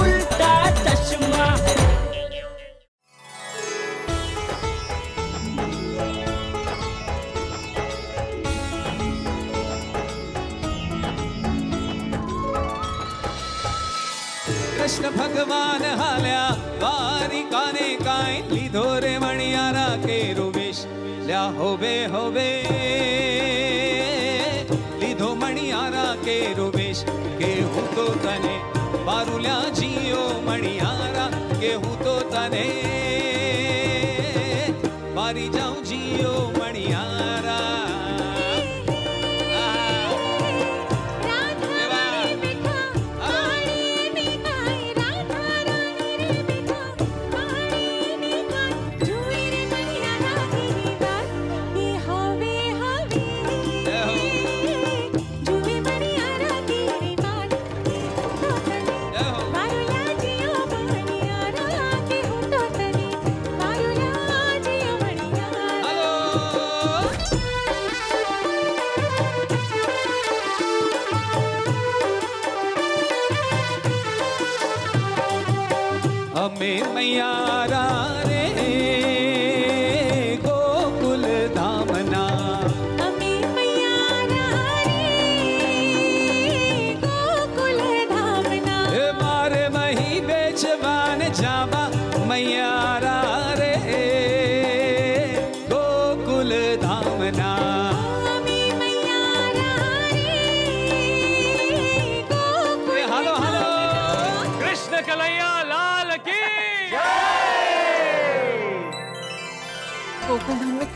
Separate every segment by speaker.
Speaker 1: उल्टा चश्मा।
Speaker 2: कृष्ण भगवान हाल्या वारी काने काय लिधो रे मणियारा के रुवेश। ल्या होवे होवे હું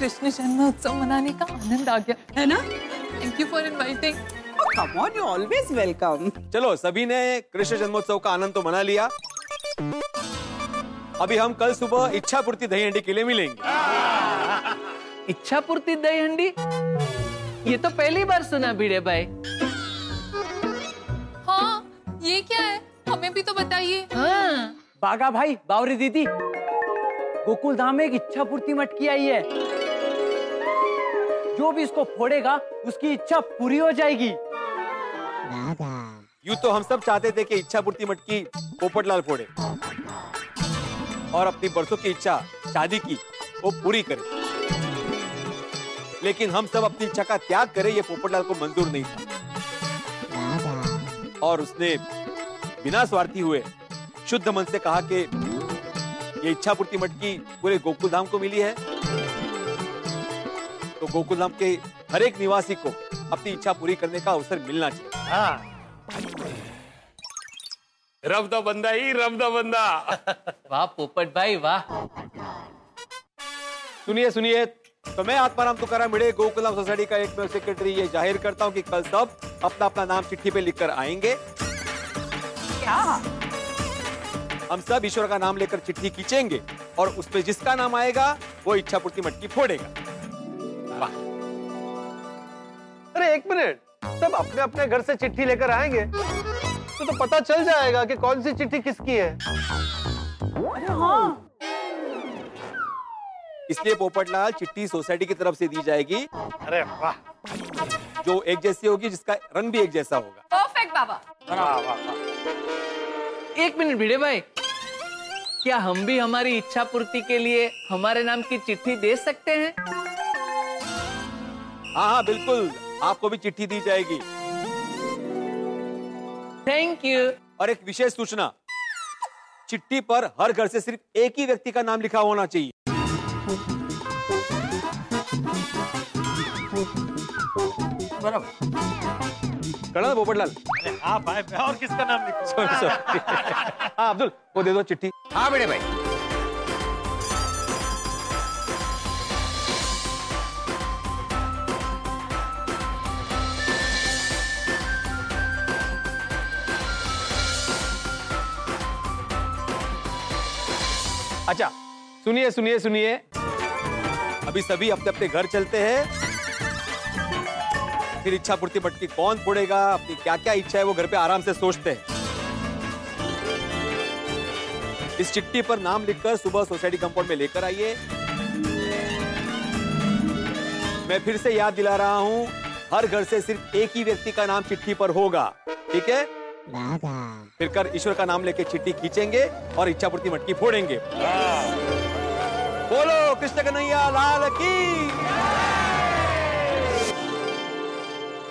Speaker 3: कृष्ण
Speaker 4: जन्मोत्सव मनाने का आनंद आ गया है ना? Thank you for inviting
Speaker 5: come on you always welcome
Speaker 6: चलो सभी ने कृष्ण जन्मोत्सव का आनंद तो मना लिया। अभी हम कल सुबह इच्छा पूर्ति दही हंडी के लिए मिलेंगे।
Speaker 7: इच्छा पूर्ति दही हंडी ये तो पहली बार सुना भिड़े भाई।
Speaker 4: हाँ ये क्या है? हमें भी तो बताइए।
Speaker 7: हाँ।
Speaker 8: बागा भाई बावरी दीदी गोकुल धाम में एक इच्छा पूर्ति मटकी आई है। जो भी इसको फोड़ेगा, उसकी इच्छा पूरी हो जाएगी।
Speaker 6: यूँ तो हम सब चाहते थे कि इच्छा पूर्ति मटकी पोपटलाल फोड़े। और अपनी बरसों की इच्छा शादी की, वो पूरी करे। लेकिन हम सब अपनी इच्छा का त्याग करें, ये पोपटलाल को मंजूर नहीं था। और उसने बिना स्वार्थी हुए, शुद्ध मन से कहा कि ये इच्छा पूर्ति मटकी पूरे गोकुल धाम को मिली है। तो गोकुल धाम के हर एक निवासी को अपनी इच्छा पूरी करने का अवसर मिलना चाहिए।
Speaker 3: रब दा बंदा ही रब दा बंदा।
Speaker 7: वाह पोपट भाई वाह।
Speaker 6: सुनिए सुनिए तो मैं आत्माराम तुकाराम भिड़े गोकुलम सोसाइटी का एक मैं सेक्रेटरी ये ज़ाहिर करता हूँ कि कल सब अपना अपना नाम चिट्ठी पे लिखकर आएँगे।
Speaker 5: क्या?
Speaker 6: हम सब ईश्वर का नाम लेकर चिट्ठी खींचेंगे और उसमें जिसका नाम आएगा वो इच्छा पूर्ति मटकी फोड़ेगा।
Speaker 9: अरे एक मिनट। सब अपने अपने घर से चिट्ठी लेकर आएँगे? तो तो पता चल जाएगा कि कौन सी चिट्ठी किसकी है। अरे हाँ।
Speaker 6: इसलिए पोपटलाल चिट्ठी सोसाइटी की तरफ़ से दी जाएगी।
Speaker 9: अरे वाह।
Speaker 6: जो एक जैसी होगी जिसका रंग भी एक जैसा होगा।
Speaker 4: परफेक्ट बाबा।
Speaker 9: वाह वाह वाह।
Speaker 7: एक मिनट भिड़े भाई। क्या हम भी हमारी इच्छा पूर्ति के लिए हमारे नाम की चिट्ठी दे सकते हैं?
Speaker 6: हाँ हाँ बिल्कुल। आपको भी चिट्ठी दी जाएगी।
Speaker 7: थैंक यू
Speaker 6: और एक विशेष सूचना। चिट्ठी पर हर घर से सिर्फ़ एक ही व्यक्ति का नाम लिखा होना चाहिए। कड़ा पोपटलाल
Speaker 9: हाँ भाई मैं और किसका नाम लिखूं?
Speaker 6: सॉरी सॉरी हाँ अब्दुल वो दे दो चिट्ठी।
Speaker 3: हाँ बड़े भाई।
Speaker 6: अच्छा सुनिए सुनिए सुनिए। अभी सभी अपने अपने घर चलते हैं। फिर इच्छा पूर्ति मटकी कौन फोड़ेगा अपनी क्या क्या इच्छा है, वो घर पे आराम से सोचते हैं। इस चिट्ठी पर नाम लिखकर सुबह सोसाइटी कंपाउंड में लेकर आइए। मैं फिर से याद दिला रहा हूँ, हर घर से सिर्फ़ एक ही व्यक्ति का नाम चिट्ठी पर होगा। ठीक है? फिर कर ईश्वर का नाम लेके चिट्ठी खींचेंगे और इच्छा पूर्ति मटकी फोड़ेंगे। बोलो कृष्ण कन्हैया लाल की।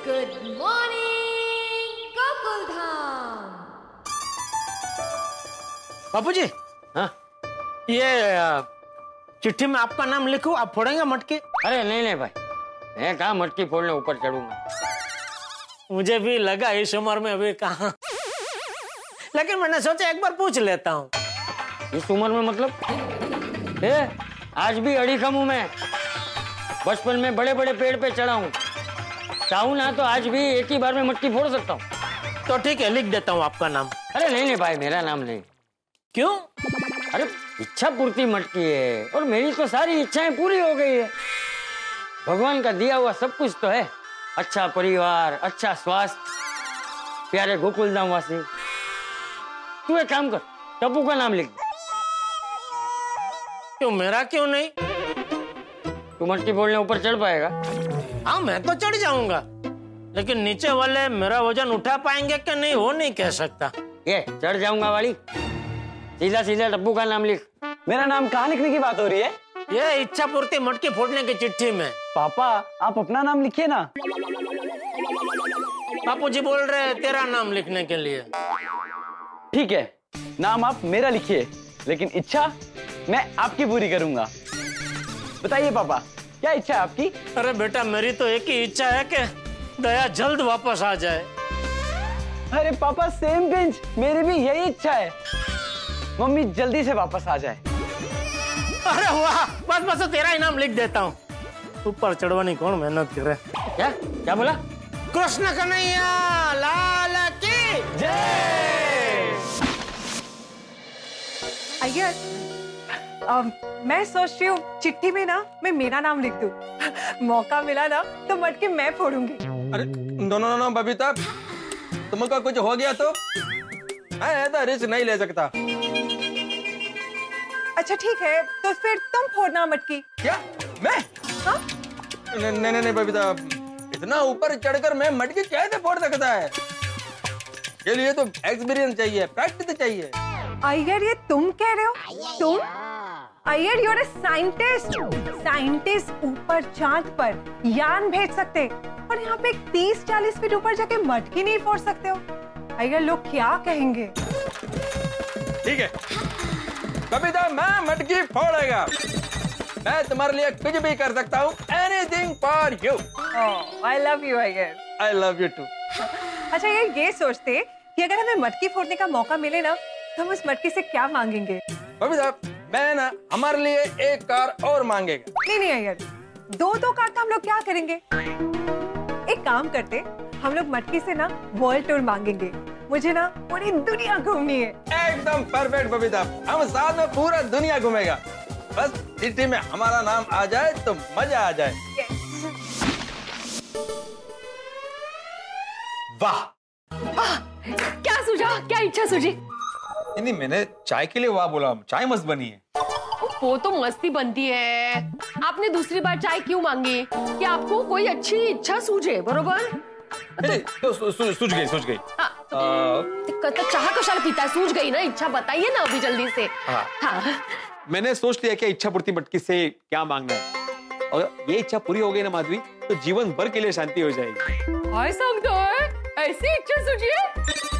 Speaker 10: गुड मॉर्निंग गोकुलधाम
Speaker 11: बापू जी हाँ? ये चिट्ठी में आपका नाम लिखूं आप फोड़ेंगे मटकी?
Speaker 12: अरे नहीं नहीं भाई। मैं कहा मटकी फोड़ने ऊपर चढ़ूँगा?
Speaker 11: मुझे भी लगा इस उम्र में अभी कहा लेकिन मैंने सोचा एक बार पूछ लेता हूँ।
Speaker 12: इस उम्र में मतलब? ए, आज भी अड़ी खम हूँ मैं। बचपन में बड़े बड़े पेड़ पे चढ़ा हूँ। चाहूँ ना तो आज भी एक ही बार में मटकी फोड़ सकता हूँ।
Speaker 11: तो ठीक है लिख देता हूँ आपका नाम।
Speaker 12: अरे नहीं नहीं भाई मेरा नाम नहीं।
Speaker 11: क्यों?
Speaker 12: अरे इच्छा पूर्ति मटकी है और मेरी तो सारी इच्छाएँ पूरी हो गई है। भगवान का दिया हुआ सब कुछ तो है। अच्छा परिवार अच्छा स्वास्थ्य। प्यारे गोकुल धाम वासी तू एक काम कर टप्पू का नाम लिख दे।
Speaker 11: क्यों मेरा क्यों नहीं?
Speaker 12: तू मटकी फोड़ने ऊपर चढ़ पाएगा।
Speaker 11: हाँ मैं तो चढ़ जाऊँगा। लेकिन नीचे वाले मेरा वज़न उठा पाएँगे कि नहीं वो नहीं कह सकता।
Speaker 12: ये चढ़ जाऊँगा वाली। सीधा सीधा टप्पू का नाम लिख।
Speaker 8: मेरा नाम कहाँ लिखने की बात हो रही है?
Speaker 11: ये इच्छा पूर्ति मटकी फोड़ने की चिट्ठी में।
Speaker 8: पापा आप अपना नाम लिखिए ना।
Speaker 11: बापू जी बोल रहे हैं तेरा नाम लिखने के लिए।
Speaker 8: ठीक है नाम आप मेरा लिखिए लेकिन इच्छा मैं आपकी पूरी करूँगा। बताइए पापा क्या इच्छा है आपकी?
Speaker 11: अरे बेटा मेरी तो एक ही इच्छा है कि दया जल्द वापस आ जाए।
Speaker 8: अरे पापा सेम पिंच मेरी भी यही इच्छा है। मम्मी जल्दी से वापस आ जाए।
Speaker 11: अरे वाह बस बस तेरा इनाम लिख देता हूँ। ऊपर चढ़वानी कौन मेहनत करे
Speaker 12: क्या? क्या बोला?
Speaker 11: कृष्ण कन्हैया लाल की। जय!
Speaker 13: अय्यर अम, मैं सोच रही हूँ चिट्ठी में ना मैं मेरा नाम लिख दू। मौका मिला ना तो मटके मैं फोड़ूँगी।
Speaker 14: अरे नो नो नो बबीता। तुमको कुछ हो गया तो? मैं ऐसा रिस्क नहीं ले सकता।
Speaker 13: अच्छा ठीक है तो फिर तुम फोड़ना मटकी
Speaker 14: क्या? मैं?
Speaker 13: हाँ?
Speaker 14: नहीं नहीं नहीं बबीता इतना ऊपर चढ़कर मैं मटकी कैसे फोड़ सकता है? के लिए तो एक्सपीरियंस चाहिए प्रैक्टिस चाहिए।
Speaker 13: अय्यर ये तुम कह रहे हो? तुम? Iyer you're a scientist scientist ऊपर चाँद पर यान भेज सकते और यहाँ पे 30-40 फीट ऊपर जाके मटकी नहीं फोड़ सकते हो। अय्यर लोग क्या कहेंगे?
Speaker 14: ठीक है। बबीता मैं मटकी फोड़ेगा। मैं तुम्हारे लिए कुछ भी कर सकता हूँ। Anything for you
Speaker 13: I love you Iyer.
Speaker 14: I love you too
Speaker 13: अच्छा ये ये सोचते कि अगर हमें मटकी फोड़ने का मौका मिले ना हम उस मटकी से क्या मांगेंगे?
Speaker 14: बबीता मैं ना हमारे लिए एक कार और मांगेगा।
Speaker 13: नहीं नहीं अय्यर दो दो कार का हम लोग क्या करेंगे? एक काम करते हम लोग मटकी से ना वर्ल्ड टूर मांगेंगे। मुझे ना पूरी दुनिया घूमनी है।
Speaker 14: एकदम परफेक्ट बबीता हम साथ में पूरा दुनिया घूमेगा। बस चिट्ठी में हमारा नाम आ जाए तो मज़ा आ जाए।
Speaker 6: वाह।
Speaker 15: क्या सूझा क्या इच्छा सूझी?
Speaker 6: नहीं मैंने चाय के लिए वाह बोला चाय मस्त बनी है।
Speaker 15: वो तो मस्ती बनती है। आपने दूसरी बार चाय क्यों मांगी? कि आपको कोई अच्छी इच्छा सूझे बरोबर?
Speaker 6: तो सूझ गई सूझ गई।
Speaker 15: हाँ, तो चाह कशाला पीता है सूझ गई ना इच्छा बताइए ना अभी जल्दी से।
Speaker 6: हाँ।
Speaker 15: हाँ।
Speaker 6: मैंने सोच लिया कि इच्छा पूर्ति मटकी से क्या मांगना है? और ये इच्छा पूरी हो गई ना माधवी तो जीवन भर के लिए शांति हो जाएगी।
Speaker 15: ऐसी इच्छा सूझी है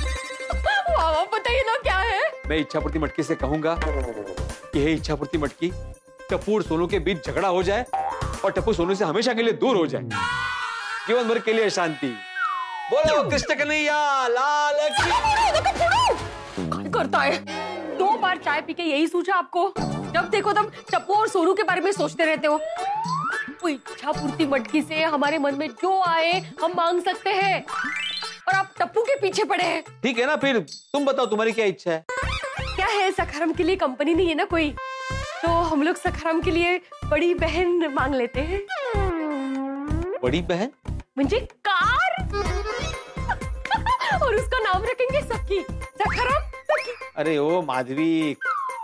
Speaker 15: वाह बताइए ना क्या है?
Speaker 6: मैं इच्छापूर्ति मटकी से कहूँगा कि हे इच्छा पूर्ति मटकी टप्पू और सोनू के बीच झगड़ा हो जाए और टप्पू सोनू से हमेशा के लिए दूर हो जाए। जीवन भर के लिए शांति बोलो कृष्ण कन्हैया लाल
Speaker 15: करता है? दो बार चाय पी के यही सोचा आपको। जब देखो तब टप्पू और सोनू के बारे में सोचते रहते हो। इच्छा पूर्ति मटकी से हमारे मन में जो आए हम मांग सकते हैं। और आप टप्पू के पीछे पड़े हैं।
Speaker 6: ठीक है ना फिर तुम बताओ तुम्हारी क्या इच्छा है?
Speaker 15: क्या है सखाराम के लिए कंपनी नहीं है ना कोई? तो हम लोग सखाराम के लिए बड़ी बहन मांग लेते हैं।
Speaker 6: बड़ी बहन?
Speaker 15: मुझे कार? और उसका नाम रखेंगे सखी। सखाराम सखी।
Speaker 6: अरे ओ माधवी।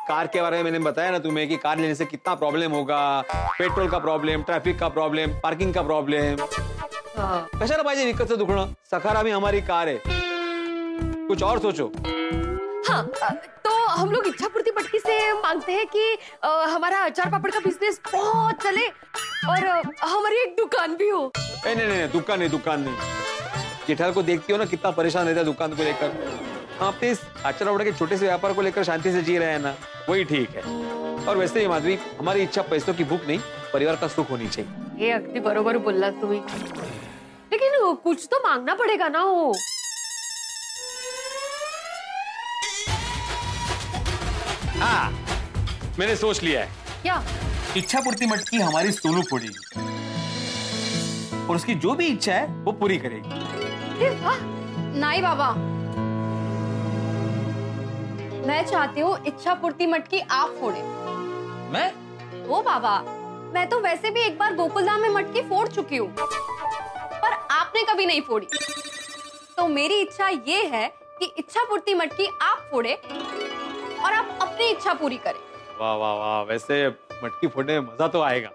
Speaker 6: कार के बारे में मैंने बताया ना तुम्हें कि कार लेने से कितना प्रॉब्लम होगा पेट्रोल का प्रॉब्लेम ट्रॅफिक का प्रॉब्लेम पार्किंग का प्रॉब्लेम कशाला पाहिजे विकतचं दुखणं सखाराम ही हमारी कार आहे कुछ और सोचो।
Speaker 15: हाँ तो हम लोग इच्छा पूर्ति मटकी से मांगते हैं कि अ, हमारा अचार पापड़ का बिज़नेस बहुत चले और अ, हमारी एक दुकान भी हो।
Speaker 6: नहीं नहीं नहीं दुकान नहीं दुकान नहीं। जेठाल को देखती हो ना कितना परेशान रहता है दुकान को लेकर। हम अपने इस आचार के छोटे से व्यापार को लेकर शांति से जी रहे हैं ना वही ठीक है। और वैसे ही माधवी हमारी इच्छा पैसों की भूख नहीं परिवार का सुख होनी चाहिए।
Speaker 15: हे अगदी बरोबर बोललात तुम्ही। लेकिन कुछ तो मांगना पड़ेगा ना हो
Speaker 6: हाँ मैंने सोच लिया है।
Speaker 15: क्या?
Speaker 6: इच्छा पूर्ति मटकी हमारी सोनू फोड़ेगी और उसकी जो भी इच्छा है वो पूरी करेगी।
Speaker 16: नहीं बाबा मैं चाहती हूँ इच्छा पूर्ति मटकी आप फोड़े।
Speaker 7: मैं?
Speaker 16: ओ बाबा मैं तो वैसे भी एक बार गोकुलधाम में मटकी फोड़ चुकी हूँ पर आपने कभी नहीं फोड़ी। तो मेरी इच्छा ये है कि इच्छा पूर्ति मटकी आप फोड़े और आप अपनी इच्छा पूरी करें।
Speaker 6: वाह वाह वाह वैसे मटकी फोड़ने में मज़ा तो आएगा।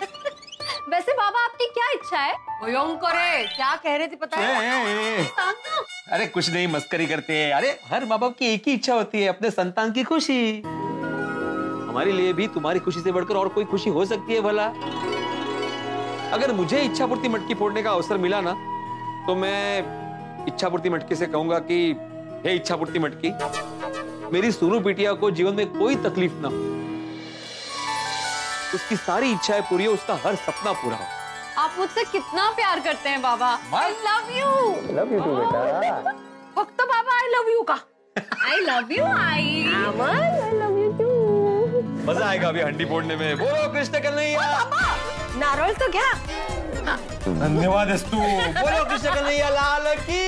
Speaker 16: वैसे बाबा इच्छा है।
Speaker 15: भयंकर क्या कह रहे थे पता
Speaker 6: ए, ए, ए।
Speaker 15: है
Speaker 6: अरे कुछ नहीं मस्करी करते हैं। अरे हर माँ बाप की एक ही इच्छा होती है अपने संतान की खुशी। हमारे लिए भी तुम्हारी खुशी से बढ़कर और कोई खुशी हो सकती है भला। अगर मुझे इच्छा पूर्ति मटकी फोड़ने का अवसर मिला ना तो मैं इच्छा पूर्ति मटकी से कहूँगा कि हे इच्छा पूर्ति मटकी मेरी सोनू बिटिया को जीवन में कोई तकलीफ़ ना हो। उसकी सारी इच्छाएँ पूरी हो उसका हर सपना पूरा हो।
Speaker 16: आप मुझसे कितना प्यार करते हैं बाबा? I love you
Speaker 9: love you too बेटा।
Speaker 15: फक्त बाबा आई लव यू का।
Speaker 16: I love you I
Speaker 15: I love you too
Speaker 6: मज़ा आएगा अभी हंडी फोड़ने में। बोलो कृष्ण कन्हैया।
Speaker 15: नारळ तो क्या
Speaker 6: धन्यवाद अस्तु बोलो कृष्ण कन्हैया लाल की।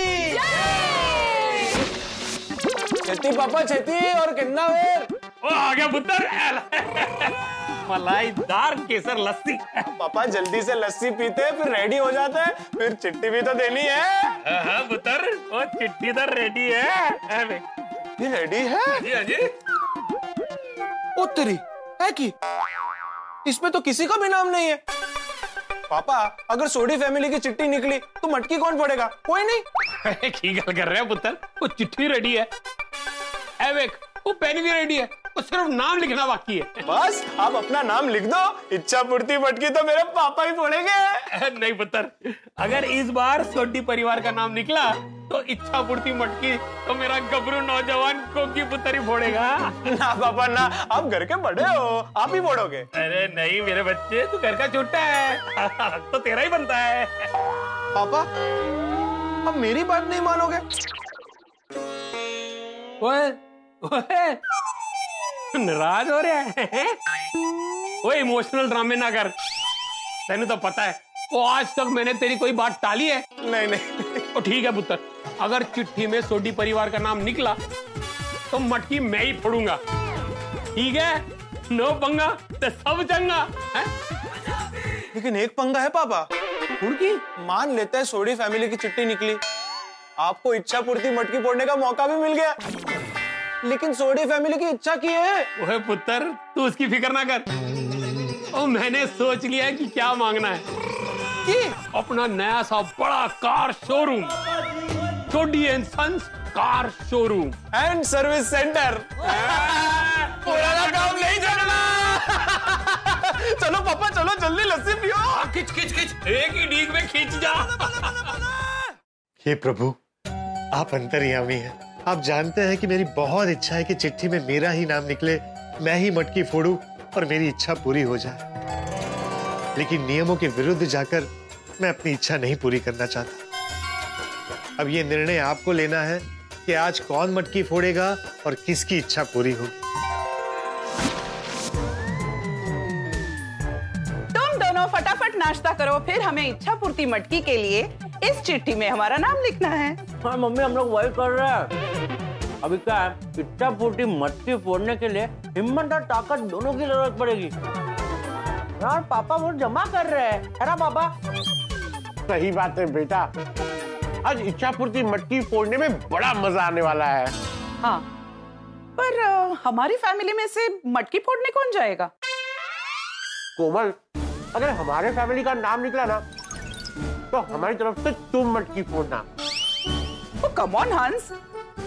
Speaker 9: छेती पापा छेती और कितना वेर।
Speaker 3: ओ आ गया पुत्र मलाईदार केसर लस्सी।
Speaker 9: पापा जल्दी से लस्सी पीते फिर रेडी हो जाते हैं। फिर चिट्ठी भी तो देनी है।
Speaker 3: हाँ पुत्र वो चिट्ठी तो रेडी है।
Speaker 9: ये रेडी है?
Speaker 3: जी हाँ जी।
Speaker 9: उत्तरी है की? इसमें तो किसी का भी नाम नहीं है। पापा अगर सोडी फैमिली की चिट्ठी निकली तो मटकी कौन पड़ेगा कोई नहीं।
Speaker 3: की गल कर रहे हैं पुत्र वो चिट्ठी रेडी है। ए देख वो पेन भी रेडी है। वो सिर्फ़ नाम लिखना बाकी है।
Speaker 9: बस आप अपना नाम लिख दो। इच्छा पूर्ति मटकी तो मेरे पापा ही फोड़ेंगे
Speaker 3: नहीं पुत्र अगर इस बार सोडी परिवार का नाम निकला तो इच्छा पूर्ति मटकी तो मेरा गबरू नौजवान कोकी पुत्र ही फोड़ेगा।
Speaker 9: ना पापा ना। आप घर के बड़े हो। आप ही फोड़ोगे।
Speaker 3: अरे नहीं मेरे बच्चे तू घर का छोटा है। तो तेरा ही बनता है।
Speaker 9: पापा अब मेरी बात नहीं मानोगे?
Speaker 3: नाराज़ हो रहे है? ओए इमोशनल ड्रामे ना कर। तेने तो पता है वो आज तक मैंने तेरी कोई बात टाली है।
Speaker 9: नहीं नहीं।
Speaker 3: तो ठीक है पुत्र अगर चिट्ठी में सोडी परिवार का नाम निकला तो मटकी मैं ही फोड़ूँगा। ठीक है? नो पंगा तो सब चंगा है?
Speaker 9: लेकिन एक पंगा है पापा। उनकी मान लेते हैं सोडी फैमिली की चिट्ठी निकली। आपको इच्छा पूर्ति मटकी फोड़ने का मौका भी मिल गया। लेकिन सोडी फैमिली की इच्छा की है।
Speaker 3: ओए पुत्र तू उसकी फ़िक्र ना कर। ओ मैंने सोच लिया है कि क्या मांगना है। कि? अपना नया सा बड़ा car showroom Sodhi and sons car showroom
Speaker 9: and service centre पुराना काम नहीं चलना। चलो पापा चलो जल्दी लस्सी पियो।
Speaker 3: खिच खिच खिच। एक ही डीग में खींच जा।
Speaker 17: हे प्रभु आप अंतर्यामी हैं। आप जानते हैं कि मेरी बहुत इच्छा है कि चिट्ठी में मेरा ही नाम निकले मैं ही मटकी फोड़ू और मेरी इच्छा पूरी हो जाए। लेकिन नियमों के विरुद्ध जाकर मैं अपनी इच्छा नहीं पूरी करना चाहता। अब ये निर्णय आपको लेना है कि आज कौन मटकी फोड़ेगा और किसकी इच्छा पूरी होगी।
Speaker 5: तुम दोनों फटाफट नाश्ता करो फिर हमें इच्छा पूर्ति मटकी के लिए इस चिट्ठी में हमारा नाम लिखना है।
Speaker 12: हाँ मम्मी हम लोग वही कर रहे हैं। अभी क्या है? इच्छा पूर्ति मटकी फोड़ने के लिए हिम्मत और ताकत दोनों की ज़रूरत पड़ेगी। यार पापा वो जमा कर रहे हैं। है ना पापा?
Speaker 9: सही बात है बेटा। आज इच्छा पूर्ति मटकी फोड़ने में बड़ा मज़ा आने वाला है।
Speaker 5: हाँ पर हमारी फैमिली में से मटकी फोड़ने कौन जाएगा?
Speaker 9: कोमल अगर हमारे फैमिली का नाम निकला ना तो हमारी तरफ़ से तुम मटकी फोड़ना।
Speaker 5: तो कम ऑन हंस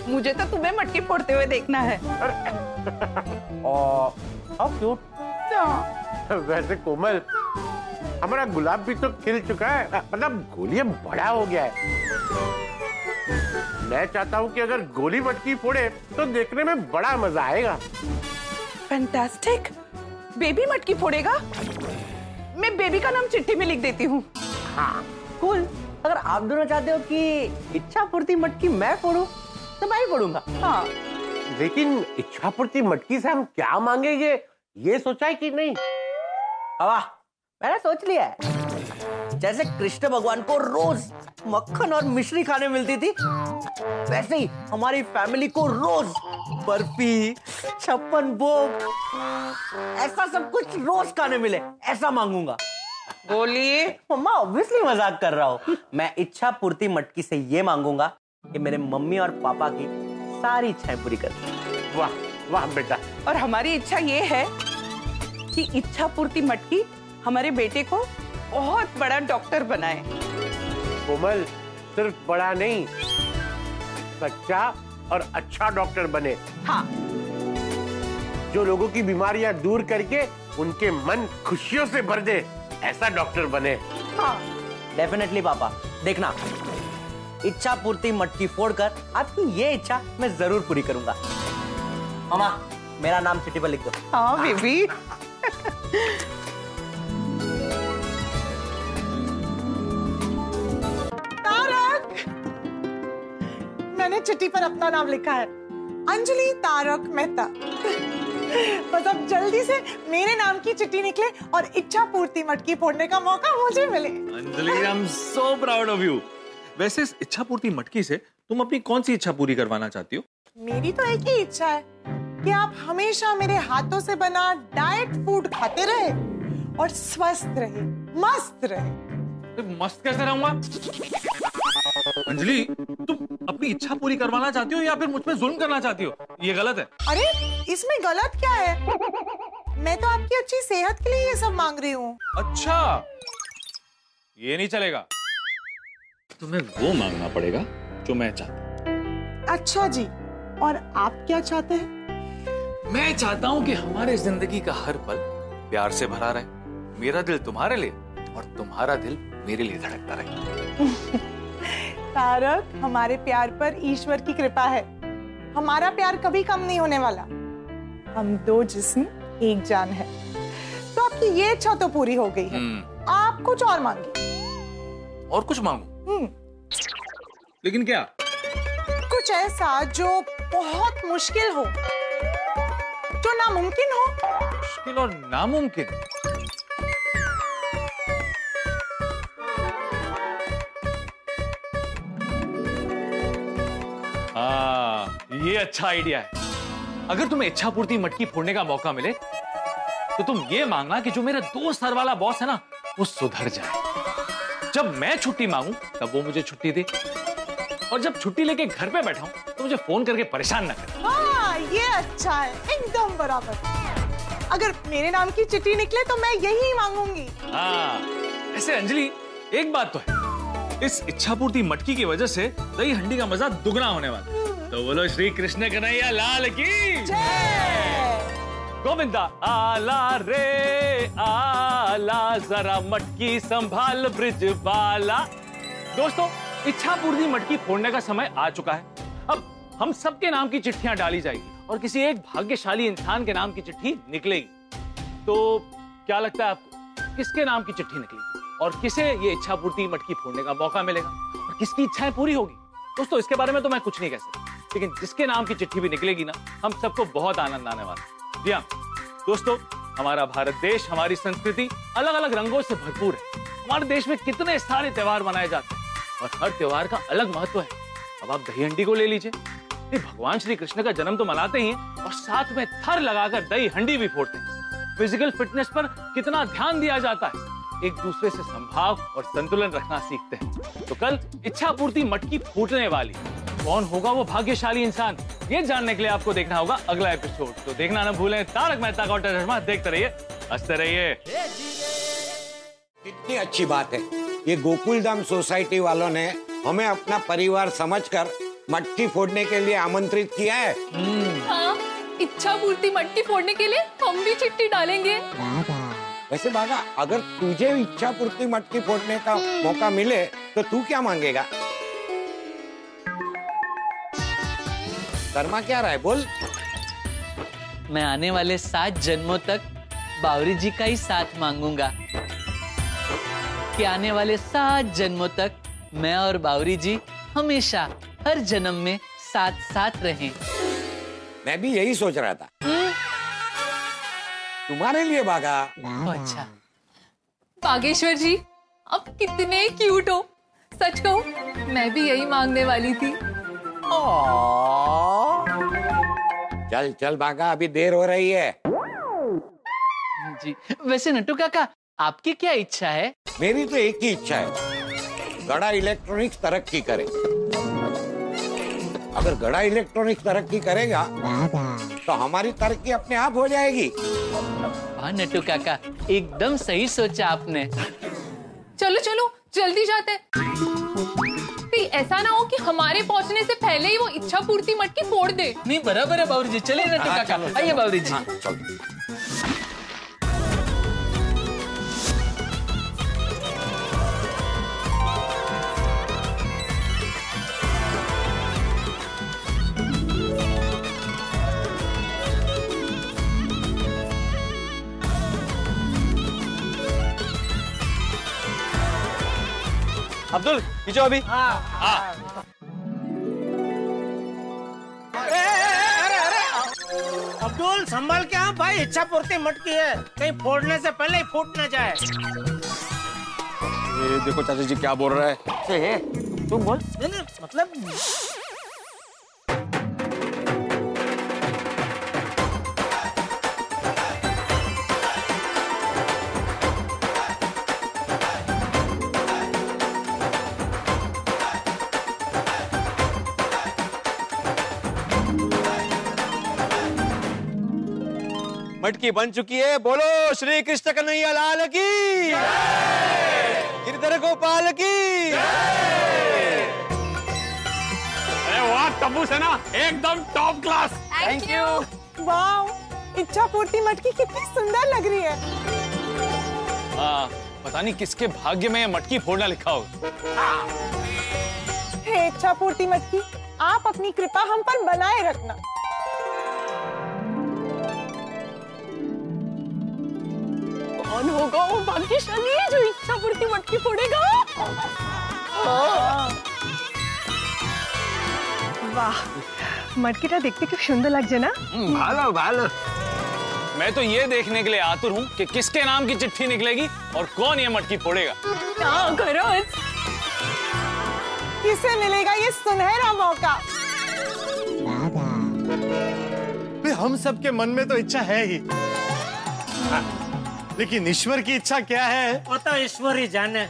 Speaker 5: मुझे तो तुम्हें मटकी फोड़ते हुए देखना है।
Speaker 18: वैसे कोमल हमारा गुलाब भी तो खिल चुका है। मतलब गोली बड़ा हो गया है। मैं चाहता हूँ कि अगर गोली मटकी फोड़े तो देखने में बड़ा मज़ा आएगा।
Speaker 5: फैंटास्टिक बेबी मटकी फोड़ेगा? मैं बेबी का नाम चिट्ठी में लिख देती हूँ।
Speaker 7: हाँ। कूल अगर आप दोनों चाहते हो कि इच्छा पूर्ति मटकी मैं फोड़ूं तो मैं ही फोड़ूँगा
Speaker 5: हाँ।
Speaker 18: लेकिन इच्छा पूर्ति मटकी से हम क्या मांगेंगे? ये सोचा है कि नहीं?
Speaker 7: हवा मैंने सोच लिया है। जैसे कृष्ण भगवान को रोज मक्खन और मिश्री खाने मिलती थी वैसे ही हमारी फैमिली को रोज बर्फ़ी छप्पन भोग ऐसा सब कुछ रोज खाने मिले। ऐसा मांगूँगा।
Speaker 5: बोलिए।
Speaker 7: मम्मा ऑब्वियसली मज़ाक कर रहा हूँ। मैं इच्छा पूर्ति मटकी से ये मांगूँगा कि मेरे मम्मी और पापा की सारी इच्छाएँ पूरी कर
Speaker 18: वाह वाह बेटा।
Speaker 5: और हमारी इच्छा ये है कि इच्छा पूर्ति मटकी हमारे बेटे को बहुत बड़ा डॉक्टर बनाए।
Speaker 18: कोमल सिर्फ़ बड़ा नहीं सच्चा और अच्छा डॉक्टर बने।
Speaker 5: हाँ।
Speaker 18: जो लोगों की बीमारियाँ दूर करके उनके मन खुशियों से भर दे ऐसा डॉक्टर बने।
Speaker 5: हाँ।
Speaker 7: डेफिनेटली पापा। देखना इच्छा पूर्ति मटकी फोड़कर आपकी ये इच्छा मैं ज़रूर पूरी करूँगा। मामा मेरा नाम चिट्ठी पर लिख दो।
Speaker 5: हाँ बेबी।
Speaker 13: तारक! मैंने चिट्ठी पर अपना नाम लिखा है। अंजलि तारक मेहता। बस अब जल्दी से मेरे नाम की चिट्ठी निकले और इच्छा पूर्ति मटकी फोड़ने का मौका मुझे मिले।
Speaker 19: Anjali I am so proud of you वैसे इस इच्छा पूर्ति मटकी से तुम अपनी कौन सी इच्छा पूरी करवाना चाहती हो?
Speaker 13: मेरी तो एक ही इच्छा है कि आप हमेशा मेरे हाथों से बना डाइट फ़ूड खाते रहे और स्वस्थ रहे मस्त रहे।
Speaker 19: तो मस्त कैसे रहूँगा? अंजलि तुम अपनी इच्छा पूरी करवाना चाहती हो या फिर मुझ पे जुल्म करना चाहती हो? ये गलत है।
Speaker 13: अरे इसमें गलत क्या है? मैं तो आपकी अच्छी सेहत के लिए ये सब मांग रही हूँ।
Speaker 19: अच्छा ये नहीं चलेगा। तुम्हें वो मांगना पड़ेगा जो मैं चाहता
Speaker 13: अच्छा जी और आप क्या चाहते हैं?
Speaker 19: मैं चाहता हूँ कि हमारे ज़िंदगी का हर पल प्यार से भरा रहे मेरा दिल तुम्हारे लिए और तुम्हारा दिल मेरे लिए धड़कता रहे।
Speaker 13: तारक हमारे प्यार पर ईश्वर की कृपा है। हमारा प्यार कभी कम नहीं होने वाला। हम दो जिस्म एक जान है। तो आपकी ये इच्छा तो पूरी हो गई है।
Speaker 19: हम्म,
Speaker 13: आप कुछ और मांगिए।
Speaker 19: और कुछ मांगू? लेकिन क्या?
Speaker 13: कुछ ऐसा जो बहुत मुश्किल हो जो नामुमकिन हो।
Speaker 19: मुश्किल और नामुमकिन? हाँ ये अच्छा आइडिया है। अगर तुम्हें इच्छा पूर्ति मटकी फोड़ने का मौका मिले तो तुम ये मांगना कि जो मेरा दो सर वाला बॉस है ना वो सुधर जाए। जब मैं छुट्टी मांगू तब वो मुझे छुट्टी दे। और जब छुट्टी लेके घर पे बैठा हूँ तो मुझे फ़ोन करके परेशान ना करे।
Speaker 13: हाँ ये अच्छा है। एकदम बराबर। अगर मेरे नाम की चिट्ठी निकले तो मैं यही मांगूँगी।
Speaker 19: हाँ ऐसे अंजलि एक बात तो है। इस इच्छा पूर्ति मटकी की वजह से दही हंडी का मज़ा दुगना होने वाला तो बोलो श्री कृष्ण कन्हैया लाल की। गोविंदा, आला रे, आला, जरा मटकी संभाल ब्रिज बाला दोस्तों इच्छा पूर्ति मटकी फोड़ने का समय आ चुका है। अब हम सबके नाम की चिट्ठियाँ डाली जाएगी और किसी एक भाग्यशाली इंसान के नाम की चिट्ठी निकलेगी। तो क्या लगता है आपको, किसके नाम की चिट्ठी निकलेगी और किसे ये इच्छा पूर्ति मटकी फोड़ने का मौका मिलेगा और किसकी इच्छाएँ पूरी होगी? दोस्तों, इसके बारे में तो मैं कुछ नहीं कह सकता, लेकिन जिसके नाम की चिट्ठी भी निकलेगी ना, हम सबको बहुत आनंद आने वाला है। हाँ दोस्तों, हमारा भारत देश, हमारी संस्कृति अलग अलग रंगों से भरपूर है। हमारे देश में कितने सारे त्यौहार मनाए जाते हैं और हर त्यौहार का अलग महत्व है। अब आप दही हंडी को ले लीजिए। भगवान श्री कृष्ण का जन्म तो मनाते हैं और साथ में थर लगाकर दही हंडी भी फोड़ते हैं। फ़िज़िकल फिटनेस पर कितना ध्यान दिया जाता है। एक दूसरे से संभाव और संतुलन रखना सीखते हैं। तो कल इच्छा पूर्ति मटकी फूटने वाली। कौन होगा वो भाग्यशाली इंसान? ये जानने के लिए आपको देखना होगा अगला एपिसोड तो देखना ना भूलें तारक मेहता का उल्टा चश्मा देखते रहिए हँसते रहिए।
Speaker 20: कितनी अच्छी बात है। ये गोकुलधाम सोसाइटी वालों ने हमें अपना परिवार समझकर
Speaker 21: मटकी फोड़ने के लिए आमंत्रित किया है।
Speaker 15: हाँ इच्छा पूर्ति मटकी फोड़ने के लिए हम भी चिट्ठी डालेंगे।
Speaker 21: वैसे बागा अगर तुझे इच्छा पूर्ति मटकी फोड़ने का मौका मिले तो तू क्या मांगेगा? शर्मा क्या रहा है? बोल।
Speaker 22: मैं आने वाले सात जन्मों तक बावरी जी का ही साथ मांगूँगा। कि आने वाले सात जन्मों तक मैं और बावरी जी हमेशा हर जन्म में साथ साथ रहें।
Speaker 21: मैं भी यही सोच रहा था। तुम्हारे लिए बागा
Speaker 22: अच्छा।
Speaker 4: बागेश्वर जी आप कितने क्यूट हो। सच कहूँ मैं भी यही मांगने वाली थी।
Speaker 21: चल चल बागा अभी देर हो रही है।
Speaker 22: जी वैसे नटू काका आपकी क्या इच्छा है?
Speaker 21: मेरी तो एक ही इच्छा है। गड़ा इलेक्ट्रॉनिक्स तरक्की करे। अगर गड़ा इलेक्ट्रॉनिक्स तरक्की करेगा तो हमारी तरक्की अपने आप हो जाएगी।
Speaker 22: वाह नटू काका एकदम सही सोचा आपने।
Speaker 4: चलो चलो जल्दी जाते ऐसा ना हो कि हमारे पहुँचने से पहले ही वो इच्छा पूर्ति मटकी फोड़ दे।
Speaker 22: नहीं बराबर है बाबूजी जी चलिए नटू
Speaker 21: हाँ,
Speaker 22: काका आइए
Speaker 21: बाबूजी।
Speaker 22: बावरी जी
Speaker 6: अब्दुल खींचो अभी।
Speaker 11: अब्दुल संभाल के हाँ भाई इच्छा पूर्ति मटकी है। कहीं फोड़ने से पहले ही फूट ना जाए।
Speaker 6: ये देखो चाचा जी क्या बोल रहा है?
Speaker 11: तुम बोल। नहीं नहीं मतलब
Speaker 6: मटकी बन चुकी है। बोलो श्री कृष्ण कन्हैया लाल की। गिरधर गोपाल की।
Speaker 3: अरे वाह तब्बू सेना एकदम टॉप क्लास
Speaker 13: थैंक यू वाह इच्छा पूर्ति मटकी कितनी सुंदर लग रही है।
Speaker 19: हाँ पता नहीं किसके भाग्य में ये मटकी फोड़ना लिखा होगा
Speaker 13: हे इच्छा पूर्ति मटकी आप अपनी कृपा हम पर बनाए रखना।
Speaker 15: कौन होगा? वो भाग्यशाली जो इच्छा पूर्ति मटकी फोड़ेगा।
Speaker 13: वाह मटकीটা দেখতে सुंदर लग जाए ना?
Speaker 19: हम्म, भालो भालो। मैं तो ये देखने के लिए आतुर हूँ कि किसके नाम की चिट्ठी निकलेगी और कौन ये मटकी फोड़ेगा।
Speaker 15: क्या करो
Speaker 13: किसे मिलेगा ये सुनहरा मौका?
Speaker 17: हम सबके मन में तो इच्छा है ही। हाँ। लेकिन ईश्वर की इच्छा क्या है?
Speaker 11: वो तो ईश्वर ही जाने।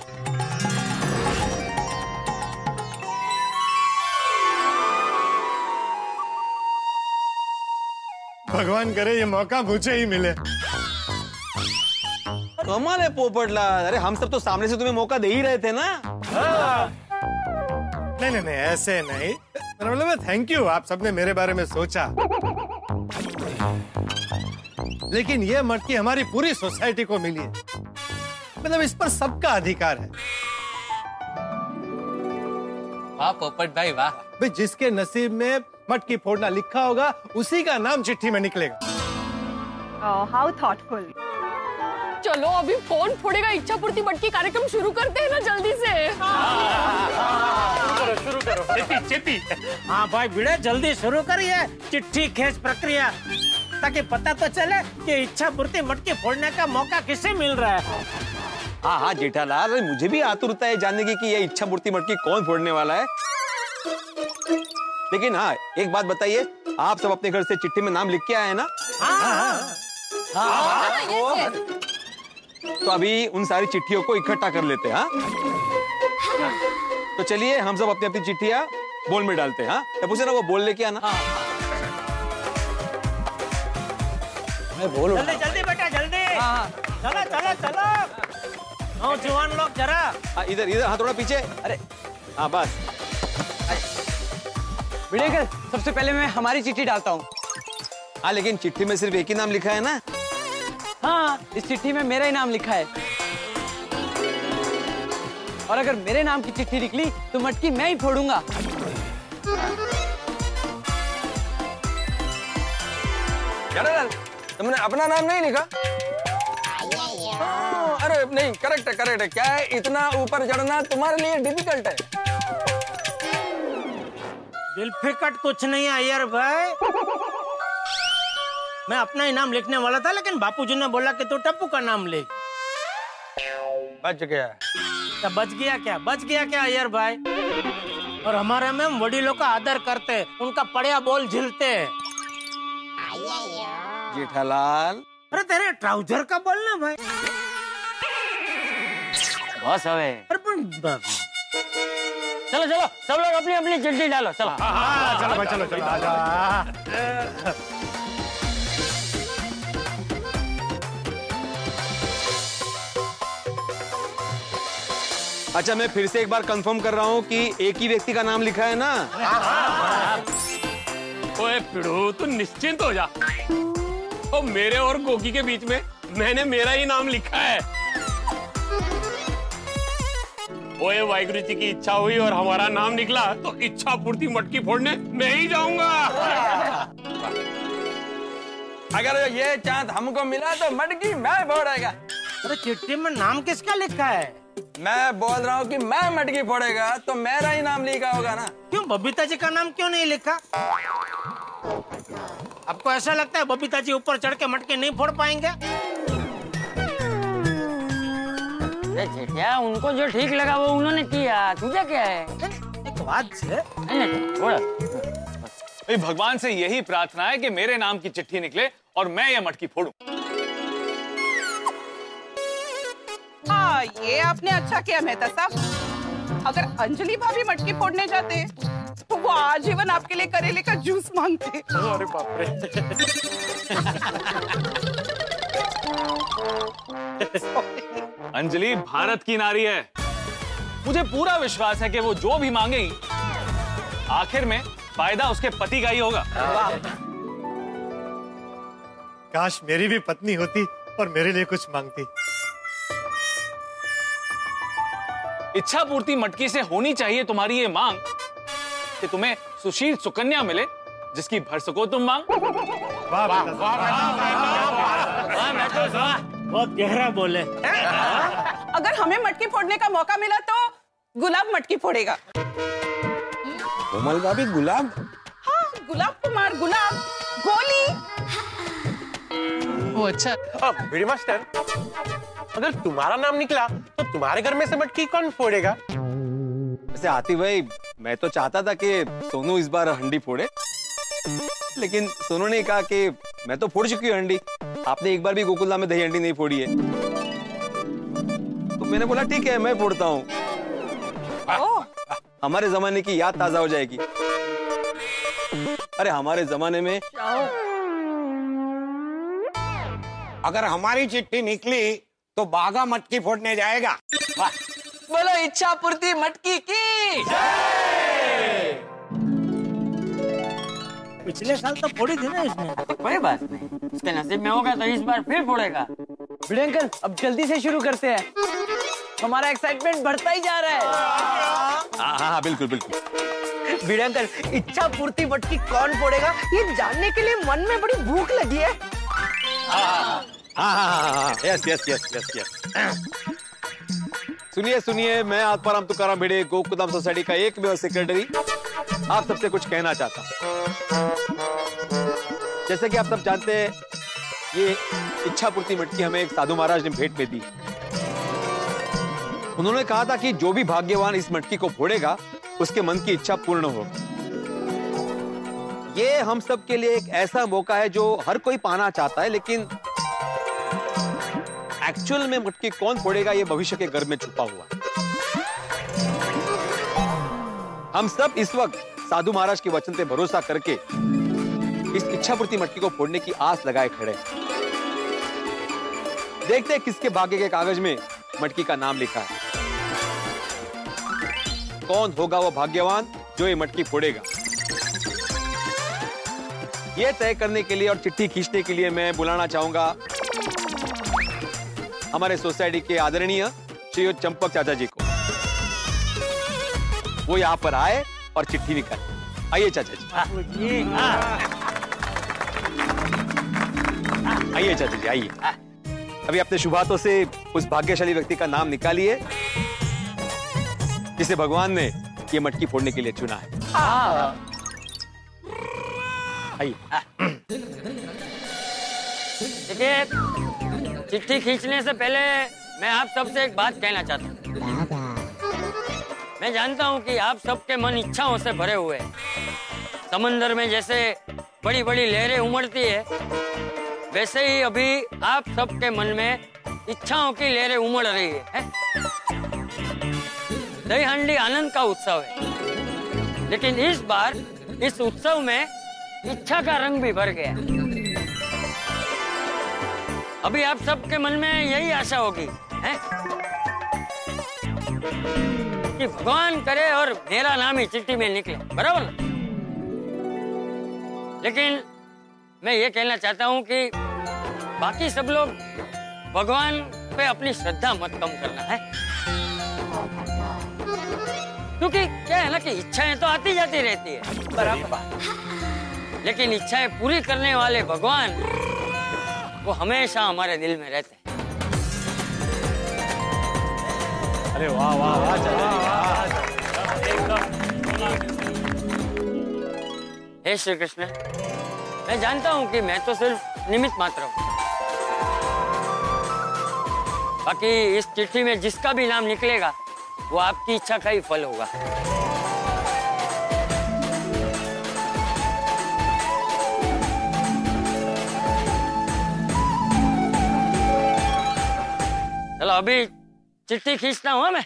Speaker 17: भगवान करे ये मौका मुझे ही मिले।
Speaker 6: कमाल है पोपटलाल अरे हम सब तो सामने से तुम्हें मौका दे ही रहे थे ना?
Speaker 17: नहीं नहीं नहीं ऐसे नहीं। मतलब थैंक यू आप सबने मेरे बारे में सोचा। लेकिन ये मटकी हमारी पूरी सोसाइटी को मिली है। मतलब इस पर सबका अधिकार है।
Speaker 22: वाह पोपट भाई वाह।
Speaker 17: भाई जिसके नसीब में मटकी फोड़ना लिखा होगा उसी का नाम चिट्ठी में निकलेगा।
Speaker 13: हाउ थॉटफुल
Speaker 15: चलो अभी फ़ोन फोड़ेगा इच्छा पूर्ति मटकी कार्यक्रम शुरू करते हैं ना जल्दी से।
Speaker 11: करो शुरू करो। चेती चेती हाँ भाई भिड़े जल्दी शुरू करिए। चिट्ठी खेच प्रक्रिया। ताकि पता तो चले कि इच्छा पूर्ति मटकी फोड़ने का मौका किसे मिल रहा है।
Speaker 6: हाँ हाँ जेठालाल मुझे भी आतुरता है जानने की कि ये इच्छा मूर्ति मटकी कौन फोड़ने वाला है। लेकिन हाँ एक बात बताइए आप सब अपने घर से चिट्ठी में नाम लिख के आए हैं ना?
Speaker 15: हाँ,
Speaker 6: तो अभी उन सारी चिट्ठियों को इकट्ठा कर लेते हैं हाँ? तो चलिए हम सब अपनी अपनी चिट्ठिया बोल में डालते हैं हाँ? टप्पू ना वो बोल लेके आना। मैं बोल
Speaker 11: जल्दी जल्दी बेटा जल्दी। चलो चलो चलो। नौजवान लोग जरा।
Speaker 6: हाँ, इधर इधर हाँ थोड़ा पीछे। अरे हाँ बस।
Speaker 8: भिड़ेकर सबसे पहले मैं हमारी चिट्ठी डालता हूँ।
Speaker 6: हाँ लेकिन चिट्ठी में सिर्फ़ एक ही नाम लिखा है ना?
Speaker 8: हाँ इस चिट्ठी में मेरा ही नाम लिखा है। और अगर मेरे नाम की चिट्ठी निकली तो मटकी मैं ही फोड़ूँगा।
Speaker 14: जनरल तुमने अपना नाम नहीं लिखा? हाँ, अरे नहीं करेक्ट है करेक्ट है। क्या है? इतना ऊपर चढ़ना तुम्हारे लिए डिफ़िकल्ट है।
Speaker 11: फिकट कुछ नहीं है यार भाई। मैं अपना ही नाम लिखने वाला था लेकिन बापूजी ने बोला कि तू टप्पू का नाम लिख।
Speaker 14: बच गया।
Speaker 11: तो बच गया क्या? बच गया क्या अय्यर भाई? और हमारे में हम वडीलों का आदर करते उनका पड़िया बोल झिलते
Speaker 6: जेठालाल।
Speaker 11: अरे तेरे ट्राउज़र का बोलना भाई।
Speaker 12: बस
Speaker 11: पण
Speaker 12: चलो चलो सब लोग अपनी अपनी चिट्ठी डालो चलो।
Speaker 18: चलो भाई चलो चलो। आजा
Speaker 6: अच्छा मैं फिर से एक बार कंफर्म कर रहा हूँ कि एक ही व्यक्ति का नाम लिखा है ना?
Speaker 3: ओए पिड़ू तू निश्चिंत हो जा। ओ मेरे और गोगी के बीच में मैंने मेरा ही नाम लिखा है। ओए वाहिगुरु जी की इच्छा हुई और हमारा नाम निकला तो इच्छा पूर्ति मटकी फोड़ने मैं ही जाऊँगा।
Speaker 14: अगर ये चाँद हमको मिला तो मटकी मैं फोड़ेगा।
Speaker 11: अरे चिट्ठी में नाम किसका लिखा है?
Speaker 14: मैं बोल रहा हूँ कि मैं मटकी फोड़ेगा तो मेरा ही नाम लिखा होगा ना।
Speaker 11: क्यों बबीता जी का नाम क्यों नहीं लिखा? आपको ऐसा लगता है बबीता जी ऊपर चढ़ के मटके नहीं फोड़ पाएँगे?
Speaker 12: जेठिया उनको जो ठीक लगा वो उन्होंने किया? तुझे क्या है?
Speaker 11: एक बात से।
Speaker 19: भाई भगवान से यही प्रार्थना है कि मेरे नाम की चिट्ठी निकले और मैं ये मटकी फोड़ू।
Speaker 5: हाँ ये आपने अच्छा किया मेहता साहब। अगर अंजलि भाभी मटकी फोड़ने जाते तो वो आजीवन आपके लिए करेले का जूस मांगते।
Speaker 11: अरे बाप रे
Speaker 19: अंजलि भारत की नारी है। मुझे पूरा विश्वास है कि वो जो भी मांगेगी आखिर में फ़ायदा उसके पति का ही होगा।
Speaker 17: काश मेरी भी पत्नी होती और मेरे लिए कुछ मांगती।
Speaker 19: इच्छा पूर्ति मटकी से होनी चाहिए तुम्हारी ये मांग कि तुम्हें सुशील सुकन्या मिले जिसकी भर सको तुम मांग।
Speaker 11: बहुत गहरा बोले।
Speaker 5: अगर हमें मटकी फोड़ने का मौका मिला तो गुलाब मटकी फोड़ेगा।
Speaker 20: कोमल भाभी गुलाब?
Speaker 5: हाँ गुलाब कुमार गुलाब गोली।
Speaker 18: ओ अच्छा। मास्टर अगर तुम्हारा नाम निकला तो तुम्हारे घर में से मटकी कौन फोड़ेगा?
Speaker 6: वैसे आती भाई मैं तो चाहता था कि सोनू इस बार हंडी फोड़े लेकिन सोनू ने कहा कि मैं तो फोड़ चुकी हूँ हंडी। आपने एक बार भी गोकुलधाम में दही हंडी नहीं फोड़ी है। तो मैंने बोला ठीक है मैं फोड़ता हूँ। हमारे जमाने की याद ताज़ा हो जाएगी। अरे हमारे जमाने में
Speaker 20: अगर हमारी चिट्ठी निकली तो बागा मटकी फोड़ने जाएगा।
Speaker 23: बोलो इच्छा पूर्ति मटकी की।
Speaker 11: पिछले साल तो फोड़ी थी ना इसने।
Speaker 12: कोई बात नहीं। उसके नसीब में होगा तो इस बार फिर फोड़ेगा।
Speaker 8: भिड़े अंकल अब जल्दी से शुरू करते हैं। हमारा एक्साइटमेंट बढ़ता ही जा रहा है।
Speaker 6: हाँ हाँ हाँ बिल्कुल बिल्कुल।
Speaker 7: भिड़े अंकल इच्छा पूर्ति मटकी कौन फोड़ेगा? ये जानने के लिए मन में बड़ी भूख लगी है।
Speaker 6: हाँ हाँ हाँ yes yes yes yes yes सुनिए सुनिए, मैं आत्माराम तुकाराम भिड़े, गोकुलधाम सोसाइटी का एक भी सेक्रेटरी आप सबसे कुछ कहना चाहता हूँ। जैसे कि आप सब जानते हैं, ये इच्छा पूर्ति मटकी हमें एक साधु महाराज ने भेंट में दी। उन्होंने कहा था कि जो भी भाग्यवान इस मटकी को फोड़ेगा, उसके मन की इच्छा पूर्ण हो। ये हम सब के लिए एक ऐसा मौका है जो हर कोई पाना चाहता है, लेकिन एक्चुअल में मटकी कौन फोड़ेगा? ये भविष्य के गर्भ में छुपा हुआ। हम सब इस वक्त साधु महाराज के वचन पे भरोसा करके इस इच्छा पूर्ति मटकी को फोड़ने की आस लगाए खड़े। देखते हैं किसके भाग्य के कागज़ में मटकी का नाम लिखा है। कौन होगा वो भाग्यवान जो ये मटकी फोड़ेगा? ये तय करने के लिए और चिट्ठी खींचने के लिए मैं बुलाना चाहूँगा। हमारे सोसाइटी के आदरणीय श्री चंपक चाचा जी को। वो यहाँ पर आए और चिट्ठी भी निकाल आइए चाचा जी आइए चाचा जी आइए। अभी अपने शुभ हाथों से उस भाग्यशाली व्यक्ति का नाम निकालिए जिसे भगवान ने ये मटकी फोड़ने के लिए चुना है। आइए।
Speaker 12: चिट्ठी खींचने से पहले मैं आप सबसे एक बात कहना चाहता हूँ। मैं जानता हूँ कि आप सबके मन इच्छाओं से भरे हुए हैं। समंदर में जैसे बड़ी बड़ी लहरें उमड़ती है वैसे ही अभी आप सबके मन में इच्छाओं की लहरें उमड़ रही है, है? दही हांडी आनंद का उत्सव है। लेकिन इस बार इस उत्सव में इच्छा का रंग भी भर गया। अभी आप सबके मन में यही आशा होगी है? कि भगवान करे और मेरा नाम ही चिट्ठी में निकले बराबर लेकिन मैं ये कहना चाहता हूँ कि बाकी सब लोग भगवान पे अपनी श्रद्धा मत कम करना है? क्योंकि क्या है ना कि इच्छाएँ तो आती जाती रहती है। बराबर लेकिन इच्छाएँ पूरी करने वाले भगवान वो हमेशा हमारे दिल में रहते हैं।
Speaker 19: अरे वाह वाह वाह
Speaker 12: हे श्री कृष्ण मैं जानता हूँ कि मैं तो सिर्फ़ निमित्त मात्र हूँ। बाकी इस चिट्ठी में जिसका भी नाम निकलेगा वो आपकी इच्छा का ही फल होगा। चलो अभी चिट्ठी खींचता हूँ मैं।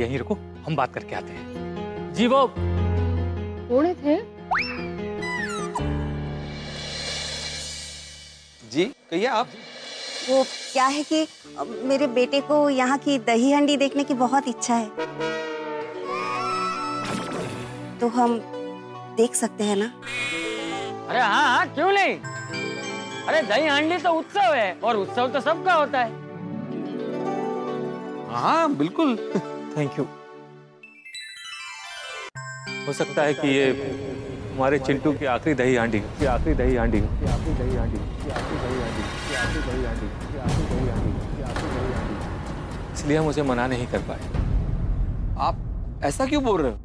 Speaker 19: यहीं रुको हम बात करके आते हैं। जी वो
Speaker 15: कौन थे?
Speaker 6: जी कहिए आप।
Speaker 24: वो क्या है कि मेरे बेटे को यहाँ की दही हंडी देखने की बहुत इच्छा है। तो हम देख सकते हैं ना?
Speaker 12: अरे हाँ हाँ क्यों नहीं? अरे दही हांडी तो उत्सव है और उत्सव तो सबका होता है।
Speaker 19: हाँ बिल्कुल। थैंक यू हो सकता है कि ये हमारे चिंटू की आखिरी दही हांडी, की आखिरी दही हांडी, की आखिरी दही हांडी, की आखिरी दही हांडी, की आखिरी दही हांडी, की आखिरी दही हांडी, की आखिरी दही हांडी। इसलिए हम उसे मना नहीं कर पाए।
Speaker 6: आप ऐसा क्यों बोल रहे हो।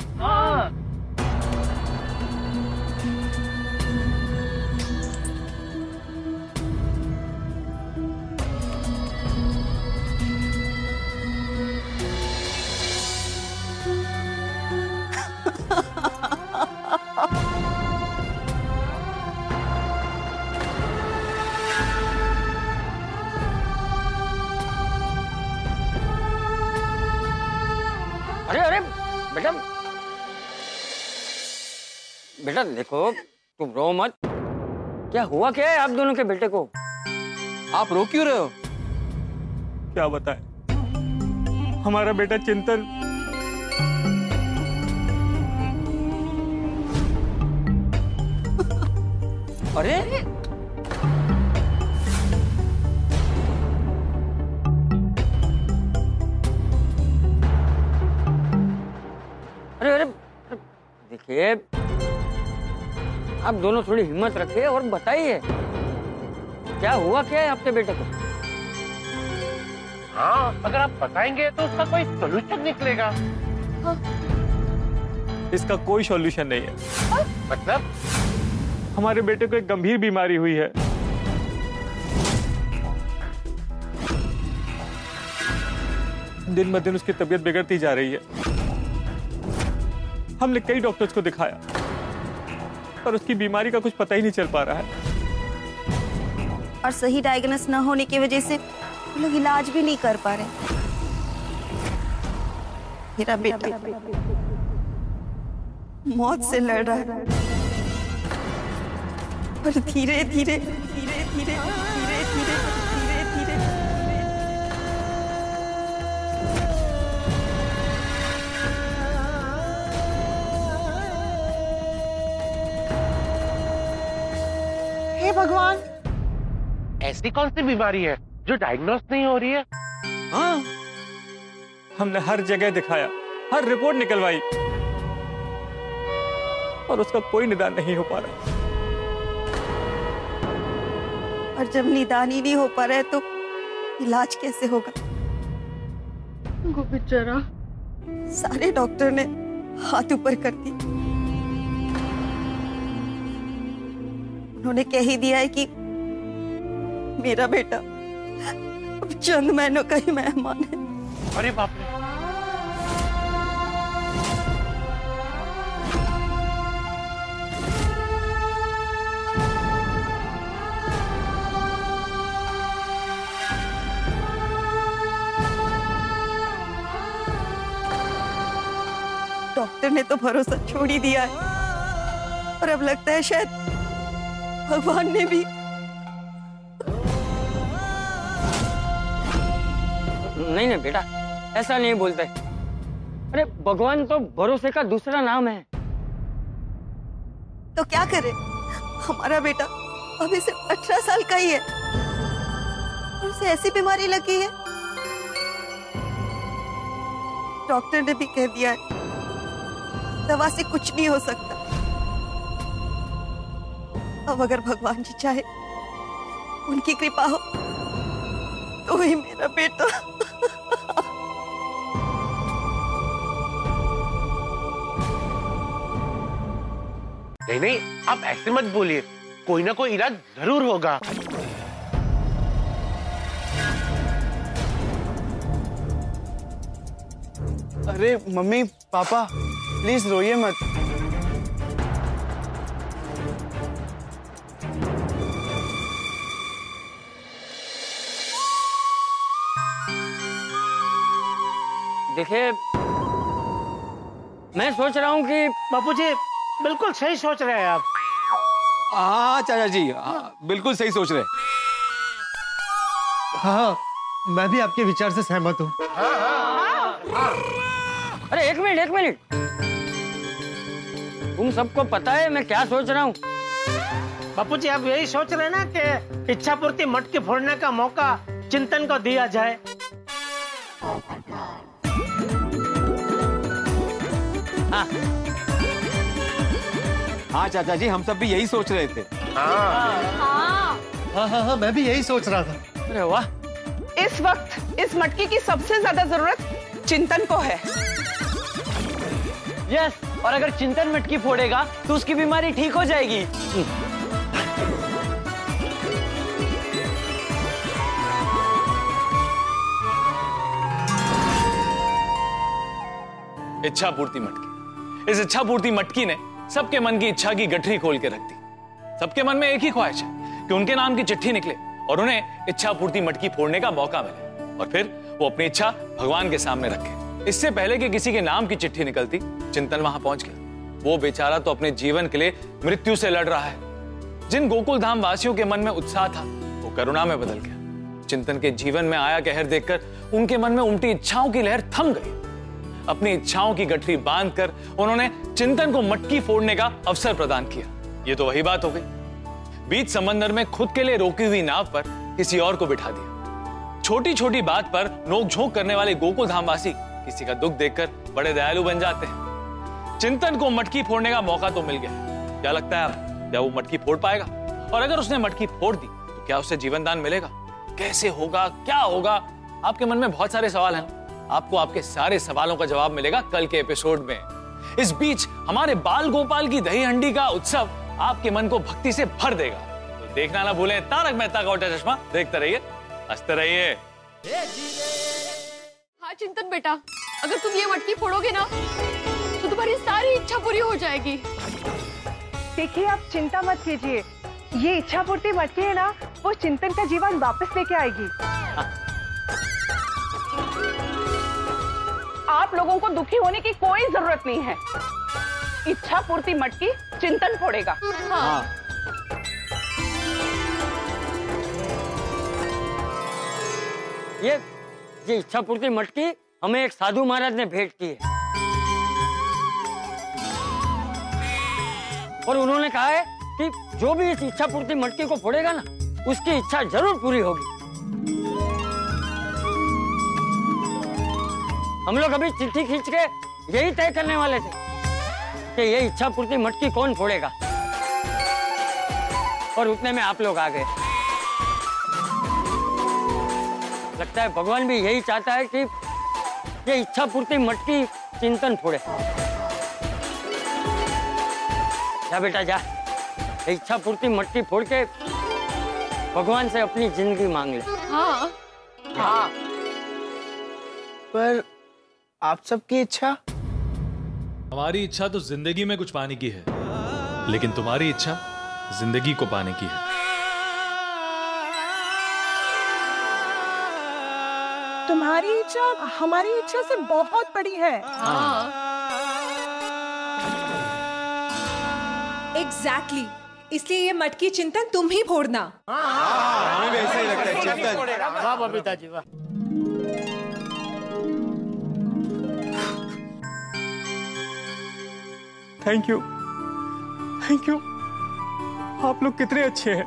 Speaker 12: बेटा देखो तुम रो मत। क्या हुआ क्या है आप दोनों के बेटे को?
Speaker 6: आप रो क्यों रहे हो?
Speaker 19: क्या बताए? हमारा बेटा चिंतन।
Speaker 6: अरे!
Speaker 12: अरे अरे अरे, देखिए आप दोनों थोड़ी हिम्मत रखिए और बताइए। क्या हुआ क्या है आपके बेटे को?
Speaker 18: हाँ अगर आप बताएँगे तो उसका कोई सोल्यूशन निकलेगा। हाँ।
Speaker 19: इसका कोई सोल्यूशन नहीं है। हाँ?
Speaker 18: मतलब?
Speaker 19: हमारे बेटे को एक गंभीर बीमारी हुई है। दिन ब दिन उसकी तबीयत बिगड़ती जा रही है। हमने कई डॉक्टर्स को दिखाया। पर उसकी बीमारी का कुछ पता ही नहीं चल पा रहा है।
Speaker 24: और सही डायग्नोस न होने की वजह से लोग इलाज भी नहीं कर पा रहे। मेरा बेटा मौत से लड़ रहा है। पर धीरे धीरे धीरे धीरे धीरे धीरे
Speaker 18: भगवान। ऐसी कौन सी बीमारी है जो डायग्नोस नहीं हो रही है?
Speaker 19: हाँ हमने हर जगह दिखाया हर रिपोर्ट निकलवाई। और उसका कोई निदान नहीं हो पा रहा।
Speaker 24: और जब निदान ही नहीं हो पा रहा है तो इलाज कैसे होगा?
Speaker 15: वो बेचारा
Speaker 24: सारे डॉक्टर ने हाथ ऊपर कर दी उन्होंने कह ही दिया है कि मेरा बेटा अब चंद महीनों का ही मेहमान है।
Speaker 18: अरे बाप रे।
Speaker 24: डॉक्टर ने तो भरोसा छोड़ ही दिया है। और अब लगता है शायद भगवान ने भी
Speaker 12: नहीं नहीं बेटा ऐसा नहीं बोलते। अरे भगवान तो भरोसे का दूसरा नाम है।
Speaker 24: तो क्या करे? हमारा बेटा अभी सिर्फ़ अठारह साल का ही है। और उसे ऐसी बीमारी लगी है। डॉक्टर ने भी कह दिया है दवा से कुछ नहीं हो सकता। अब अगर भगवान जी चाहे उनकी कृपा हो तो ही मेरा बेटा।
Speaker 18: नहीं नहीं आप ऐसे मत बोलिए। कोई ना कोई इलाज ज़रूर होगा।
Speaker 9: अरे मम्मी पापा प्लीज़ रोइए मत।
Speaker 12: देखिए मैं सोच रहा हूँ कि
Speaker 11: बापू जी बिल्कुल सही सोच रहे हैं आप।
Speaker 6: हाँ चाचा जी हाँ, बिल्कुल सही सोच रहे हैं।
Speaker 17: हाँ मैं भी आपके विचार से सहमत हूँ।
Speaker 12: अरे एक मिनट एक मिनट। तुम सबको पता है मैं क्या सोच रहा हूँ?
Speaker 11: बापू जी आप यही सोच रहे हैं ना कि इच्छा पूर्ति मटकी फोड़ने का मौका चिंतन को दिया जाए?
Speaker 12: हाँ
Speaker 6: हाँ चाचा जी हम सब भी यही सोच रहे थे।
Speaker 17: हाँ। हाँ हाँ मैं भी यही सोच रहा था।
Speaker 12: अरे वाह।
Speaker 5: इस वक्त इस मटकी की सबसे ज़्यादा ज़रूरत चिंतन को है।
Speaker 8: यस और अगर चिंतन मटकी फोड़ेगा तो उसकी बीमारी ठीक हो जाएगी।
Speaker 19: इच्छा पूर्ति मटकी। इस इच्छा पूर्ति मटकी ने सबके मन की इच्छा की गठरी खोल के रख दी। सबके मन में एक ही ख्वाहिश है कि उनके नाम की चिट्ठी निकले और उन्हें इच्छा पूर्ति मटकी फोड़ने का मौका मिले और फिर वो अपनी इच्छा भगवान के सामने रखे। इससे पहले कि किसी के नाम की चिट्ठी निकलती, चिंतन वहाँ पहुँच गया। वो बेचारा तो अपने जीवन के लिए मृत्यु से लड़ रहा है। जिन गोकुल धाम वासियों के मन में उत्साह था, वो करुणा में बदल गया। चिंतन के जीवन में आया कहर देखकर उनके मन में उमटी इच्छाओं की लहर थम गई। अपनी इच्छाओं की गठरी बांधकर उन्होंने चिंतन को मटकी फोड़ने का अवसर प्रदान किया। ये तो वही बात हो गई। बीच समंदर में खुद के लिए रोकी हुई नाव पर किसी और को बिठा दिया। छोटी छोटी बात पर नोक करने वाले गोकुल किसी का दुख देखकर बड़े दयालु बन जाते हैं। चिंतन को मटकी फोड़ने का मौका तो मिल गया। क्या लगता है आप क्या वो मटकी फोड़ पाएगा? और अगर उसने मटकी फोड़ दी तो क्या उसे जीवन दान मिलेगा? कैसे होगा? क्या होगा? आपके मन में बहुत सारे सवाल हैं। आपको आपके सारे सवालों का जवाब मिलेगा कल के एपिसोड में। इस बीच हमारे बाल गोपाल की दही हंडी का उत्सव आपके मन को भक्ति से भर देगा। तो देखना ना भूलें तारक मेहता का उल्टा चश्मा देखते रहिए हँसते रहिए।
Speaker 15: हाँ चिंतन बेटा अगर तुम ये मटकी फोड़ोगे ना तो तुम्हारी सारी इच्छा पूरी हो जाएगी।
Speaker 25: देखिए आप चिंता मत कीजिए। ये इच्छा पूर्ति मटकी है ना वो चिंतन का जीवन वापस लेके आएगी।
Speaker 5: आप लोगों को दुखी होने की कोई ज़रूरत नहीं है। इच्छा पूर्ति मटकी चिंतन फोड़ेगा।
Speaker 15: हाँ।
Speaker 12: ये ये इच्छा पूर्ति मटकी हमें एक साधु महाराज ने भेंट की है। और उन्होंने कहा है कि जो भी इस इच्छा पूर्ति मटकी को फोड़ेगा ना उसकी इच्छा ज़रूर पूरी होगी। हम लोग अभी चिट्ठी खींच के यही तय करने वाले थे कि ये इच्छा पूर्ति मटकी कौन फोड़ेगा। और उतने में आप लोग आ गए। लगता है भगवान भी यही चाहता है कि ये इच्छा पूर्ति मटकी चिंतन फोड़े। जा बेटा जा। ये इच्छा पूर्ति मटकी फोड़ के भगवान से अपनी ज़िंदगी मांग ले।
Speaker 15: हाँ।
Speaker 26: हाँ। पर आप सबकी इच्छा?
Speaker 19: हमारी इच्छा तो ज़िंदगी में कुछ पाने की है लेकिन तुम्हारी इच्छा ज़िंदगी को पाने की है।
Speaker 5: तुम्हारी इच्छा हमारी इच्छा से बहुत बड़ी है।
Speaker 25: Exactly exactly. इसलिए ये मटकी चिंतन तुम ही फोड़ना।
Speaker 27: हमें भी ऐसा ही लगता है चिंतन।
Speaker 11: वाह बबीता जी वाह।
Speaker 26: थैंक यू थैंक यू आप लोग कितने अच्छे हैं।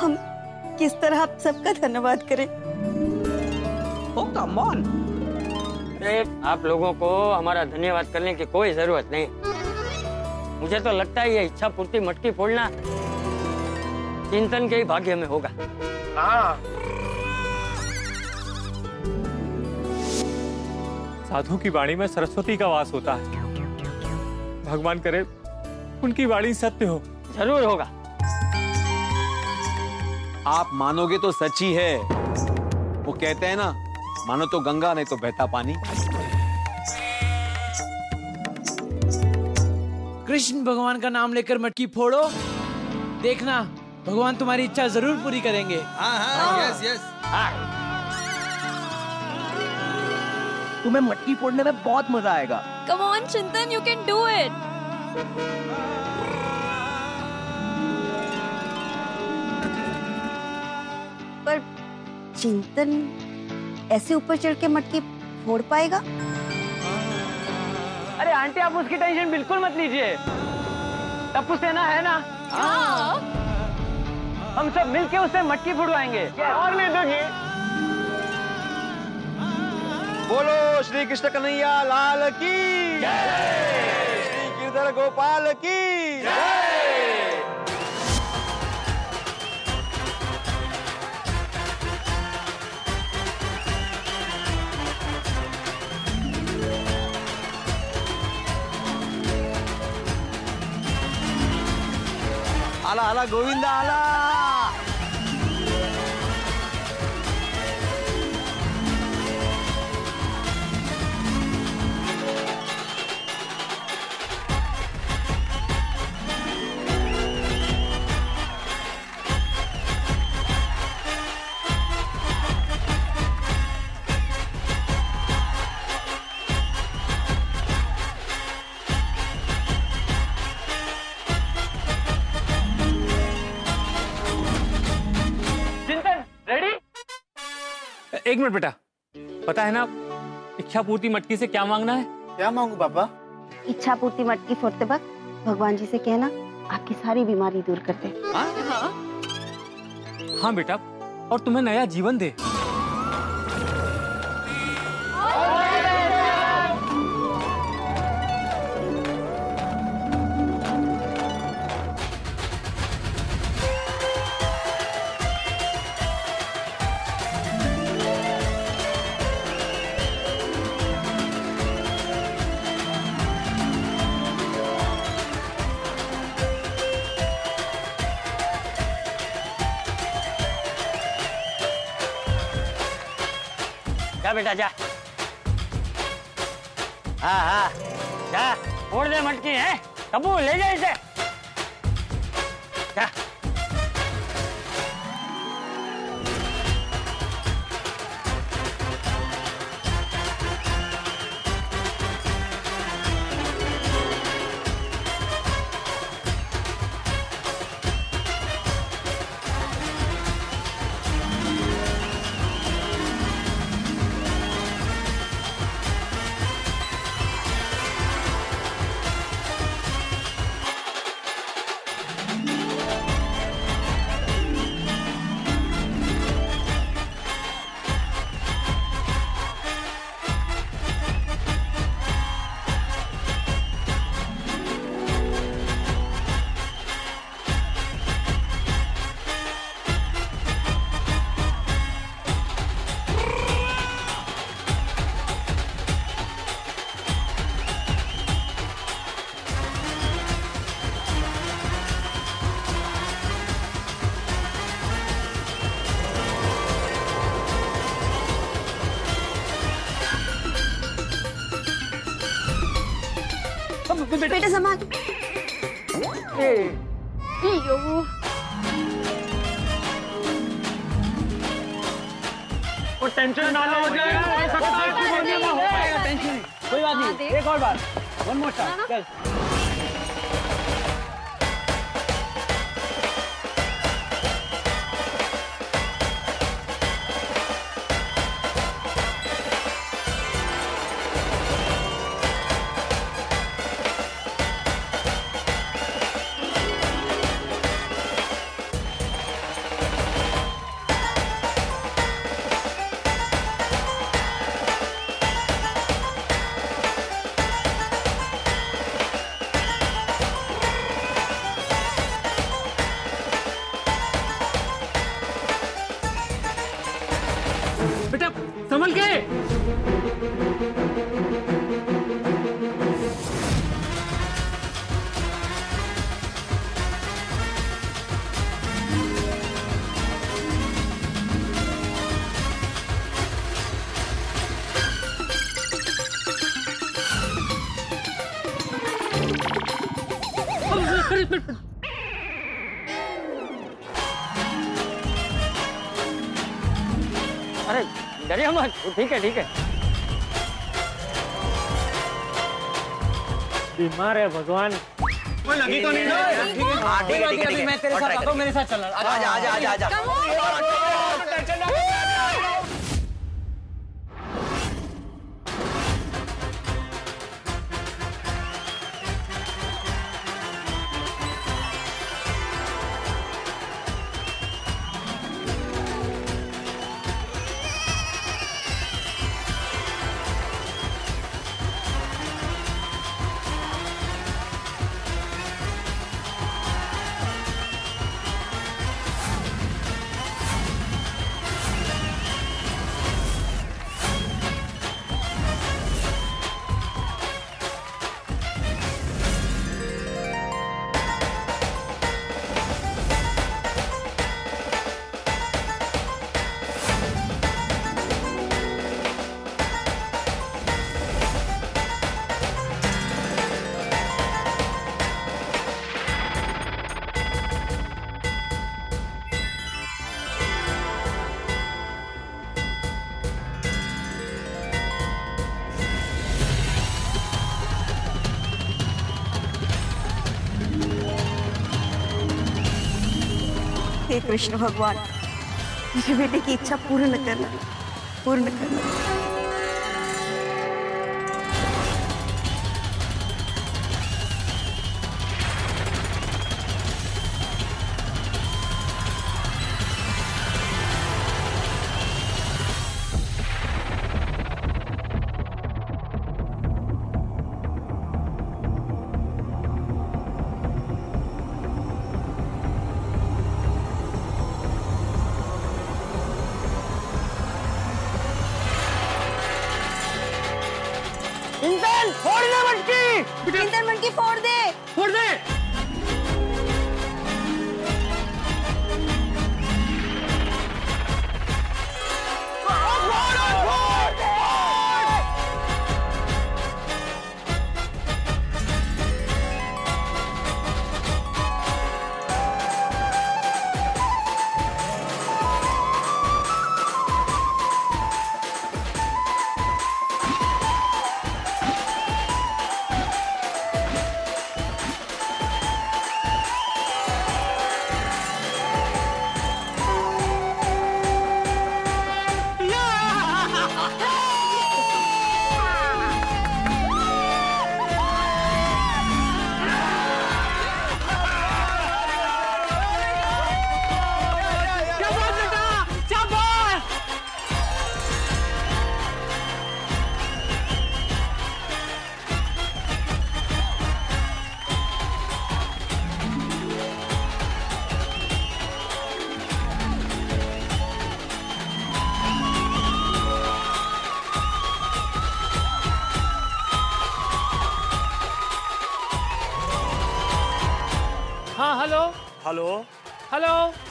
Speaker 24: हम किस तरह आप सबका धन्यवाद करें।
Speaker 5: ओ कम ऑन
Speaker 12: अरे आप लोगों को हमारा धन्यवाद करने की कोई ज़रूरत नहीं। मुझे तो लगता है ये इच्छा पूर्ति मटकी फोड़ना चिंतन के ही भाग्य में होगा।
Speaker 26: हाँ। साधु की वाणी में सरस्वती का वास होता है। भगवान करे उनकी वाणी सत्य हो।
Speaker 12: ज़रूर होगा।
Speaker 27: आप मानोगे तो सच ही। है वो कहते हैं ना मानो तो गंगा नहीं तो बहता पानी।
Speaker 7: कृष्ण भगवान का नाम लेकर मटकी फोड़ो। देखना भगवान तुम्हारी इच्छा ज़रूर पूरी करेंगे।
Speaker 14: हाँ हाँ यस यस
Speaker 28: तुम्हें मटकी फोड़ने में बहुत मज़ा आएगा।
Speaker 4: Come on Chintan you can do it
Speaker 24: पर चिंतन ऐसे ऊपर चढ़ के मटकी फोड़ पाएगा?
Speaker 12: अरे आंटी आप उसकी टेंशन बिल्कुल मत लीजिए। टप्पू सेना है ना? हाँ। हम सब मिलके उससे मटकी फुड़वाएँगे। और नहीं दोगी
Speaker 27: बोलो श्री कृष्ण कन्हैया लाल की। श्री गिरधर गोपाल की। आला आला गोविंदा आला।
Speaker 26: एक मिनट बेटा। पता है ना इच्छा पूर्ति मटकी से क्या मांगना है? क्या मांगू पापा?
Speaker 29: इच्छा पूर्ति मटकी फोड़ते वक्त भगवान जी से कहना आपकी सारी बीमारी दूर कर दे।
Speaker 26: हाँ बेटा और तुम्हें नया जीवन दे।
Speaker 12: जा बेटा जा। हाँ हाँ जा। फोड़ दे मटकी है। कबू ले जाए इसे।
Speaker 26: एक और बार वन मोर चल
Speaker 12: ठीक है ठीक है।
Speaker 11: बीमार है भगवान।
Speaker 7: कोई लगी तो नहीं ना? हाँ, ठीक है, ठीक है,
Speaker 26: मैं तेरे साथ आता हूँ मेरे साथ चल
Speaker 7: आजा आजा आजा आजा
Speaker 24: कृष्ण भगवान। मेरे बेटे की इच्छा पूर्ण करना पूर्ण करना।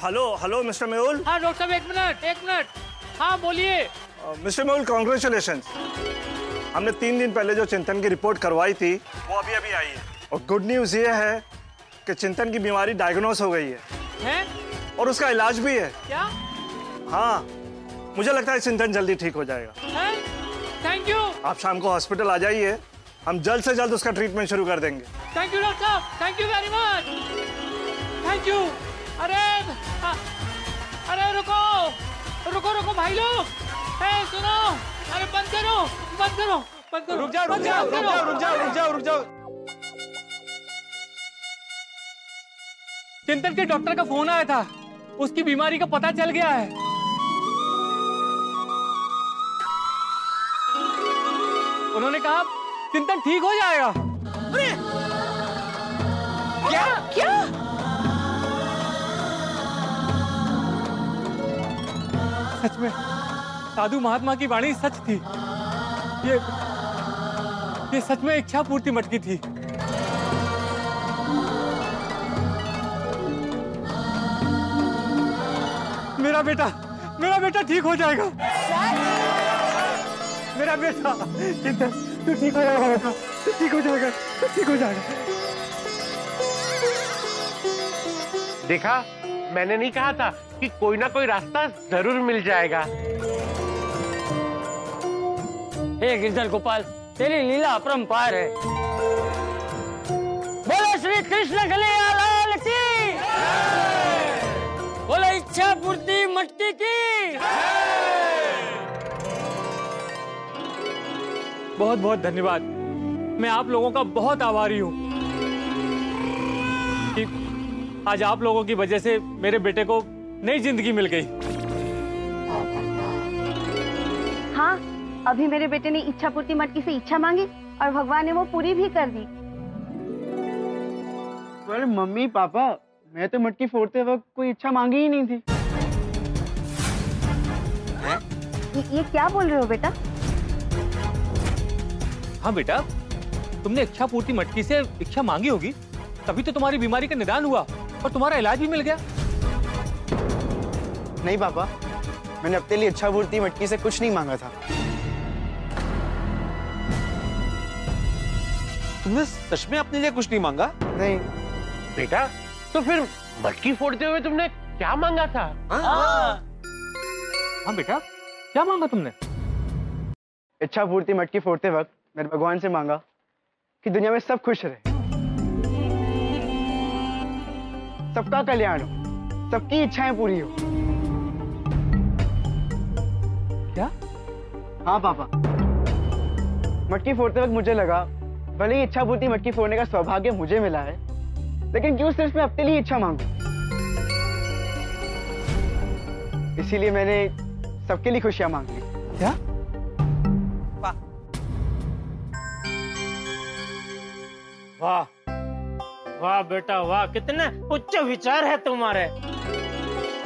Speaker 30: हेलो
Speaker 26: हेलो
Speaker 30: मिस्टर मेहुल
Speaker 26: हाँ डॉक्टर साहब एक मिनट एक मिनट। हाँ बोलिए।
Speaker 30: मिस्टर मेहुल कॉन्ग्रेचुलेशन हमने तीन दिन पहले जो चिंतन की रिपोर्ट करवाई थी वो अभी अभी आई है। और गुड न्यूज़ ये है कि चिंतन की बीमारी डायग्नोस हो गई है।
Speaker 26: हैं?
Speaker 30: और उसका इलाज भी है।
Speaker 26: क्या?
Speaker 30: हाँ मुझे लगता है चिंतन जल्दी ठीक हो जाएगा।
Speaker 26: थैंक यू
Speaker 30: आप शाम को हॉस्पिटल आ जाइए। हम जल्द से जल्द उसका ट्रीटमेंट शुरू कर देंगे।
Speaker 26: थैंक यू डॉक्टर साहब। Thank you very much thank you अरे अरे रुको रुको रुको भाई लोग ए सुनो अरे बंद करो बंद करो बंद करो
Speaker 3: रुक जाओ रुक जाओ रुक जाओ रुक जाओ रुक जाओ रुक जाओ।
Speaker 26: चिंतन के डॉक्टर का फ़ोन आया था। उसकी बीमारी का पता चल गया है। उन्होंने कहा चिंतन ठीक हो जाएगा।
Speaker 5: अरे! क्या? क्या?
Speaker 26: सच में। साधु महात्मा की वाणी सच थी। ये ये सच में इच्छा पूर्ति मटकी थी। मेरा बेटा मेरा बेटा ठीक हो जाएगा। मेरा बेटा चिंतन तू ठीक हो जाएगा बेटा, तू ठीक हो जाएगा, तू ठीक हो जाएगा।
Speaker 18: देखा? मैंने नहीं कहा था कि कोई ना कोई रास्ता ज़रूर मिल जाएगा।
Speaker 12: हे गिरधर गोपाल तेरी लीला अपरंपार है। बोलो श्री कृष्ण लाल की। बोलो इच्छा पूर्ति मटकी की।
Speaker 26: बहुत बहुत धन्यवाद। मैं आप लोगों का बहुत आभारी हूँ। आज आप लोगों की वजह से मेरे बेटे को नई ज़िंदगी मिल गई।
Speaker 31: हाँ अभी मेरे बेटे ने इच्छा पूर्ति मटकी से इच्छा मांगी और भगवान ने वो पूरी भी कर दी।
Speaker 32: पर मम्मी पापा मैं तो मटकी फोड़ते वक्त कोई इच्छा मांगी ही नहीं थी।
Speaker 31: ये, ये क्या बोल रहे हो बेटा?
Speaker 19: हाँ बेटा तुमने इच्छा पूर्ति मटकी से इच्छा मांगी होगी तभी तो तुम्हारी बीमारी का निदान हुआ। और तुम्हारा इलाज भी मिल गया?
Speaker 32: नहीं पापा मैंने अपने लिए इच्छा पूर्ति मटकी से कुछ नहीं मांगा था।
Speaker 6: तुमने सच में अपने लिए कुछ नहीं मांगा?
Speaker 32: नहीं।
Speaker 18: बेटा तो फिर मटकी फोड़ते हुए तुमने क्या मांगा था?
Speaker 19: हाँ बेटा क्या मांगा तुमने?
Speaker 32: इच्छा पूर्ति मटकी फोड़ते वक्त मैंने भगवान से मांगा कि दुनिया में सब खुश रहे। सबका कल्याण हो। सबकी इच्छाएँ पूरी हो।
Speaker 26: क्या?
Speaker 32: हाँ पापा। मटकी फोड़ते वक्त मुझे लगा भले ही इच्छा पूर्ति मटकी फोड़ने का सौभाग्य मुझे मिला है लेकिन क्यों सिर्फ़ मैं अपने लिए इच्छा मांगू? इसीलिए मैंने सबके लिए खुशियाँ मांग। ली
Speaker 26: क्या?
Speaker 11: वाह वाह। बेटा वाह कितने उच्च विचार है तुम्हारे।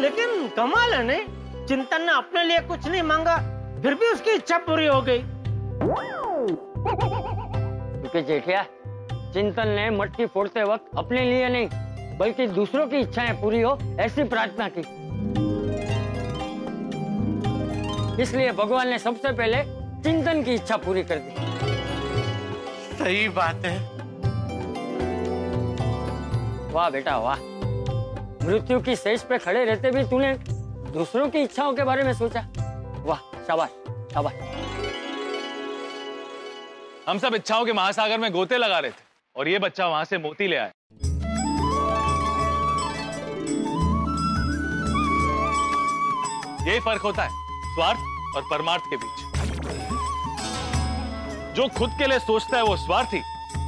Speaker 11: लेकिन कमाल है नहीं? चिंतन ने अपने लिए कुछ नहीं मांगा फिर भी उसकी इच्छा पूरी हो गई।
Speaker 12: क्योंकि जेठिया चिंतन ने मटकी फोड़ते वक्त अपने लिए नहीं बल्कि दूसरों की इच्छाएँ पूरी हो ऐसी प्रार्थना की। इसलिए भगवान ने सबसे पहले चिंतन की इच्छा पूरी कर दी।
Speaker 18: सही बात है।
Speaker 12: वाह बेटा, वाह। मृत्यु की शेष पे खड़े रहते भी तूने दूसरों की इच्छाओं के बारे में सोचा। वाह, शाबाश शाबाश।
Speaker 19: हम सब इच्छाओं के महासागर में गोते लगा रहे थे और ये बच्चा वहाँ से मोती ले आया। यही फ़र्क होता है, स्वार्थ और परमार्थ के बीच। जो खुद के लिए सोचता है वो स्वार्थी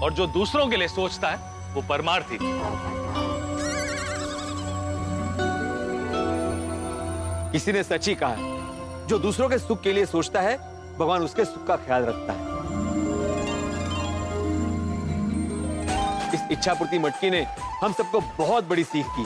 Speaker 19: और जो दूसरों के लिए सोचता है वो परमार थी
Speaker 6: किसी ने सच ही। कहा जो दूसरों के सुख के लिए सोचता है, भगवान उसके सुख का ख्याल रखता है। इस इच्छापूर्ति मटकी ने हम सबको बहुत बड़ी सीख की।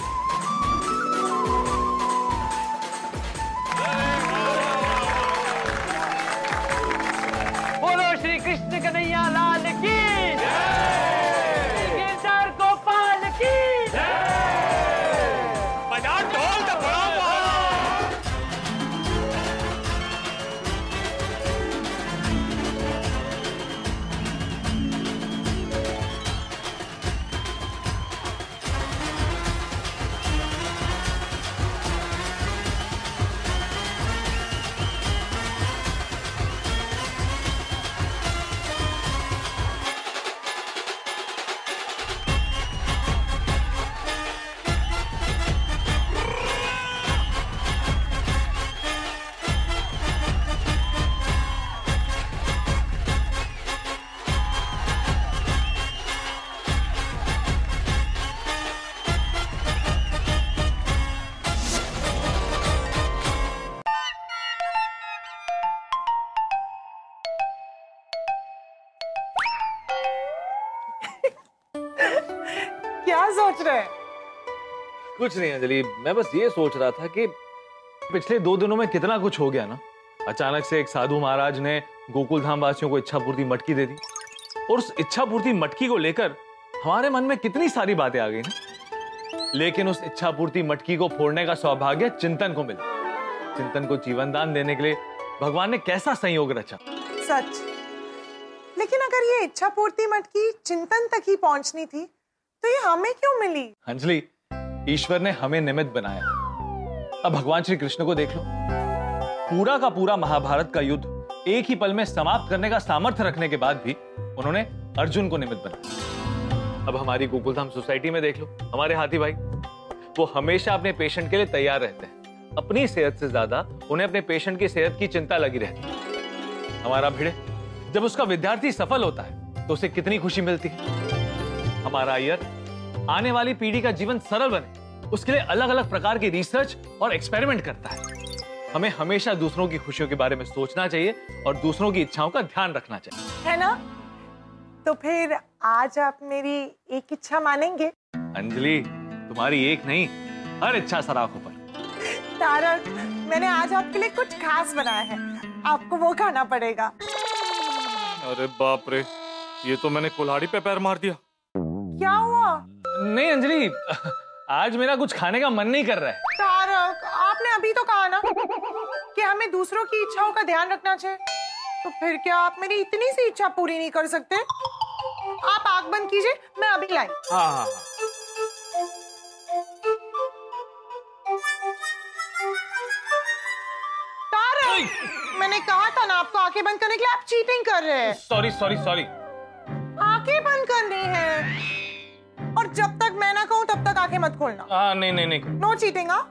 Speaker 19: कुछ नहीं अंजलि। मैं बस ये सोच रहा था कि पिछले दो दिनों में कितना कुछ हो गया ना। अचानक से एक साधु महाराज ने गोकुल धाम वासियों को इच्छा पूर्ति मटकी दे दी। और उस इच्छा पूर्ति मटकी को लेकर हमारे मन में कितनी सारी बातें आ गई ना। लेकिन उस इच्छा पूर्ति मटकी को फोड़ने का सौभाग्य चिंतन को मिला। चिंतन को जीवन दान देने के लिए भगवान ने कैसा संयोग रचा?
Speaker 13: सच। लेकिन अगर ये इच्छा पूर्ति मटकी चिंतन तक ही पहुंचनी थी तो ये हमें क्यों मिली?
Speaker 19: अंजलि ईश्वर ने हमें निमित्त बनाया अब भगवान श्री कृष्ण को देख लो। पूरा का पूरा महाभारत का युद्ध एक ही पल में समाप्त करने का सामर्थ्य रखने के बाद भी उन्होंने अर्जुन को निमित्त बनाया। अब हमारी गोकुलधाम सोसाइटी में देख लो, हमारे हाथी भाई। वो हमेशा अपने पेशेंट के लिए तैयार रहते हैं। अपनी सेहत से ज़्यादा उन्हें अपने पेशेंट की सेहत की चिंता लगी रहती है। हमारा भिड़े जब उसका विद्यार्थी सफल होता है तो उसे कितनी खुशी मिलती है। हमारा अय्यर आने वाली पीढ़ी का जीवन सरल बने। उसके लिए अलग अलग प्रकार की रिसर्च और एक्सपेरिमेंट करता है। हमें हमेशा दूसरों की खुशियों के बारे में सोचना चाहिए और दूसरों की इच्छाओं का ध्यान रखना चाहिए।
Speaker 13: है ना? तो फिर आज आप मेरी एक इच्छा मानेंगे?
Speaker 19: अंजलि तुम्हारी एक नहीं हर इच्छा सराखों पर।
Speaker 13: तारक मैंने आज आपके लिए कुछ खास बनाया है। आपको वो खाना पड़ेगा।
Speaker 19: अरे बाप रे ये तो मैंने कुल्हाड़ी पे पैर मार दिया।
Speaker 13: क्या हुआ?
Speaker 19: नहीं अंजलि आज मेरा कुछ खाने का मन नहीं कर रहा है।
Speaker 13: तारक आपने अभी तो कहा ना कि हमें दूसरों की इच्छाओं का ध्यान रखना चाहिए। तो फिर क्या आप मेरी इतनी सी इच्छा पूरी नहीं कर सकते? आप आग बंद कीजिए मैं अभी लाई।
Speaker 19: हाँ हाँ हाँ।
Speaker 13: तारक मैंने कहा था ना आपको आँखें बंद करने के लिए आप चीटिंग कर रहे हैं।
Speaker 19: सॉरी सॉरी सॉरी
Speaker 13: आँखें बंद करनी है। जब तक मैं ना कहूँ तब तक आँखें मत खोलना।
Speaker 19: हाँ नहीं नहीं नहीं।
Speaker 13: नो चीटिंग हाँ?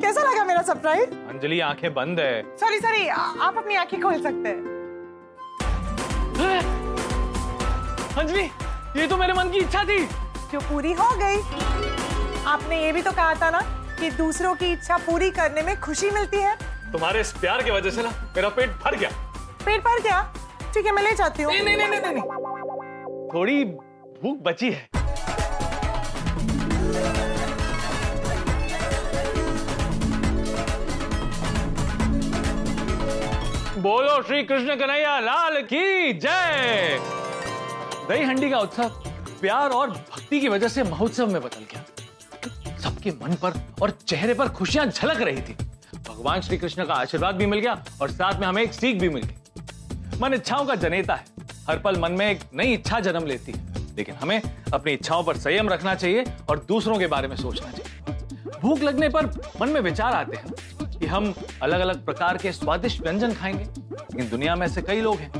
Speaker 13: कैसा लगा मेरा सरप्राइज़
Speaker 19: अंजलि आँखें बंद है।
Speaker 13: सॉरी सॉरी आप अपनी आँखें खोल सकते हैं।
Speaker 19: अंजलि ये तो मेरे मन की इच्छा थी।
Speaker 13: जो पूरी हो गई। आपने ये भी तो कहा था ना कि दूसरों की इच्छा पूरी करने में खुशी मिलती है।
Speaker 19: तुम्हारे इस प्यार की वजह से ना मेरा पेट भर गया।
Speaker 13: पेट भर गया। ठीक है मैं ले जाती हूँ।
Speaker 19: नहीं, नहीं, नहीं, नहीं, नहीं। थोड़ी भूख बची है। बोलो श्री कृष्ण कन्हैया लाल की जय। दही हंडी का उत्सव प्यार और भक्ति की वजह से महोत्सव में बदल गया। सबके मन पर और चेहरे पर खुशियाँ झलक रही थी। भगवान श्री कृष्ण का आशीर्वाद भी मिल गया और साथ में हमें एक सीख भी मिल गई। मन इच्छाओं का जनेता है। हर पल मन में एक नई इच्छा जन्म लेती है। लेकिन हमें अपनी इच्छाओं पर संयम रखना चाहिए और दूसरों के बारे में सोचना चाहिए। भूख लगने पर मन में विचार आते हैं कि हम अलग अलग प्रकार के स्वादिष्ट व्यंजन खाएँगे। लेकिन दुनिया में ऐसे कई लोग हैं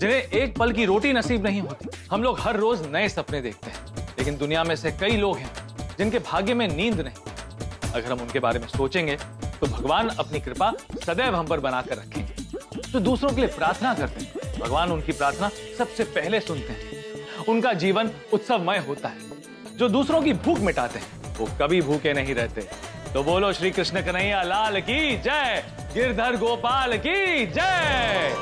Speaker 19: जिन्हें एक पल की रोटी नसीब नहीं होती। हम लोग हर रोज नए सपने देखते हैं। लेकिन दुनिया में से कई लोग हैं जिनके भाग्य में नींद नहीं। अगर हम उनके बारे में सोचेंगे तो भगवान अपनी कृपा सदैव हम पर बनाकर रखेंगे। जो दूसरों के लिए प्रार्थना करते हैं। भगवान उनकी प्रार्थना सबसे पहले सुनते हैं। उनका जीवन उत्सवमय होता है जो दूसरों की भूख मिटाते हैं। वो कभी भूखे नहीं रहते। तो बोलो श्री कृष्ण कन्हैया लाल की जय। गिरधर गोपाल की जय।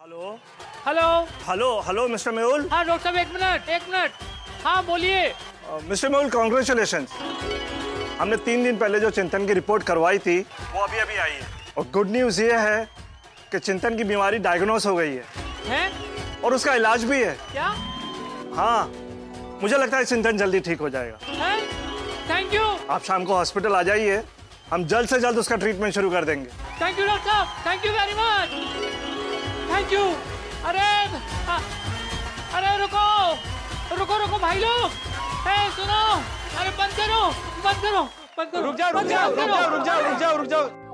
Speaker 30: Hello.
Speaker 26: Hello.
Speaker 30: Hello hello mister Mehul.
Speaker 26: हाँ डॉक्टर साहब एक मिनट एक मिनट। हाँ बोलिए।
Speaker 30: मिस्टर मेहुल कॉन्ग्रेचुलेशन हमने तीन दिन पहले जो चिंतन की रिपोर्ट करवाई थी वो अभी अभी आई है। और गुड न्यूज़ ये है कि चिंतन की बीमारी डायग्नोस हो गई है।
Speaker 26: हैं?
Speaker 30: और उसका इलाज भी है।
Speaker 26: क्या?
Speaker 30: हाँ मुझे लगता है चिंतन जल्दी ठीक हो जाएगा।
Speaker 26: थैंक यू
Speaker 30: आप शाम को हॉस्पिटल आ जाइए। हम जल्द से जल्द उसका ट्रीटमेंट शुरू कर देंगे।
Speaker 26: थैंक यू डॉक्टर साहब thank you very much thank you अरे आ, अरे रुको। रुको रुको भाई लोग। सुनो। अरे बंद करो। बंद करो। बंद करो।
Speaker 6: रुक जाओ रुक जाओ रुक जाओ रुक जाओ रुक जाओ रुक जाओ।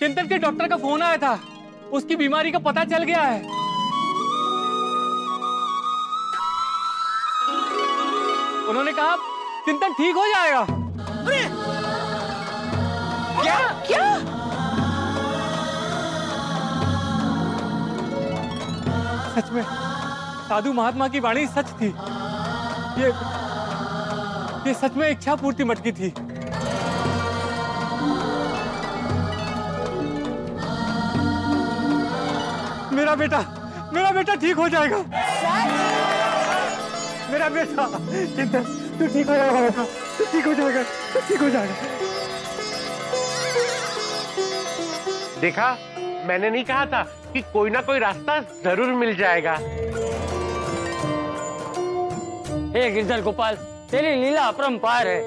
Speaker 26: चिंतन के डॉक्टर का फ़ोन आया था। उसकी बीमारी का पता चल गया है। उन्होंने कहा चिंतन ठीक हो जाएगा। अरे!
Speaker 13: क्या? क्या?
Speaker 26: सच में साधु महात्मा की वाणी सच थी। ये ये सच में इच्छा पूर्ति मटकी थी।
Speaker 18: मेरा बेटा मेरा बेटा ठीक हो जाएगा। मेरा बेटा चिंतन तू ठीक हो जाएगा बेटा तू ठीक हो जाएगा तू ठीक हो जाएगा। देखा मैंने नहीं कहा था कि कोई ना कोई रास्ता ज़रूर मिल जाएगा।
Speaker 12: हे गिरधर गोपाल तेरी लीला अपरंपार है।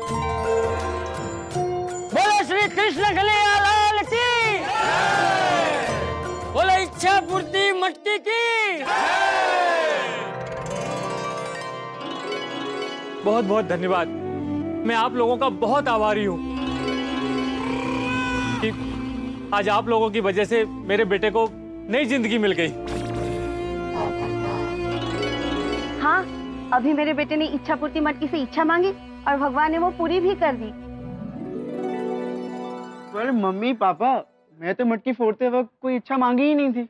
Speaker 12: बोलो श्री कृष्ण कन्हैया बोलो इच्छा पूर्ति मटकी की।
Speaker 19: बहुत बहुत धन्यवाद। मैं आप लोगों का बहुत आभारी हूँ। आज आप लोगों की वजह से मेरे बेटे को नई ज़िंदगी मिल गई।
Speaker 31: हाँ अभी मेरे बेटे ने इच्छा पूर्ति मटकी से इच्छा मांगी और भगवान ने वो पूरी भी कर दी।
Speaker 32: अरे मम्मी पापा मैं तो मटकी फोड़ते वक्त कोई इच्छा मांगी ही नहीं थी।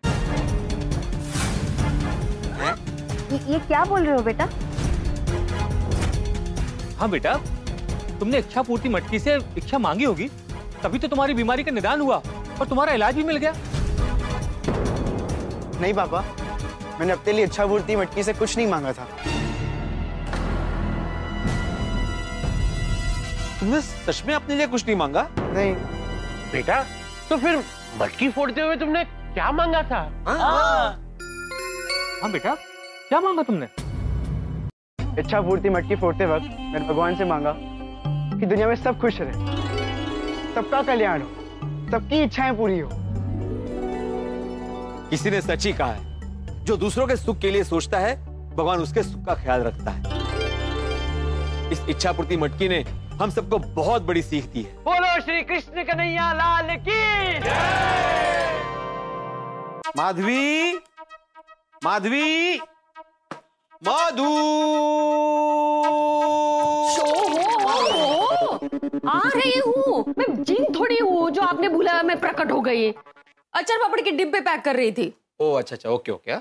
Speaker 31: ये, ये क्या बोल रहे हो बेटा?
Speaker 19: हाँ बेटा तुमने इच्छा पूर्ति मटकी से इच्छा मांगी होगी तभी तो तुम्हारी बीमारी का निदान हुआ और तुम्हारा इलाज भी मिल गया।
Speaker 32: नहीं पापा मैंने अपने लिए इच्छा पूर्ति मटकी से कुछ नहीं मांगा था।
Speaker 6: तुमने सच में अपने लिए कुछ नहीं मांगा?
Speaker 32: नहीं।
Speaker 18: बेटा तो फिर मटकी फोड़ते हुए तुमने क्या मांगा था?
Speaker 19: हाँ। बेटा क्या मांगा तुमने?
Speaker 32: इच्छा पूर्ति मटकी फोड़ते वक्त मैंने भगवान से मांगा कि दुनिया में सब खुश रहे सबका कल्याण हो सबकी इच्छाएँ पूरी हो।
Speaker 6: किसी ने सच ही कहा है जो दूसरों के सुख के लिए सोचता है भगवान उसके सुख का ख्याल रखता है। इस इच्छा पूर्ति मटकी ने हम सबको बहुत बड़ी सीख दी है।
Speaker 12: बोलो श्री कृष्ण कन्हैया लाल की
Speaker 6: माधवी माधवी माधु।
Speaker 15: आ रही हूँ। मैं जिन थोड़ी हूँ जो आपने भूला मैं प्रकट हो गई। अचार पापड़ के डिब्बे पैक कर रही थी।
Speaker 6: ओ अच्छा अच्छा ओके ओके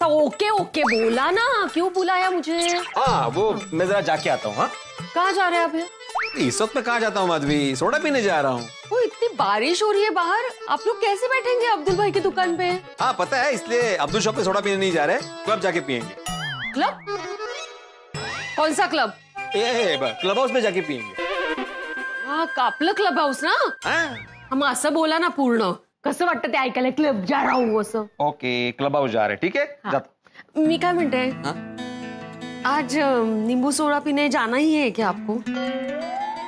Speaker 15: तो ओके ओके बोला ना। क्यों बुलाया मुझे?
Speaker 6: हाँ वो मैं जरा जाके आता हूँ हाँ।
Speaker 15: कहाँ जा रहे हैं आप ये?
Speaker 6: इस वक्त मैं कहाँ जाता हूँ माधवी? सोडा पीने जा रहा हूँ।
Speaker 15: वो इतनी बारिश हो रही है बाहर। आप लोग कैसे बैठेंगे अब्दुल भाई की दुकान पे?
Speaker 6: हाँ पता है इसलिए अब्दुल शॉप पे सोडा पीने नहीं जा रहे। क्लब जाके पियेंगे।
Speaker 15: क्लब? कौन सा क्लब?
Speaker 6: ए, क्लब हाउस में जाके पियेंगे।
Speaker 15: हा कापलं क्लब हाऊस ना? हम असं बोला ना पूर्ण। कसं वाटतं ते ऐकायला? क्लब जा रहा हूँ असं.
Speaker 6: ओके क्लब हाउस जा रहे ठीक है. जाता.
Speaker 15: मी काय म्हणते? आज अ, नींबू सोडा पीने जाना ही है क्या आपको?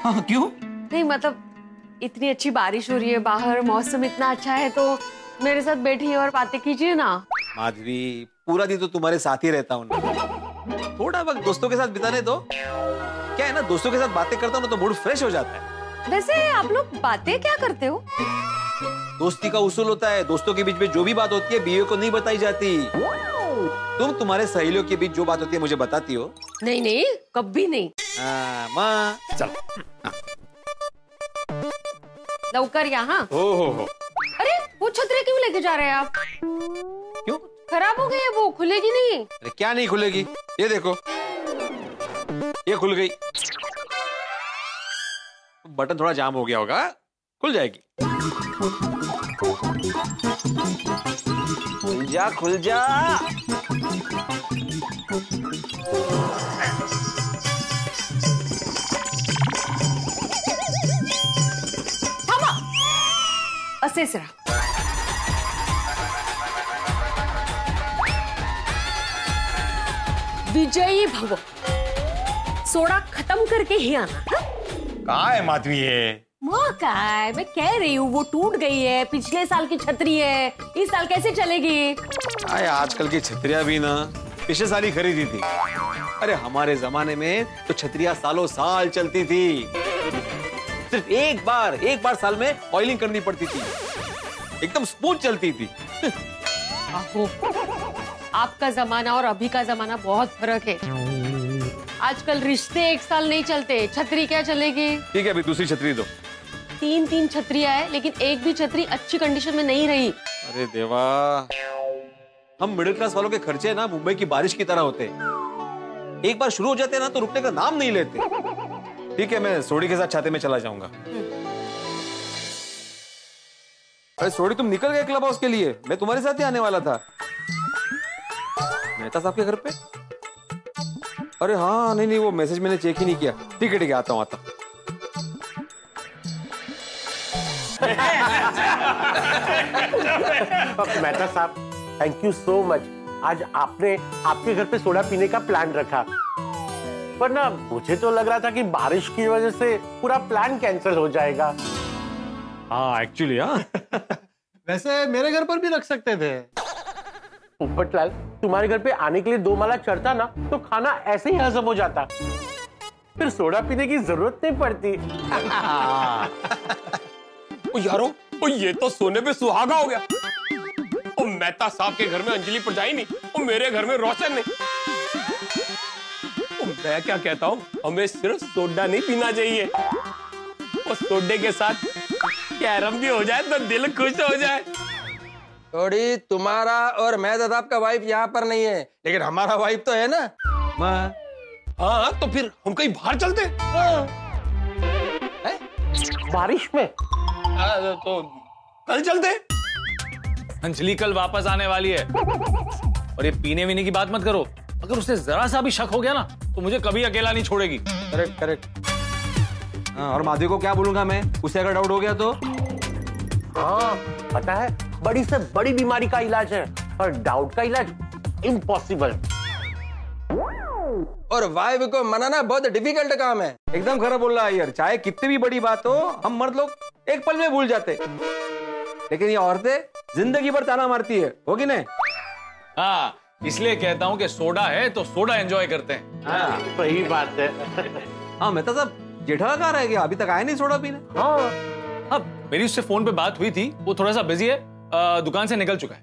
Speaker 6: हाँ क्यों?
Speaker 15: नहीं मतलब इतनी अच्छी बारिश हो रही है बाहर मौसम इतना अच्छा है तो मेरे साथ बैठिए और बातें कीजिए ना।
Speaker 6: माधवी पूरा दिन तो तुम्हारे साथ ही रहता हूँ ना। थोड़ा वक्त दोस्तों के साथ बिताने दो। क्या है ना दोस्तों के साथ बातें करता हूँ ना तो मूड फ्रेश हो जाता है।
Speaker 15: वैसे आप लोग बातें क्या करते हो?
Speaker 6: दोस्ती का उसूल होता है। दोस्तों के बीच में जो भी बात होती है बीवी को नहीं बताई जाती। तुम तुम्हारे सहेलियों के बीच जो बात होती है मुझे बताती हो?
Speaker 15: नहीं नहीं कभी नहीं।
Speaker 6: हाँ, माँ। चल।
Speaker 15: लवकर यहाँ?
Speaker 6: हो हो हो।
Speaker 15: अरे वो छतरी क्यों लेके जा रहे हैं आप?
Speaker 6: क्यों?
Speaker 15: खराब हो गई है वो खुलेगी नहीं
Speaker 6: अरे क्या नहीं खुलेगी? ये देखो। ये खुल गई। बटन थोड़ा जाम हो गया होगा। खुल जाएगी। खुल जा। खुल जा
Speaker 15: विजयी भव। सोडा खत्म करके ही आना हाँ?
Speaker 6: माधवी है?
Speaker 15: वो मैं कह रही हूँ वो टूट गई है पिछले साल की छतरी है इस साल कैसे चलेगी?
Speaker 6: आए आजकल की छतरिया भी ना पिछले साल ही खरीदी थी। अरे हमारे जमाने में तो छतरिया सालों साल चलती थी। सिर्फ़ एक बार एक बार साल में ऑयलिंग करनी पड़ती थी। एकदम स्मूथ चलती थी।
Speaker 15: आपका जमाना और अभी का जमाना बहुत फ़र्क है। आजकल रिश्ते एक साल नहीं चलते छतरी क्या चलेगी?
Speaker 6: ठीक है अभी दूसरी छतरी दो।
Speaker 15: तीन तीन छतरियाँ है लेकिन एक भी छतरी अच्छी कंडीशन में नहीं रही।
Speaker 6: अरे देवा। हम मिडिल क्लास वालों के खर्चे ना मुंबई की बारिश की तरह होते। एक बार शुरू हो जाते ना तो रुकने का नाम नहीं लेते। ठीक है मैं सोडी के साथ छाते में चला जाऊँगा। अरे सोडी तुम निकल गए क्लब हाउस के लिए। मैं तुम्हारे साथ ही आने वाला था। मेहता साहब के घर पे? अरे हाँ नहीं नहीं वो मैसेज मैंने चेक ही नहीं किया। ठीक है ठीक है आता हूँ आता हूँ।
Speaker 18: मेहता साहब थैंक यू सो मच आज आपने आपके घर पे सोडा पीने का प्लान रखा। पर ना मुझे तो लग रहा था कि बारिश की वजह से पूरा प्लान कैंसिल हो जाएगा।
Speaker 19: हाँ एक्चुअली हाँ।
Speaker 18: वैसे मेरे घर पर भी रख सकते थे। पोपटलाल तुम्हारे घर पे आने के लिए दो माला चढ़ता ना तो खाना ऐसे ही हजम हो जाता। फिर सोडा पीने की ज़रूरत नहीं पड़ती।
Speaker 3: ओ यारो ओ ये तो सोने पे सुहागा हो गया। ओ मेहता साहब के घर में अंजलि परजाई नहीं ओ मेरे घर में रोशन नहीं। ओ मैं क्या कहता हूँ हमें सिर्फ़ सोडा नहीं पीना चाहिए। और सोडे के साथ कैरम भी हो जाए तो दिल खुश हो जाए।
Speaker 33: थोड़ी तुम्हारा और मेहता साहब का वाइफ यहाँ पर नहीं है लेकिन हमारा वाइफ तो है ना।
Speaker 3: हाँ तो फिर हम कहीं बाहर चलते
Speaker 18: बारिश में?
Speaker 3: तो कल चलते
Speaker 19: अंजलि कल वापस आने वाली है। और ये पीने वीने की बात मत करो। अगर उसे जरा सा भी शक हो गया ना तो मुझे कभी अकेला नहीं छोड़ेगी।
Speaker 6: Correct correct. हाँ, और माधवी को क्या बोलूँगा मैं? उसे अगर डाउट हो गया तो?
Speaker 18: हाँ पता है बड़ी से बड़ी बीमारी का इलाज है और डाउट का इलाज इम्पॉसिबल
Speaker 33: और वाइफ को मनाना बहुत डिफ़िकल्ट काम है।
Speaker 6: एकदम खराब बोल रहा है यार चाहे कितनी भी बड़ी बात हो हम मर्द लोग एक पल में भूल जाते। लेकिन ये औरतें ज़िंदगी भर ताना मारती है होगी नहीं?
Speaker 19: हाँ इसलिए कहता हूँ कि सोडा है तो सोडा एंजॉय करते हैं।
Speaker 18: हाँ, सही बात है।
Speaker 6: हाँ मेहता साहब जेठा कहाँ रह गया अभी तक आया नहीं सोडा पीने।
Speaker 18: हाँ।
Speaker 19: अब मेरी उससे फ़ोन पे बात हुई थी वो थोड़ा सा बिज़ी है अ, दुकान से निकल चुका है।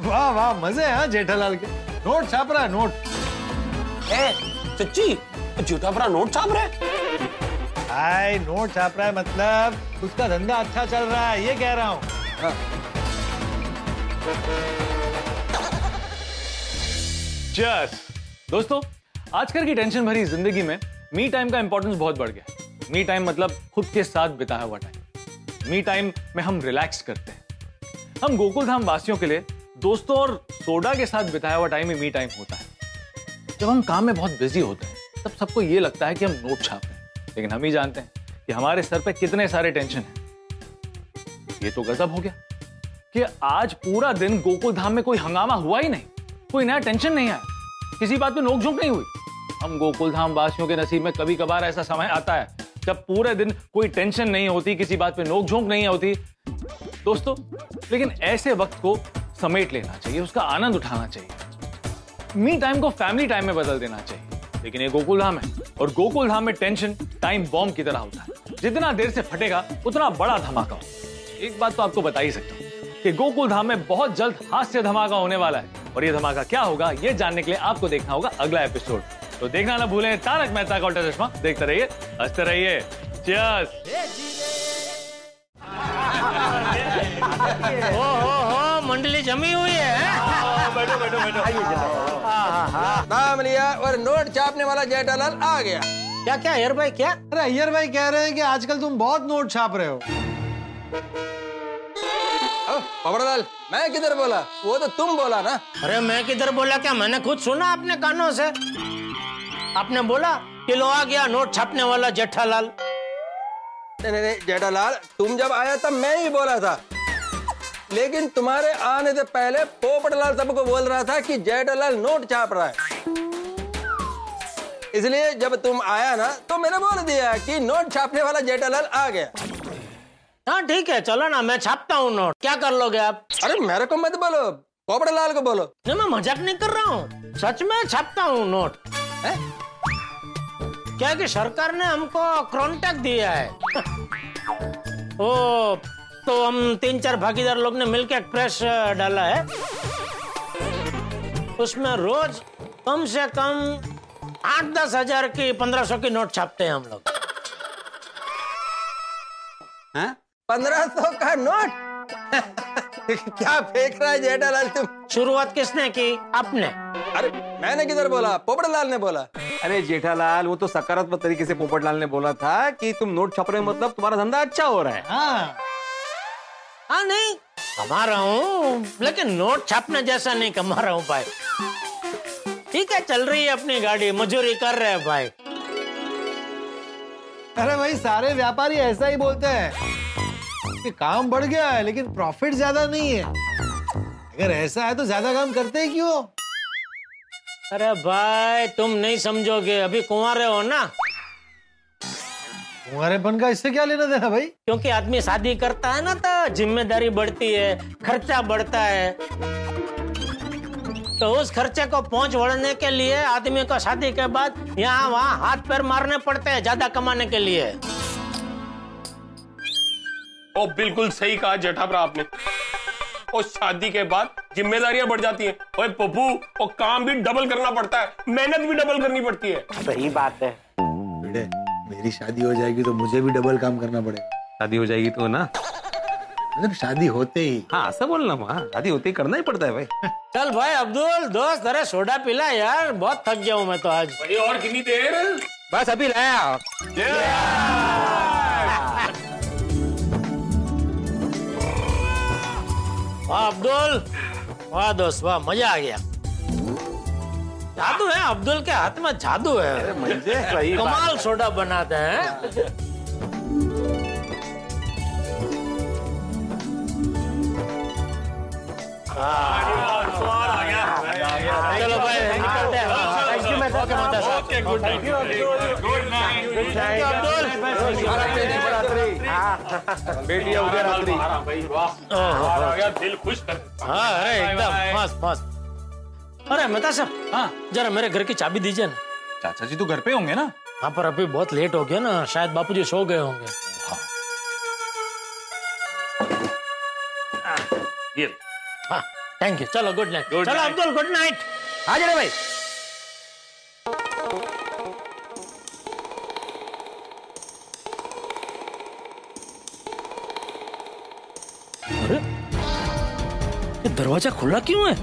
Speaker 17: वाह वाह मज़े हैं हाँ जेठालाल के। नोट छाप रहा है नोट।
Speaker 3: ए, सच्ची? झूठा नोट छाप रहे
Speaker 17: हाय नोट छाप रहा है मतलब उसका धंधा अच्छा चल रहा है, ये कह रहा हूँ।
Speaker 19: चीयर्स दोस्तों, आजकल की टेंशन भरी ज़िंदगी में मी टाइम का इंपॉर्टेंस बहुत बढ़ गया है। मी टाइम मतलब खुद के साथ बिताया हुआ टाइम मी टाइम में हम रिलैक्स करते हैं। हम गोकुल धाम वासियों के लिए दोस्तों और सोडा के साथ बिताया हुआ टाइम ही मी टाइम होता है। जब हम काम में बहुत बिज़ी होते हैं, तब सबको ये लगता है कि हम नोट छाप हैं। लेकिन हम ही जानते हैं कि हमारे सर पे कितने सारे टेंशन हैं। ये तो गजब हो गया कि आज पूरा दिन गोकुल धाम में कोई हंगामा हुआ ही नहीं। कोई नया टेंशन नहीं आया। किसी बात पे नोकझोंक नहीं हुई। हम गोकुल धाम वासियों के नसीब में कभी कभार ऐसा समय आता है जब पूरे दिन कोई टेंशन नहीं होती, किसी बात पे नोकझोंक नहीं होती। दोस्तों, लेकिन ऐसे वक्त को समेट लेना चाहिए, उसका आनंद उठाना चाहिए। मी टाइम को फैमिली टाइम में बदल देना चाहिए। लेकिन ये गोकुल धाम है। और गोकुल धाम में टेंशन टाइम बॉम्ब की तरह होता है। जितना देर से फटेगा, उतना बड़ा धमाका एक बात तो आपको बता ही सकता हूँ कि गोकुल धाम में बहुत जल्द हास्य धमाका होने वाला है। और ये धमाका क्या होगा, ये जानने के लिए आपको देखना होगा अगला एपिसोड तो देखना ना भूलें, तारक मेहता का उल्टा चश्मा। देखते रहिए, हँसते रहिए!
Speaker 11: ओ हो हो मंडली जमी हुई है।
Speaker 33: बैठो बैठो बैठो आइए नाम लिया और नोट छापने वाला जेठालाल आ गया।
Speaker 11: क्या क्या अयर भाई क्या?
Speaker 17: अरे अय्यर भाई कह रहे हैं कि आजकल तुम बहुत नोट छाप रहे हो।
Speaker 33: पबड़लाल मैं किधर बोला? वो तो तुम बोला ना।
Speaker 11: अरे मैं किधर बोला? क्या मैंने खुद सुना अपने कानों से? आपने बोला कि लो आ गया नोट छापने वाला जेठालाल।
Speaker 33: नहीं जेठालाल तुम जब आया तब मैं ही बोला था। लेकिन तुम्हारे आने से पहले पोपटलाल सबको बोल रहा था कि जेठालाल नोट छाप रहा है। इसलिए जब तुम आया ना तो मैंने बोल दिया कि नोट छापने वाला जेठालाल आ गया।
Speaker 11: हाँ ठीक है चलो ना मैं छापता हूँ नोट। क्या कर लोगे आप?
Speaker 33: अरे मेरे को मत बोलो पोपटलाल को बोलो।
Speaker 11: नहीं मैं मज़ाक नहीं कर रहा हूँ। सच में छापता हूँ नोट। है? क्या है कि सरकार ने हमको कॉन्ट्रैक्ट दिया है। ओ तो हम तीन चार भागीदार लोग ने मिलकर प्रेस डाला है। उसमें रोज कम से कम आठ दस हज़ार की, पंद्रह सौ की नोट छापते हैं हम लोग।
Speaker 33: पंद्रह सौ का नोट? क्या फेंक रहा है जेठालाल तुम?
Speaker 11: शुरुआत किसने की? आपने
Speaker 33: अरे मैंने किधर बोला? पोपटलाल ने बोला।
Speaker 6: अरे जेठालाल वो तो सकारात्मक तरीके से पोपटलाल ने बोला था कि तुम नोट छाप रहे मतलब तुम्हारा धंधा अच्छा हो रहा है।
Speaker 17: हाँ।
Speaker 11: हाँ नहीं। कमा रहा हूँ लेकिन नोट छापने जैसा नहीं कमा रहा हूँ भाई। ठीक है चल रही है अपनी गाड़ी मजूरी कर रहे हैं भाई।
Speaker 34: अरे भाई सारे व्यापारी ऐसा ही बोलते हैं। कि काम बढ़ गया है लेकिन प्रॉफिट ज़्यादा नहीं है। अगर ऐसा है तो ज़्यादा काम करते ही क्यों?
Speaker 11: अरे भाई तुम नहीं समझोगे। अभी कुंवारे हो ना?
Speaker 34: कुंवारेपन का इससे क्या लेना देना भाई?
Speaker 11: क्योंकि आदमी शादी करता है ना तो ज़िम्मेदारी बढ़ती है खर्चा बढ़ता है। तो उस खर्चे को पहुँच वड़ने के लिए आदमी को शादी के बाद यहाँ वहाँ हाथ पैर मारने पड़ते हैं ज़्यादा कमाने के लिए।
Speaker 3: ओ बिल्कुल सही कहा जेठाभरा आपने। और शादी के बाद जिम्मेदारियाँ बढ़ जाती हैं। ओए पप्पू और काम भी डबल करना पड़ता है। मेहनत भी डबल करनी पड़ती है।
Speaker 34: सही बात है। बेटे मेरी शादी हो जाएगी तो मुझे भी डबल काम करना पड़ेगा।
Speaker 19: शादी हो जाएगी तो ना?
Speaker 34: मतलब शादी होते ही।
Speaker 19: हाँ ऐसा बोलना वहाँ शादी होते ही करना ही पड़ता है भाई।
Speaker 11: चल भाई अब्दुल दोस्त अरे सोडा पिला यार बहुत थक गया हूँ मैं तो आज।
Speaker 3: भाई और कितनी देर?
Speaker 33: बस अभी लाया।
Speaker 11: वाह अब्दुल। वाह दोस्त वाह मज़ा आ गया। जादू है अब्दुल के हाथ में जादू है।
Speaker 33: सही
Speaker 11: कमाल सोडा बनाते हैं। चलो भाई निकलते हैं। थैंक यू मैं ओके माता साहब। Okay good night good night good night Abdul
Speaker 33: बेटिया उदय रात्रि
Speaker 3: भाई वाह। आ गया दिल खुश कर
Speaker 11: हाँ अरे एकदम मस्त मस्त। अरे मेहता साहब हाँ जरा मेरे घर की चाबी दीजिए ना।
Speaker 19: चाचा जी तो घर पे होंगे ना?
Speaker 11: हाँ पर अभी बहुत लेट हो गया ना शायद बापूजी सो गए होंगे।
Speaker 19: ये।
Speaker 11: हाँ थैंक यू चलो गुड नाइट चलो अब्दुल गुड नाइट
Speaker 33: आ जा भाई।
Speaker 11: दरवाज़ा खुला क्यों है?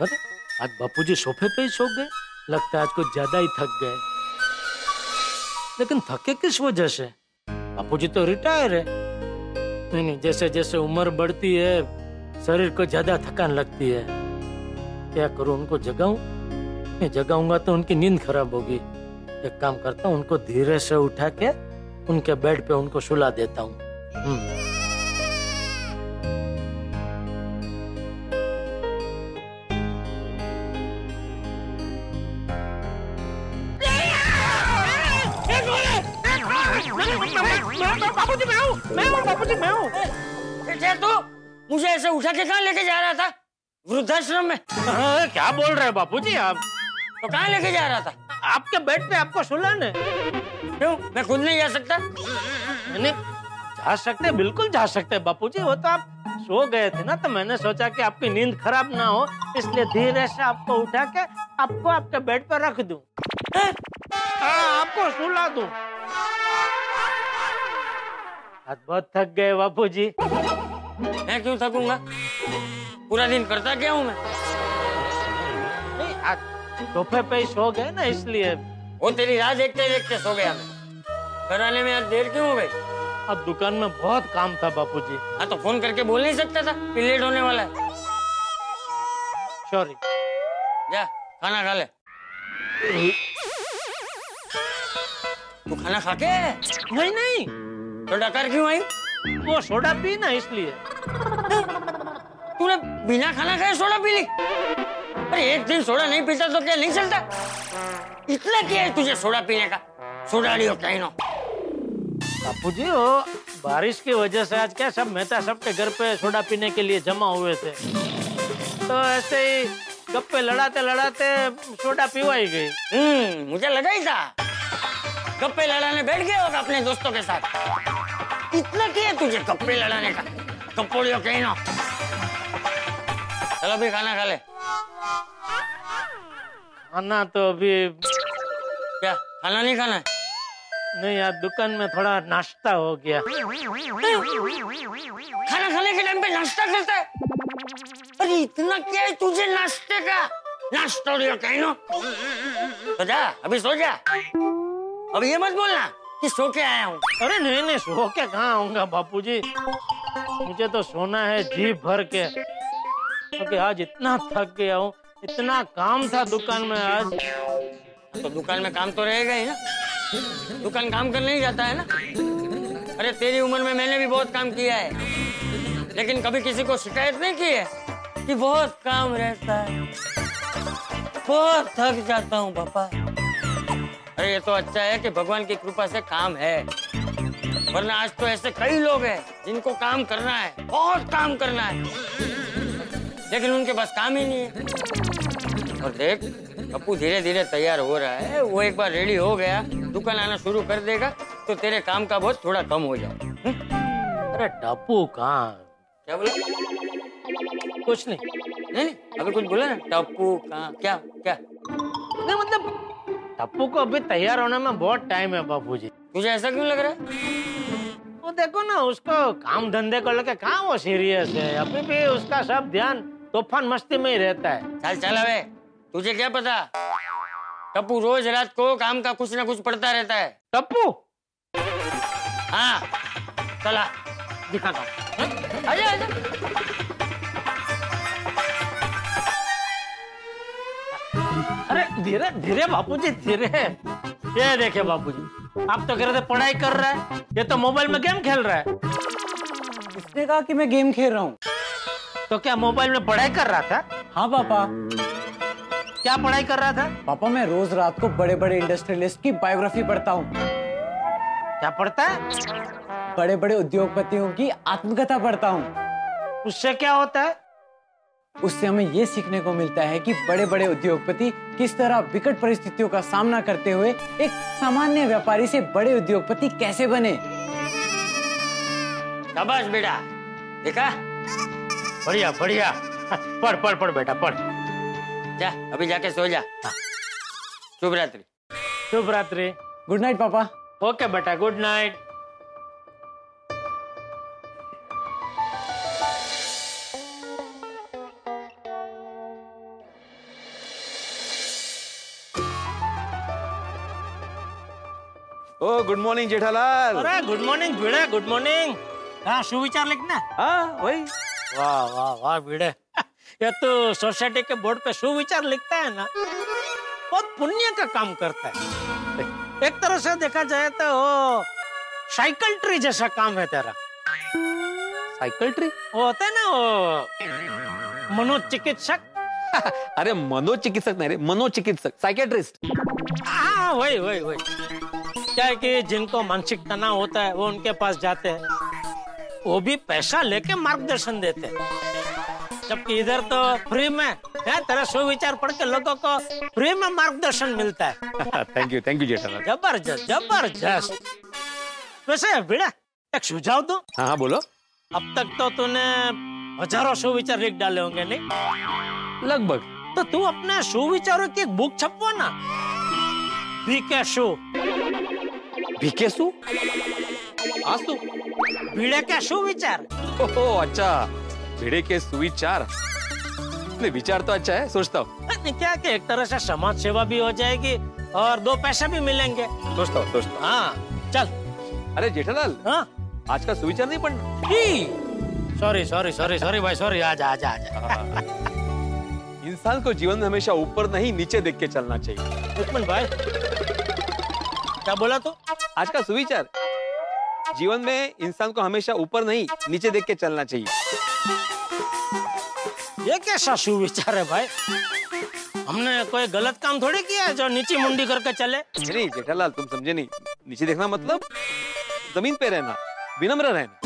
Speaker 11: अरे आज बापूजी सोफे पे ही सो गए? लगता है आज कुछ ज़्यादा ही थक गए। लेकिन थके किस वजह से? बापू जी तो रिटायर है। नहीं नहीं जैसे जैसे उम्र बढ़ती है शरीर को ज़्यादा थकान लगती है। क्या करूँ, उनको जगाऊं? मैं जगाऊँगा तो उनकी नींद खराब होगी। एक काम करता हूँ, उनको धीरे से उठा के उनके बेड पे उनको सुला देता हूँ।
Speaker 12: मुझे ऐसे उठा के कहाँ लेके जा रहा था? वृद्धाश्रम में।
Speaker 11: हाँ, क्या बोल रहे बापू जी आप?
Speaker 12: तो कहाँ लेके जा रहा था?
Speaker 11: आपके बेड पे आपको सुलाने
Speaker 12: क्यों? मैं खुद नहीं जा सकता।
Speaker 11: नहीं जा सकते बिल्कुल जा सकते बापूजी वो तो आप सो गए थे ना तो मैंने सोचा कि आपकी नींद खराब ना हो इसलिए धीरे से आपको उठा के आपको आपके बेड पर रख दूँ। हाँ, आपको सुला दूँ। बहुत थक गए बापूजी।
Speaker 12: मैं क्यों थकूँगा? पूरा दिन करता क्या हूँ मैं?
Speaker 11: नहीं सोफे पे ही सो गए ना इसलिए।
Speaker 12: वो तेरी राह देखते देखते सो गया मैं। घर आने में आज देर क्यों हो गई?
Speaker 11: अब दुकान में बहुत काम था बापूजी।
Speaker 12: हाँ तो फ़ोन करके बोल नहीं सकता था कि लेट होने वाला है।
Speaker 11: सॉरी
Speaker 12: जा खाना खा ले। तू खाना खा के
Speaker 11: नहीं नहीं।
Speaker 12: तो डकार क्यों आई?
Speaker 11: वो सोडा पी ना इसलिए।
Speaker 12: तूने बिना खाना खाए सोडा पी ली? अरे एक दिन सोडा नहीं पीता तो क्या नहीं चलता? इतना क्या है तुझे सोडा पीने का? सोडा नहीं होता ही नो।
Speaker 11: बापूजी वो बारिश की वजह से आज क्या सब मेहता सबके घर पे सोडा पीने के लिए जमा हुए थे? तो ऐसे ही गप्पे लड़ाते लड़ाते सोडा पीवाई गई।
Speaker 12: हम्म मुझे लगा ही था। गप्पे लड़ाने बैठ गए होगा अपने दोस्तों के साथ। इतना क्या है तुझे कपड़े लड़ाने का? कपोड़ियों कहीं ना। चलो भी खाना खा ले।
Speaker 11: खाना तो अभी
Speaker 12: क्या? खाना नहीं खाना है?
Speaker 11: नहीं यार दुकान में थोड़ा नाश्ता हो गया।
Speaker 12: खाना खाने के टाइम पे नाश्ता करता है? अरे इतना क्या है तुझे नाश्ते का? नाश्ता कहीं नो। तो जा अभी सो जा। अब ये मत बोलना। कि सो के आया हूँ।
Speaker 11: अरे नहीं नहीं सो के कहाँ आऊँगा बापू जी मुझे तो सोना है जी भर के। क्योंकि आज इतना थक गया हूँ इतना काम था दुकान में आज।
Speaker 12: तो दुकान में काम तो रहेगा ही ना। दुकान काम करने ही जाता है ना। अरे तेरी उम्र में मैंने भी बहुत काम किया है। लेकिन कभी किसी को शिकायत नहीं की है कि बहुत काम रहता है। बहुत थक जाता हूँ पापा। अरे, ये तो अच्छा है कि भगवान की कृपा से काम है। वरना आज तो ऐसे कई लोग हैं जिनको काम करना है, बहुत काम करना है। लेकिन उनके पास काम ही नहीं है। और देख, पप्पू धीरे धीरे तैयार हो रहा है, वो एक बार रेडी हो गया, दुकान आना शुरू कर देगा तो तेरे काम का बोझ थोड़ा कम हो जाए
Speaker 11: अरे टप्पू कहाँ
Speaker 12: क्या बोला?
Speaker 11: कुछ नहीं।
Speaker 12: नहीं नहीं कुछ बोला ना टप्पू कहाँ क्या क्या?
Speaker 11: नहीं मतलब टप्पू को अभी तैयार होने में बहुत टाइम है बापू जी।
Speaker 12: तुझे ऐसा क्यों लग रहा है?
Speaker 11: वो देखो ना उसको काम धंधे को लेकर कहाँ वो सीरियस है। अभी भी उसका सब ध्यान तूफ़ान मस्ती में ही रहता है।
Speaker 12: चल चल अबे तुझे क्या पता? टप्पू रोज रात को काम का कुछ ना कुछ पड़ता रहता है।
Speaker 11: टप्पू
Speaker 12: हाँ चला
Speaker 11: दिखा दो अरे धीरे धीरे बापूजी धीरे। ये देखे बापूजी आप तो कह रहे थे पढ़ाई कर रहा है ये तो मोबाइल में गेम खेल रहा है।
Speaker 32: इसने कहा कि मैं गेम खेल रहा हूँ।
Speaker 11: तो क्या मोबाइल में पढ़ाई कर रहा था?
Speaker 32: हाँ पापा।
Speaker 11: क्या पढ़ाई कर रहा था?
Speaker 32: पापा मैं रोज रात को बड़े बड़े इंडस्ट्रियलिस्ट की बायोग्राफी पढ़ता हूँ।
Speaker 11: क्या पढ़ता है?
Speaker 32: बड़े बड़े उद्योगपतियों की आत्मकथा पढ़ता हूँ।
Speaker 11: उससे क्या होता है?
Speaker 32: उससे हमें ये सीखने को मिलता है कि बड़े बड़े उद्योगपति किस तरह विकट परिस्थितियों का सामना करते हुए एक सामान्य व्यापारी से बड़े उद्योगपति कैसे बने?
Speaker 12: शाबाश बेटा। देखा?
Speaker 11: बढ़िया बढ़िया। पढ़ पढ़ पढ़ बेटा पढ़।
Speaker 12: जा अभी जाके सो जा। शुभ रात्रि।
Speaker 11: शुभ रात्रि।
Speaker 32: गुड नाइट पापा।
Speaker 11: ओके बेटा गुड नाइट
Speaker 6: ओ गुड मॉर्निंग जेठालाल।
Speaker 11: अरे good morning Bhide good morning हाँ सुविचार लिखना
Speaker 6: हाँ वही।
Speaker 11: वाह वाह वाह भिड़े ये तो सोसाइटी के बोर्ड पे सुविचार लिखता है ना। बहुत पुण्य का काम करता है। एक तरह से देखा जाए तो वो साइकिल ट्री जैसा काम है तेरा।
Speaker 6: Psychiatry?
Speaker 11: वो होता है ना वो मनोचिकित्सक।
Speaker 6: अरे मनोचिकित्सक नहीं रे मनोचिकित्सक साइकेट्रिस्ट।
Speaker 11: हाँ वही वही वही। क्या है कि जिनको मानसिक तनाव होता है वो उनके पास जाते हैं। वो भी पैसा लेके मार्गदर्शन देते हैं। जबकि इधर तो फ्री में है तेरा सुविचार पढ़ के लोगों को फ्री में मार्गदर्शन मिलता है।
Speaker 6: Thank you thank you Jethalal
Speaker 11: ज़बरदस्त ज़बरदस्त। वैसे भिड़ा एक सुझाव दो?
Speaker 6: हाँ हाँ बोलो।
Speaker 11: अब तक तो तूने हज़ारों सुविचार लिख डाले होंगे नहीं?
Speaker 6: लगभग।
Speaker 11: तो तू अपने सुविचारों की एक बुक छपवा ना। शो
Speaker 6: बीके शो।
Speaker 11: के सुविचार।
Speaker 6: ओहो अच्छा। भिड़े के सुविचार। नहीं विचार तो अच्छा है सोचता हूँ।
Speaker 11: क्या कि एक तरह से समाज सेवा भी हो जाएगी और दो पैसे भी मिलेंगे।
Speaker 6: सोचता हूँ सोचता हूँ।
Speaker 11: हाँ चल।
Speaker 6: अरे जेठालाल।
Speaker 11: हाँ।
Speaker 6: आज का सुविचार नहीं पढ़ना।
Speaker 11: सॉरी सॉरी सॉरी सॉरी भाई सॉरी आजा आजा आजा।
Speaker 6: इंसान को जीवन में हमेशा ऊपर नहीं नीचे देख के चलना चाहिए।
Speaker 11: भाई। क्या बोला तो?
Speaker 6: आज का सुविचार। जीवन में इंसान को हमेशा ऊपर नहीं नीचे देख के चलना चाहिए।
Speaker 11: ये कैसा सुविचार है भाई? हमने कोई गलत काम थोड़ी किया है जो नीचे मुंडी करके चले?
Speaker 6: नहीं जेठालाल तुम समझे नहीं। नीचे देखना मतलब? ज़मीन पे रहना विनम्र रहना।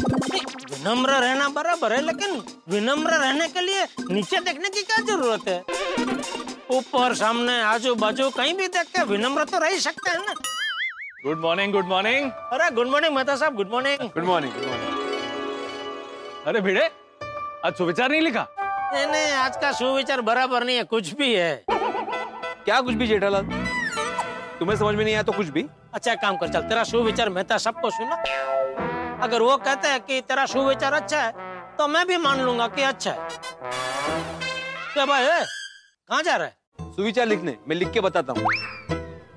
Speaker 11: विनम्र रहना बराबर है लेकिन विनम्र रहने के लिए नीचे देखने की क्या ज़रूरत है? ऊपर सामने आजू बाजू कहीं भी देख के विनम्र तो रह सकते हैं ना।
Speaker 19: गुड मॉर्निंग गुड मॉर्निंग
Speaker 11: अरे गुड मॉर्निंग मेहता साहब good morning
Speaker 6: good morning good morning
Speaker 19: अरे भिड़े आज सुविचार नहीं लिखा?
Speaker 11: नहीं नहीं आज का सुविचार बराबर नहीं है कुछ भी है।
Speaker 6: क्या कुछ भी जेठालाल? तुम्हें समझ में नहीं आया तो कुछ भी?
Speaker 11: अच्छा काम कर चल तेरा सुविचार मेहता सबको सुना। अगर वो कहते हैं कि तेरा सुविचार अच्छा है तो मैं भी मान लूँगा कि अच्छा है। क्या भाई कहाँ जा रहा है?
Speaker 6: सुविचार लिखने मैं लिख के बताता हूँ।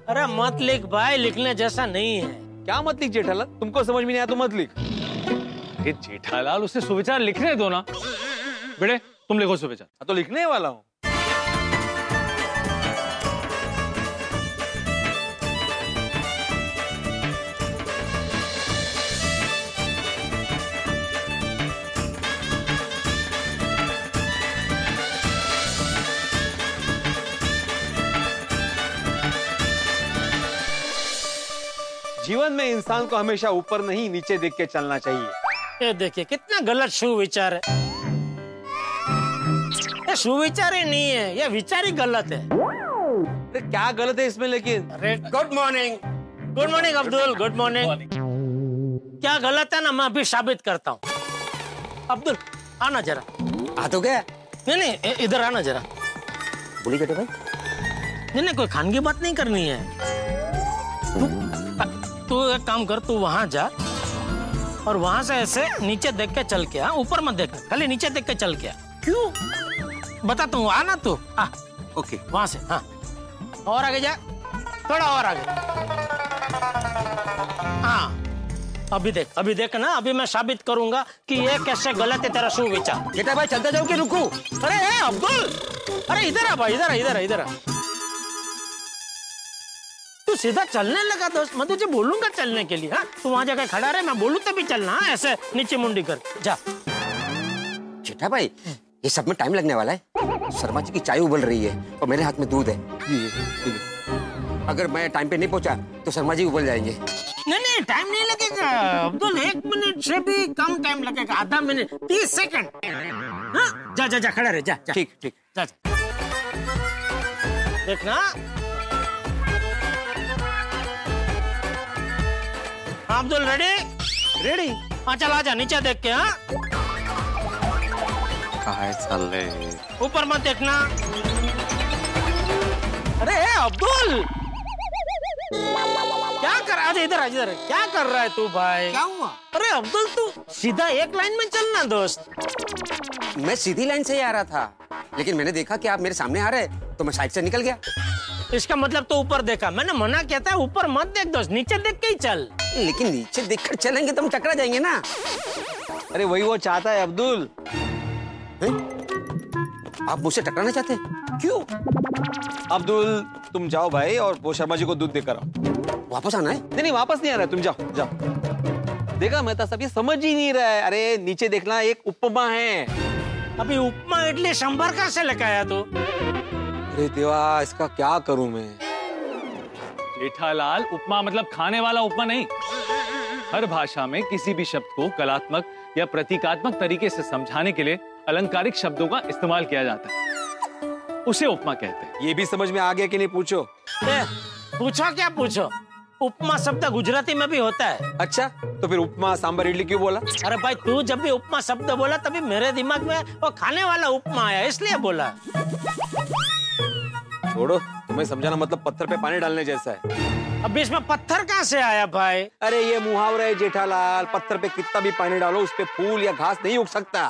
Speaker 11: अरे मत लिख भाई लिखने जैसा नहीं है।
Speaker 6: क्या मत लिख जेठालाल? तुमको समझ में नहीं आया तो मत लिख।
Speaker 19: अरे जेठालाल उसे सुविचार लिखने दो ना। बेटे तुम लिखो सुविचार।
Speaker 6: तो लिखने वाला हूँ। जीवन में इंसान को हमेशा ऊपर नहीं नीचे देख के चलना चाहिए।
Speaker 11: ये देखिए कितना गलत सुविचार है। ये सुविचार ही नहीं है ये विचार ही गलत है।
Speaker 6: अरे क्या गलत है इसमें लेकिन?
Speaker 11: अरे good morning good morning Abdul good morning क्या गलत है ना मैं अभी साबित करता हूँ। अब्दुल आना जरा।
Speaker 35: आ तो गया।
Speaker 11: नहीं नहीं इधर आना जरा।
Speaker 35: बोली जटे भाई।
Speaker 11: नहीं नहीं कोई खान की बात नहीं करनी है। तू एक काम कर तू वहाँ जा और वहाँ से ऐसे नीचे देख के चल के ऊपर मत देख खाली नीचे देख के चल के क्यों? बता तू आना तू। आ
Speaker 35: ओके।
Speaker 11: वहाँ से हाँ। और आगे जा थोड़ा और आगे। हाँ अभी देख अभी देख ना अभी मैं साबित करूँगा कि ये कैसे गलत है तेरा सुविचार।
Speaker 35: बेटा भाई चलते जाओ कि रुकू?
Speaker 11: अरे अब्दुल! अरे इधर आ भाई इधर इधर इधर आ। तू सीधा चलने लगा दोस्त। मैं तुझे बोलूँगा चलने के लिए हाँ? तू वहाँ जाकर खड़ा रहे मैं बोलूँ तभी चलना हाँ? ऐसे नीचे मुंडी कर। जा।
Speaker 35: जेठा भाई ये सब में टाइम लगने वाला है। शर्मा जी की चाय उबल रही है और मेरे हाथ में दूध है। अगर मैं टाइम पे नहीं पहुँचा तो शर्मा जी उबल जाएँगे।
Speaker 11: नहीं नहीं टाइम नहीं लगेगा। अब्दुल एक मिनट से भी कम टाइम लगेगा। आधा मिनट तीस सेकंड हाँ? जा जा जा खड़ा रहे जा।
Speaker 35: ठीक ठीक।
Speaker 11: जा जा। देखना अब्दुल रेडी रेडी हाँ चल आजा नीचे देख के हाँ?
Speaker 6: कहा चल रहे
Speaker 11: ऊपर मत देखना। अरे अब्दुल! क्या कर आज इधर आ इधर। क्या कर रहा है तू भाई? क्या हुआ? अरे अब्दुल तू सीधा एक लाइन में चलना दोस्त।
Speaker 35: मैं सीधी लाइन से ही आ रहा था लेकिन मैंने देखा कि आप मेरे सामने आ रहे तो मैं साइड से निकल गया।
Speaker 11: इसका मतलब तो ऊपर देखा। मैंने मना किया था ऊपर मत देख दोस्त नीचे देख के ही चल।
Speaker 35: लेकिन नीचे देखकर चलेंगे तो हम टकरा जाएँगे ना।
Speaker 6: अरे वही वो चाहता है अब्दुल। है?
Speaker 35: आप मुझसे टकराना चाहते क्यों?
Speaker 6: अब्दुल तुम जाओ भाई और वो शर्मा जी को दूध देकर आओ।
Speaker 35: वापस आना है?
Speaker 6: नहीं नहीं वापस नहीं आ रहा है, तुम जाओ जाओ। देखा मेहता साहब ये समझ ही नहीं रहा है। अरे नीचे देखना एक उपमा है।
Speaker 11: अभी उपमा इडली सांभर कहाँ से लेके आया तू?
Speaker 6: अरे देवा इसका क्या करूँ मैं?
Speaker 19: जेठालाल उपमा मतलब खाने वाला उपमा नहीं। हर भाषा में किसी भी शब्द को कलात्मक या प्रतीकात्मक तरीके से समझाने के लिए अलंकारिक शब्दों का इस्तेमाल किया जाता है। उसे उपमा कहते हैं।
Speaker 6: ये भी समझ में आ गया कि नहीं पूछो।
Speaker 11: ए, पूछो क्या पूछो? उपमा शब्द गुजराती में भी होता है।
Speaker 6: अच्छा तो फिर उपमा सांबर इडली क्यों बोला?
Speaker 11: अरे भाई तू जब भी उपमा शब्द बोला तभी मेरे दिमाग में वो खाने वाला उपमा आया इसलिए बोला।
Speaker 6: छोड़ो तुम्हें समझाना मतलब पत्थर पे पानी डालने जैसा है।
Speaker 11: अब इसमें पत्थर कहाँ से आया भाई?
Speaker 6: अरे ये मुहावरा है जेठालाल पत्थर पे कितना भी पानी डालो उस पे फूल या घास नहीं उग सकता।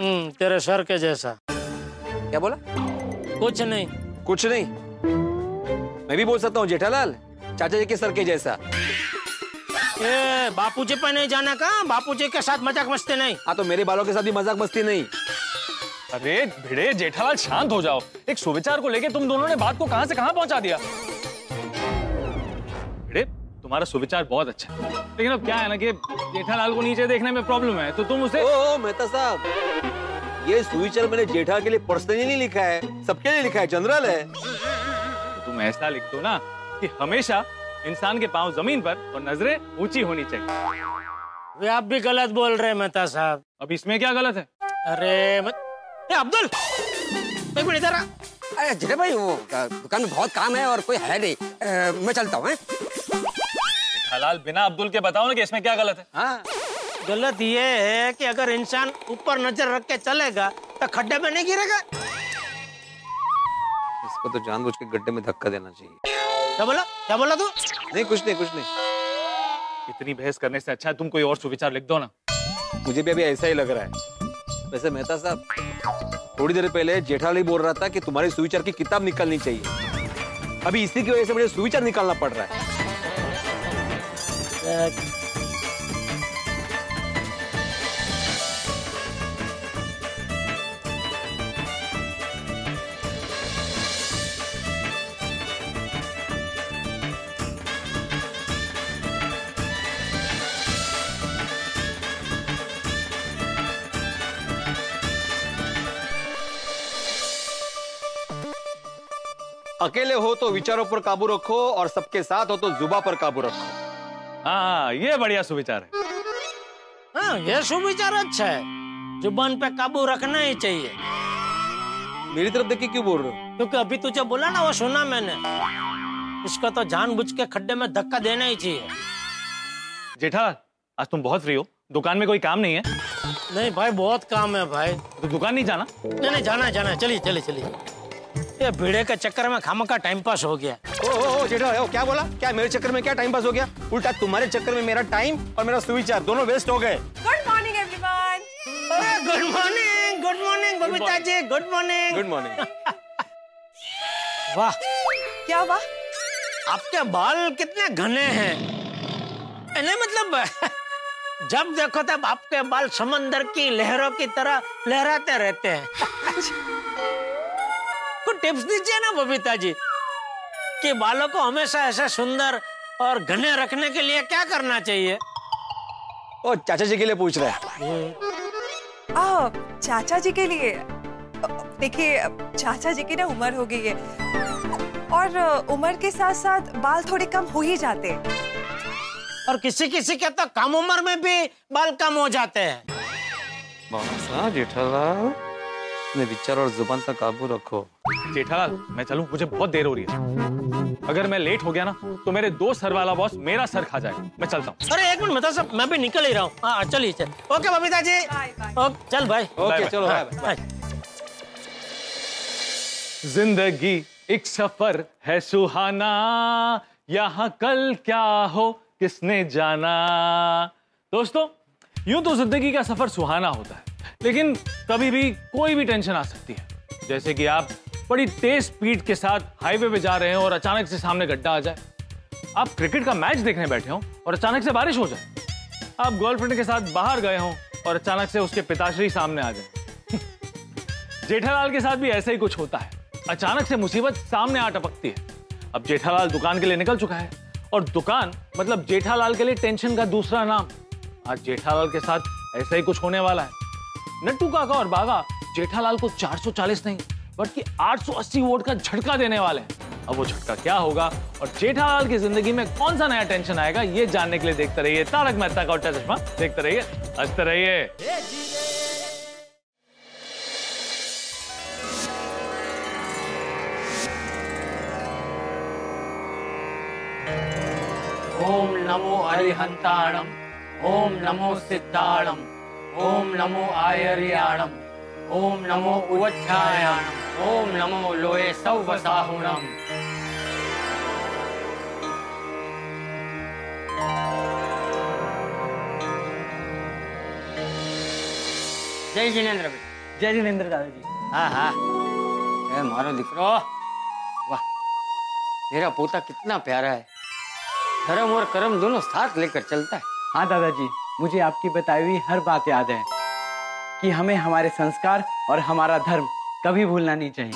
Speaker 11: हम्म तेरे सर के जैसा।
Speaker 6: क्या बोला?
Speaker 11: कुछ नहीं।
Speaker 6: कुछ नहीं? मैं भी बोल सकता हूँ जेठालाल चाचा जी के सर के जैसा।
Speaker 11: ए बापूजी पे नहीं जाना का बापूजी के साथ मज़ाक मस्ती नहीं।
Speaker 6: हाँ तो मेरे बालों के साथ भी मज़ाक मस्ती नहीं।
Speaker 19: अरे भिड़े जेठालाल शांत हो जाओ। एक सुविचार को लेके तुम दोनों ने बात को कहाँ से कहाँ पहुँचा दिया? भिड़े तुम्हारा सुविचार बहुत अच्छा है। लेकिन अब क्या है ना कि जेठालाल को नीचे देखने में प्रॉब्लम है तो तुम उसे
Speaker 6: ओ, ओ मेहता साहब ये सुविचार मैंने जेठा के लिए पर्सनली नहीं लिखा है सबके लिए लिखा है जनरल है।
Speaker 19: तो तुम ऐसा लिख दो ना कि हमेशा इंसान के पाँव ज़मीन पर और नज़रें ऊँची होनी चाहिए।
Speaker 11: वे आप भी गलत बोल रहे हैं मेहता साहब।
Speaker 19: अब इसमें क्या गलत है?
Speaker 11: अरे मत अब्दुल। एक मिनट इधर आ।
Speaker 35: अरे जेठा भाई वो दुकान में बहुत काम है और कोई है नहीं। अ, मैं चलता हूँ?
Speaker 19: हलाल बिना अब्दुल के बताओ ना कि इसमें क्या गलत है।
Speaker 11: हाँ। गलत ये है कि अगर इंसान ऊपर नज़र रख के चलेगा तो खड्डे में नहीं गिरेगा।
Speaker 6: इसको तो जानबूझ के गड्ढे में धक्का देना चाहिए।
Speaker 11: क्या बोला? क्या बोला तू?
Speaker 6: नहीं कुछ नहीं कुछ नहीं।
Speaker 19: इतनी बहस करने से अच्छा है तुम कोई और सुविचार लिख दो ना।
Speaker 6: मुझे भी अभी ऐसा ही लग रहा है। वैसे मेहता साहब, थोड़ी देर पहले जेठाली बोल रहा था कि तुम्हारी सुविचार की किताब निकालनी चाहिए। अभी इसी की वजह से मुझे सुविचार निकालना पड़ रहा है। अकेले हो तो विचारों पर काबू रखो और सबके साथ हो तो जुबा पर काबू रखो।
Speaker 19: हाँ ये बढ़िया सुविचार है।
Speaker 11: हाँ ये सुविचार अच्छा है। ज़ुबान पे काबू रखना ही चाहिए।
Speaker 6: मेरी तरफ़ देखिए क्यों बोल रहे हो?
Speaker 11: क्योंकि अभी तुझे बोला ना वो सुना मैंने। इसका तो जानबूझ के खड्डे में धक्का देना ही चाहिए।
Speaker 19: जेठा आज तुम बहुत फ्री हो। दुकान में कोई काम नहीं है?
Speaker 11: नहीं भाई बहुत काम है भाई।
Speaker 19: तो दुकान नहीं जाना?
Speaker 11: नहीं नहीं जाना है जाना। है चलिए चलिए चलिए। ये भीड़े के चक्कर में खामा का टाइम पास हो गया।
Speaker 6: ओ, ओ, ओ जेठा ओ, क्या बोला? क्या मेरे चक्कर में क्या टाइम पास हो गया? उल्टा तुम्हारे चक्कर में मेरा टाइम और मेरा सुविचार दोनों वेस्ट हो गए।
Speaker 13: Good morning everyone
Speaker 11: good morning good morning Babita ji good morning
Speaker 6: good morning
Speaker 11: वाह।
Speaker 13: क्या वाह
Speaker 11: आपके बाल कितने घने हैं? नहीं मतलब जब देखो तब आपके बाल समंदर की लहरों की तरह लहराते रहते हैं। कुछ टिप्स दीजिए ना बबीता जी कि बालों को हमेशा ऐसे सुंदर और घने रखने के लिए क्या करना चाहिए?
Speaker 6: ओ चाचा जी के लिए पूछ रहा है।
Speaker 13: आ, चाचा जी के लिए? देखिए चाचा जी की ना उम्र हो गई है। और उम्र के साथ साथ बाल थोड़े कम हो ही जाते हैं।
Speaker 11: और किसी किसी के तो कम उम्र में भी बाल कम हो जाते हैं।
Speaker 6: हाँ जेठालाल अपने विचार और ज़ुबान पर काबू रखो।
Speaker 19: जेठालाल मैं चलूँ मुझे बहुत देर हो रही है। अगर मैं लेट हो गया ना तो मेरे दो सर वाला बॉस मेरा सर खा जाएगा। मैं चलता हूँ।
Speaker 11: अरे एक मिनट बता सब मैं भी निकल ही रहा हूँ। हाँ चलिए चल ओके बबीता जी चल भाई
Speaker 6: ओके चलो
Speaker 11: हाँ,
Speaker 6: बाय बाय
Speaker 19: ज़िंदगी एक सफ़र है सुहाना। यहाँ कल क्या हो किसने जाना? दोस्तों यूँ तो ज़िंदगी का सफ़र सुहाना होता है। लेकिन कभी भी कोई भी टेंशन आ सकती है। जैसे कि आप बड़ी तेज स्पीड के साथ हाईवे पे जा रहे हैं और अचानक से सामने गड्ढा आ जाए। आप क्रिकेट का मैच देखने बैठे हो और अचानक से बारिश हो जाए। आप गर्लफ्रेंड के साथ बाहर गए हो और अचानक से उसके पिताश्री सामने आ जाए। जेठालाल के साथ भी ऐसा ही कुछ होता है। अचानक से मुसीबत सामने आ टपकती है। अब जेठालाल दुकान के लिए निकल चुका है और दुकान मतलब जेठालाल के लिए टेंशन का दूसरा नाम। आज जेठालाल के साथ ऐसा ही कुछ होने वाला है। नट्टू काका और बागा, जेठालाल को 440 नहीं, बल्कि 880 वोट का झटका देने वाले हैं। अब वो झटका क्या होगा और जेठालाल की ज़िंदगी में कौन सा नया टेंशन आएगा, ये जानने के लिए देखते रहिए। तारक मेहता का उल्टा चश्मा, देखते रहिए, हँसते रहिए।
Speaker 12: ओम नमो अरिहंताणम, ओम नमो सिद्धाणम। ओम नमो आयर्याणम ओम नमो उवच्छायाणम ओम नमो लोए सौवसाहुणम જય જિનેન્દ્ર
Speaker 32: જય જિનેન્દ્ર દાદાજી
Speaker 12: હા હા એ મારો દીકરો વાહ मेरा पोता कितना प्यारा है धर्म और कर्म दोनों साथ लेकर चलता है
Speaker 32: हाँ दादाजी मुझे आपकी बताई हुई हर बात याद है कि हमें हमारे संस्कार और हमारा धर्म कभी भूलना नहीं चाहिए।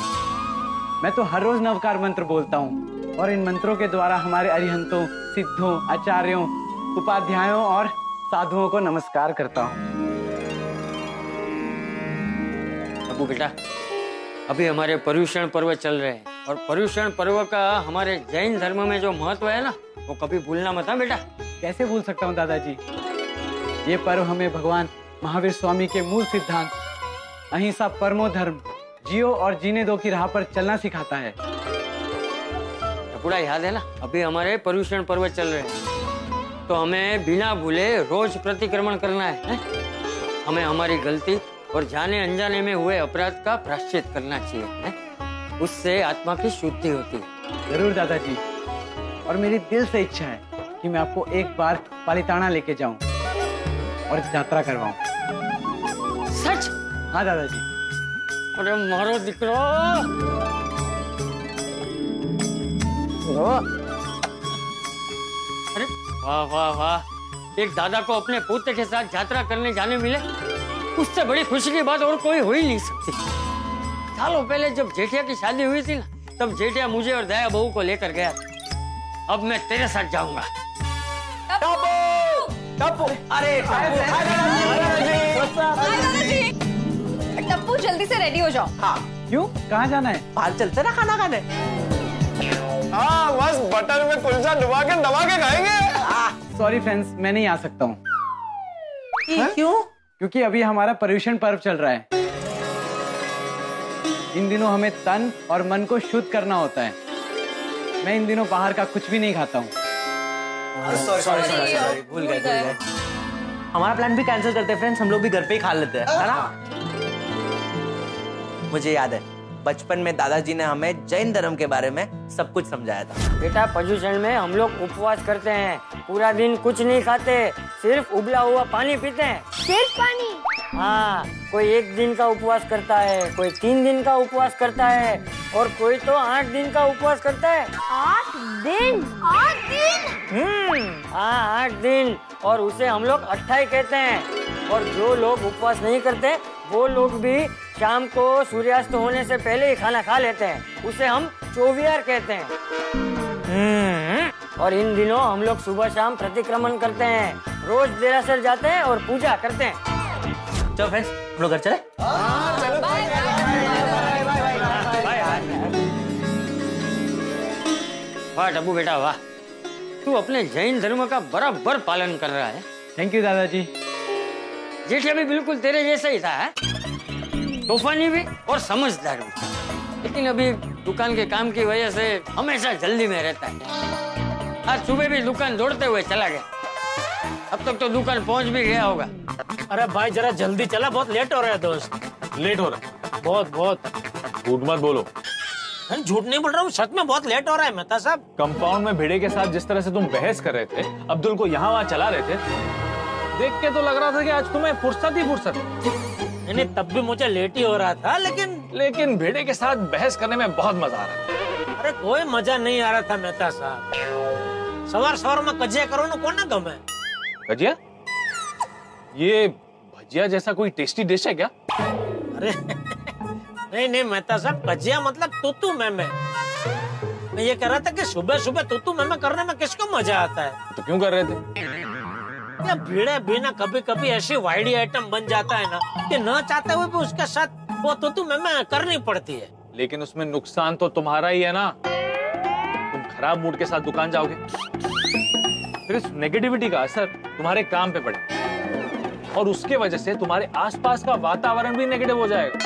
Speaker 32: मैं तो हर रोज नवकार मंत्र बोलता हूँ और इन मंत्रों के द्वारा हमारे अरिहंतों सिद्धों आचार्यों उपाध्यायों और साधुओं को नमस्कार करता हूँ।
Speaker 12: अबू बेटा अभी हमारे पर्यूषण पर्व चल रहे हैं और पर्यूषण पर्व का हमारे जैन धर्म में जो महत्व है ना वो कभी भूलना मत हाँ बेटा?
Speaker 32: कैसे भूल सकता हूँ दादाजी? ये पर्व हमें भगवान महावीर स्वामी के मूल सिद्धांत अहिंसा परमो धर्म जियो और जीने दो की राह पर चलना सिखाता है।
Speaker 12: पूरा याद है ना? अभी हमारे पर्यूषण पर्व चल रहे हैं। तो हमें बिना भूले रोज प्रतिक्रमण करना है, है? हमें हमारी गलती और जाने अनजाने में हुए अपराध का प्राश्चित करना चाहिए है? उससे आत्मा की शुद्धि होती है।
Speaker 32: ज़रूर दादाजी। और मेरी दिल से इच्छा है कि मैं आपको एक बार पालिताना लेके जाऊँ। और यात्रा करवाऊं।
Speaker 12: सच?
Speaker 32: हाँ दादाजी।
Speaker 12: अरे मारो दिकरो अरे वाह वाह वाह। एक दादा को अपने पोते के साथ यात्रा करने जाने मिले। उससे बड़ी खुशी की बात और कोई हो ही नहीं सकती। सालों पहले जब जेठिया की शादी हुई थी ना तब जेठिया मुझे और दया बहू को लेकर गया। अब मैं तेरे साथ जाऊँगा।
Speaker 7: अरे
Speaker 15: टप्पू। जल्दी से रेडी हो जाओ।
Speaker 7: हाँ।
Speaker 32: क्यों? कहाँ जाना है?
Speaker 7: बाहर चलते ना खाना खाने।
Speaker 9: हाँ बस बटर में कुलचा डुबा के दबा के खाएँगे।
Speaker 32: सॉरी फ्रेंड्स मैं नहीं आ सकता हूँ?
Speaker 7: क्यों?
Speaker 32: क्योंकि अभी हमारा पर्यूषण पर्व चल रहा है। इन दिनों हमें तन और मन को शुद्ध करना होता है। मैं इन दिनों बाहर का कुछ भी नहीं खाता हूँ।
Speaker 7: सॉरी सॉरी सॉरी सॉरी भूल गए भूल गए। हमारा प्लान भी कैंसिल करते हैं फ्रेंड्स हम लोग भी घर पे ही खा लेते हैं है ना? मुझे याद है। बचपन में दादाजी ने हमें जैन धर्म के बारे में सब कुछ समझाया था।
Speaker 12: बेटा पर्यूषण में हम लोग उपवास करते हैं। पूरा दिन कुछ नहीं खाते सिर्फ़ उबला हुआ पानी पीते हैं।
Speaker 15: सिर्फ़ पानी?
Speaker 12: हाँ कोई एक दिन का उपवास करता है कोई तीन दिन का उपवास करता है और कोई तो आठ दिन का उपवास करता है।
Speaker 15: आठ दिन? आठ दिन?
Speaker 12: हम्म हाँ आठ दिन और उसे हम लोग अट्ठाई कहते हैं। और जो लोग उपवास नहीं करते वो लोग भी शाम को सूर्यास्त होने से पहले ही खाना खा लेते हैं। उसे हम चौवियार कहते हैं। हम्म, और इन दिनों हम लोग सुबह शाम प्रतिक्रमण करते हैं। रोज देरासर जाते हैं और पूजा करते हैं।
Speaker 7: चलो फ्रेंड्स हम लोग घर चले।
Speaker 12: वाह डब्बू बेटा वाह। तू अपने जैन धर्म का बराबर पालन कर रहा है।
Speaker 32: थैंक यू दादाजी।
Speaker 12: जेठिया भी बिल्कुल तेरे जैसा ही था है? तूफानी भी और समझदार भी। लेकिन अभी दुकान के काम की वजह से हमेशा जल्दी में रहता है। आज सुबह भी दुकान दौड़ते हुए चला गया। अब तक तो दुकान पहुँच भी गया होगा।
Speaker 11: अरे भाई जरा जल्दी चला बहुत लेट हो रहा है दोस्त।
Speaker 19: लेट हो रहा
Speaker 11: है। बहुत
Speaker 19: बहुत। झूठ मत बोलो।
Speaker 11: झूठ नहीं बोल रहा हूँ सच में बहुत लेट हो रहा है मेहता साहब।
Speaker 19: कंपाउंड में भिड़े के साथ जिस तरह से तुम बहस कर रहे थे अब्दुल को यहाँ वहाँ चला रहे थे देख के तो लग रहा था कि आज तुम्हें फुर्सत ही फुर्सत
Speaker 11: नहीं तब भी मुझे लेट ही हो रहा था लेकिन
Speaker 19: लेकिन भेड़े के साथ बहस करने में बहुत मज़ा आ रहा था।
Speaker 11: अरे कोई मज़ा नहीं आ रहा था मेहता साहब। सवार सवार में कजिया करो ना कौन ना गमे
Speaker 19: कजिया? ये भजिया जैसा कोई टेस्टी डिश है क्या?
Speaker 11: अरे नहीं नहीं मेहता साहब कजिया मतलब तूतू मैं मैं मैं ये कह रहा था कि सुबह सुबह तूतू मैं मैं करने में किसको मज़ा आता है?
Speaker 19: तो क्यों कर रहे थे?
Speaker 11: ये भीड़े बिना कभी कभी ऐसी वाइडी आइटम बन जाता है ना कि न चाहते हुए भी उसके साथ वो तूतू मैं मैं करनी पड़ती है।
Speaker 19: लेकिन उसमें नुकसान तो तुम्हारा ही है ना। तुम खराब मूड के साथ दुकान जाओगे। फिर इस नेगेटिविटी का असर तुम्हारे काम पे पड़े और उसके वजह से तुम्हारे आसपास का वातावरण भी नेगेटिव हो जाएगा।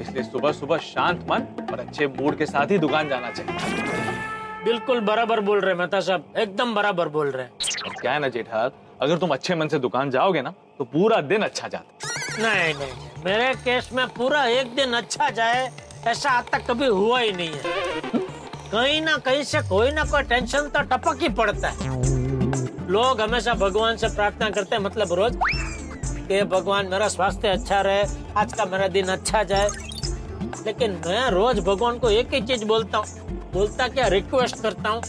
Speaker 19: इसलिए सुबह सुबह शांत मन और अच्छे मूड के साथ ही दुकान जाना चाहिए।
Speaker 11: बिल्कुल बराबर बोल रहे मेहता साहब एकदम बराबर बोल रहे
Speaker 19: हैं। क्या है ना जेठाल अगर तुम अच्छे मन से दुकान जाओगे ना तो पूरा दिन अच्छा जाता
Speaker 11: नहीं नहीं मेरे केस में पूरा एक दिन अच्छा जाए, ऐसा आज तक कभी हुआ ही नहीं है। कहीं ना कहीं से कोई ना कोई टेंशन तो टपक ही पड़ता है। लोग हमेशा भगवान से प्रार्थना करते हैं मतलब रोज, कि भगवान मेरा स्वास्थ्य अच्छा रहे, आज का मेरा दिन अच्छा जाए। लेकिन मैं रोज भगवान को एक ही चीज़ बोलता हूँ, बोलता क्या रिक्वेस्ट करता हूँ,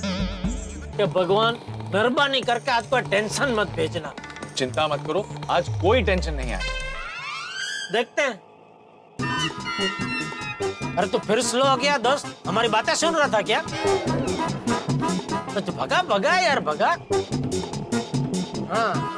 Speaker 11: कि भगवान मेहरबानी करके आज कोई टेंशन मत भेजना।
Speaker 19: चिंता मत करो आज कोई टेंशन नहीं आया
Speaker 11: देखते हैं। अरे तो फिर स्लो हो गया दोस्त। हमारी बातें सुन रहा था क्या? तो तू भगा भगा यार भगा। हाँ।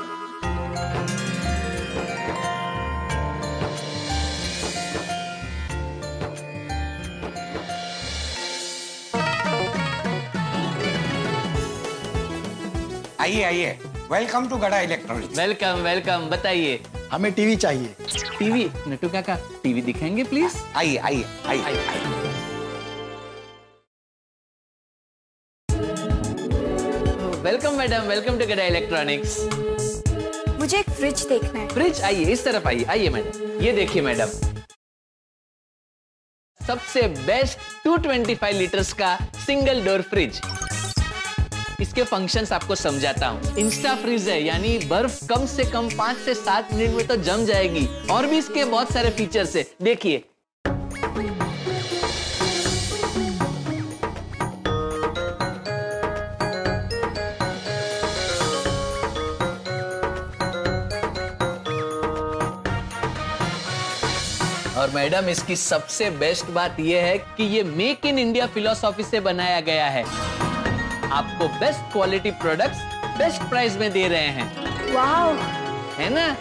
Speaker 21: आइए आइए। Welcome to Gada electronics
Speaker 32: welcome welcome बताइए। हमें टीवी चाहिए। टीवी? नटू काका टीवी दिखाएँगे प्लीज़
Speaker 21: आइए आइए आइए।
Speaker 32: Welcome madam welcome to Gada electronics
Speaker 36: मुझे एक फ्रिज देखना है।
Speaker 32: फ्रिज आइए इस तरफ़ आइए। आइए मैडम ये देखिए मैडम सबसे बेस्ट 225 लीटर्स का सिंगल डोर फ्रिज
Speaker 22: इसके फ़ंक्शंस आपको समझाता हूँ। इंस्टा फ्रीज है, यानी बर्फ़ कम से कम पाँच से सात मिनट में तो जम जाएगी। और भी इसके बहुत सारे फीचर्स है। देखिए। और मैडम, इसकी सबसे बेस्ट बात यह है कि ये मेक इन इंडिया फिलोसॉफी से बनाया गया है। आपको best quality products best price में दे रहे हैं।
Speaker 36: वाओ
Speaker 22: है ना?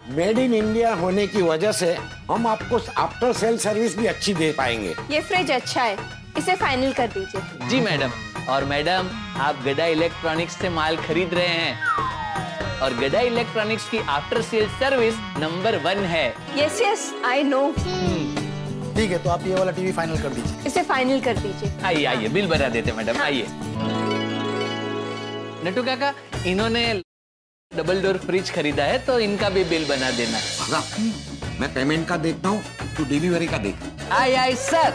Speaker 21: मेड इन इंडिया होने की वजह से हम आपको आफ्टर सेल सर्विस भी अच्छी दे पाएँगे।
Speaker 36: ये फ्रिज अच्छा है। इसे फाइनल कर दीजिए।
Speaker 22: जी मैडम और मैडम आप गदा इलेक्ट्रॉनिक्स से माल खरीद रहे हैं। और गदा इलेक्ट्रॉनिक्स की after sale service number one है।
Speaker 36: यस यस आई नो
Speaker 37: ठीक है तो आप ये वाला टीवी फाइनल कर दीजिए।
Speaker 36: इसे फाइनल कर दीजिए।
Speaker 22: आइए आइए बिल बना देते मैडम आइए। नटू काका इन्होंने डबल डोर फ्रिज खरीदा है तो इनका भी बिल बना देना
Speaker 21: भगा मैं पेमेंट का देखता हूँ तू डिलीवरी का देख।
Speaker 22: आई आई सर।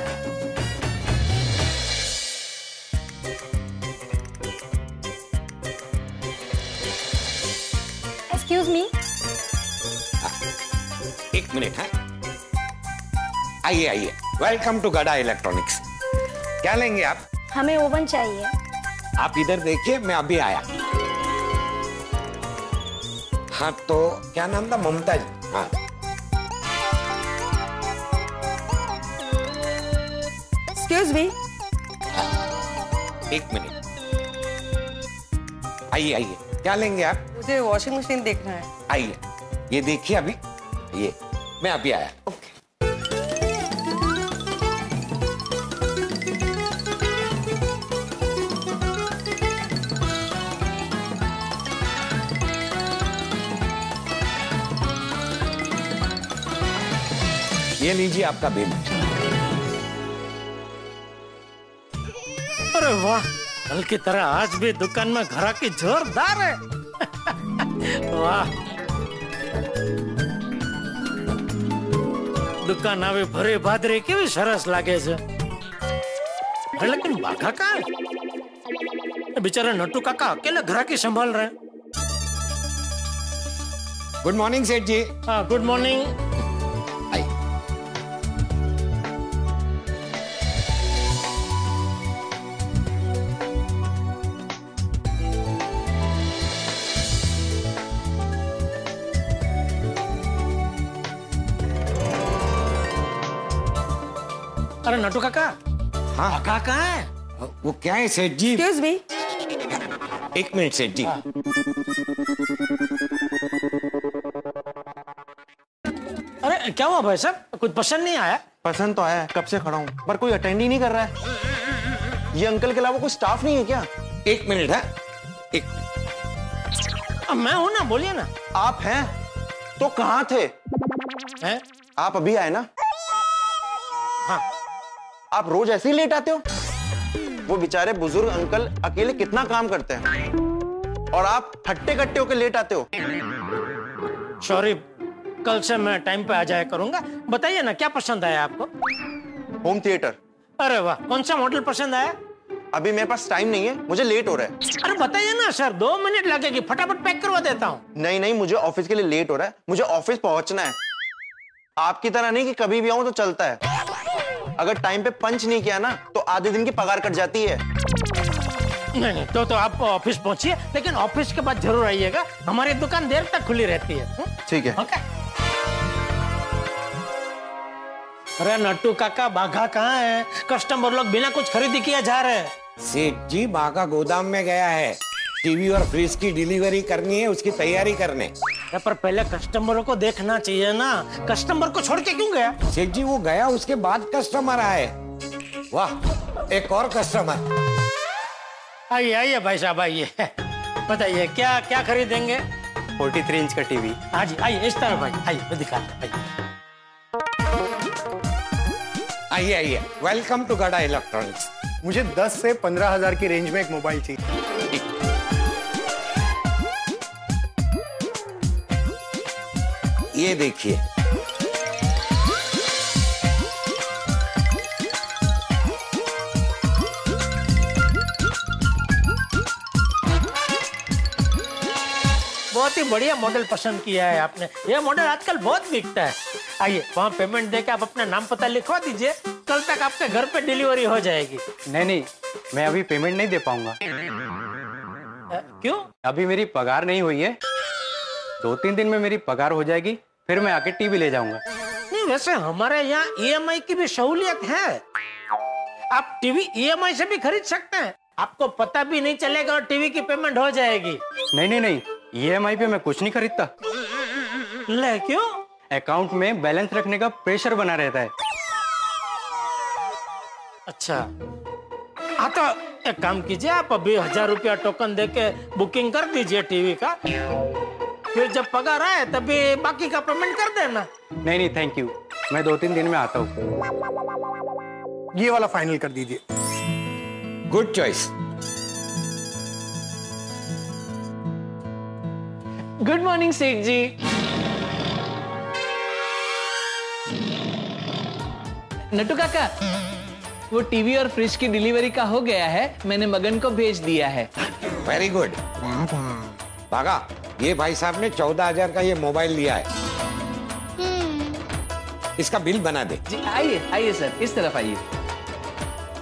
Speaker 36: एक्सक्यूज मी
Speaker 21: एक मिनट है। आइए आइए। वेलकम टू गड़ा इलेक्ट्रॉनिक्स क्या लेंगे आप?
Speaker 36: हमें ओवन चाहिए।
Speaker 21: आप इधर देखिए मैं अभी आया। हाँ तो क्या नाम था? ममता जी हाँ
Speaker 36: एक्सक्यूज मी
Speaker 21: एक मिनट। आइए आइए। क्या लेंगे आप?
Speaker 25: मुझे वॉशिंग मशीन देखना है।
Speaker 21: आइए। ये देखिए अभी। ये। मैं अभी आया। ये लीजिए आपका बिल
Speaker 11: अरे वाह कल की तरह आज भी दुकान में ग्राहकी जोरदार है वाह દુકાન આવી ભરે ભાદરે કેવી સરસ લાગે છે અરે લેકિન બાઘા કા હે बेचारा नट्टू काका अकेले ग्राहकी संभाल रहे
Speaker 21: गुड मॉर्निंग सेठ जी
Speaker 11: हाँ नट्टू काका।
Speaker 21: हाँ।
Speaker 11: काका कहाँ है?
Speaker 21: वो क्या है सेठ जी?
Speaker 36: एक्सक्यूज मी
Speaker 21: एक मिनट सेठ जी।
Speaker 11: अरे क्या हुआ भाई साहब? कुछ पसंद नहीं आया?
Speaker 9: पसंद तो आया कब से खड़ा हूँ पर कोई अटेंड ही नहीं कर रहा है। ये अंकल के अलावा कोई स्टाफ नहीं है क्या?
Speaker 21: एक मिनट है। एक
Speaker 11: अब मैं हूँ ना बोलिए ना।
Speaker 9: आप हैं? तो कहाँ थे?
Speaker 11: हैं?
Speaker 9: आप अभी आए ना?
Speaker 11: हाँ।
Speaker 9: आप रोज ऐसे ही लेट आते हो? वो बेचारे बुज़ुर्ग अंकल अकेले कितना काम करते हैं? और आप हट्टे कट्टे होकर लेट आते हो?
Speaker 11: सॉरी कल से मैं टाइम पे आ जाया करूँगा। बताइए ना क्या पसंद आया आपको?
Speaker 9: होम थिएटर
Speaker 11: अरे वाह कौन सा मॉडल पसंद आया?
Speaker 9: अभी मेरे पास टाइम नहीं है मुझे लेट हो रहा है।
Speaker 11: अरे बताइए ना सर दो मिनट लगेगी फटाफट पैक करवा देता हूँ।
Speaker 9: नहीं नहीं मुझे ऑफ़िस के लिए लेट हो रहा है मुझे ऑफ़िस पहुँचना है। आपकी तरह नहीं कि कभी भी आऊँ तो चलता है। अगर टाइम पे पंच नहीं किया ना तो आधे दिन की पगार कट जाती है।
Speaker 11: नहीं नहीं तो तो आप ऑफ़िस पहुंचिए लेकिन ऑफ़िस के बाद ज़रूर आइएगा। हमारी दुकान देर तक खुली रहती है। हम्म?
Speaker 9: ठीक है।
Speaker 11: ओके। अरे नट्टू काका बाघा कहाँ है? कस्टमर लोग बिना कुछ खरीदी किए जा रहे हैं।
Speaker 21: सेठ जी बागा गोदाम में गया है। टीवी और फ्रिज की डिलीवरी करनी है उसकी तैयारी करने।
Speaker 11: पर पहले कस्टमरों को देखना चाहिए ना। कस्टमर को छोड़ के क्यों गया?
Speaker 21: सेठ जी वो गया उसके बाद कस्टमर आए। वाह एक और कस्टमर
Speaker 11: आइए आइए भाई साहब आइए। बताइए क्या क्या खरीदेंगे?
Speaker 9: 43 इंच का टीवी।
Speaker 11: हाँ जी आइए इस तरह भाई आइए मैं दिखा आइए।
Speaker 21: आइए आइए वेलकम टू गड़ा इलेक्ट्रॉनिक्स
Speaker 37: मुझे 10 से पंद्रह हज़ार की रेंज में एक मोबाइल चाहिए।
Speaker 21: ये देखिए।
Speaker 11: बहुत ही बढ़िया मॉडल पसंद किया है आपने। यह मॉडल आजकल बहुत बिकता है। आइए वहाँ पेमेंट देके आप अपना नाम पता लिखवा दीजिए। कल तक आपके घर पे डिलीवरी हो जाएगी।
Speaker 32: नहीं नहीं मैं अभी पेमेंट नहीं दे पाऊँगा।
Speaker 11: क्यों?
Speaker 32: अभी मेरी पगार नहीं हुई है। दो तीन दिन में मेरी पगार हो जाएगी। फिर मैं आके टीवी ले जाऊँगा।
Speaker 11: नहीं वैसे हमारे यहाँ ईएमआई की भी सहूलियत है। आप टीवी ईएमआई से भी खरीद सकते हैं। आपको पता भी नहीं चलेगा और टीवी की पेमेंट हो जाएगी।
Speaker 32: नहीं नहीं नहीं ईएमआई पे मैं कुछ नहीं खरीदता।
Speaker 11: ले क्यों?
Speaker 32: अकाउंट में बैलेंस रखने का प्रेशर बना रहता है।
Speaker 11: अच्छा। हाँ तो एक काम कीजिए आप अभी हज़ार रुपया टोकन देके बुकिंग कर दीजिए टीवी का। फिर जब पगार आए तभी बाकी का पेमेंट कर देना।
Speaker 32: नहीं नहीं थैंक यू मैं दो तीन दिन में आता हूँ।
Speaker 37: ये वाला फाइनल कर दीजिए।
Speaker 21: गुड चॉइस
Speaker 22: गुड मॉर्निंग सेठ जी नटू काका वो टीवी और फ्रिज की डिलीवरी का हो गया है मैंने मगन को भेज दिया है।
Speaker 21: वेरी गुड भागा। ये भाई साहब ने चौदह हज़ार का ये मोबाइल लिया है। इसका बिल बना दे।
Speaker 22: जी आइए आइए सर इस तरफ़ आइए।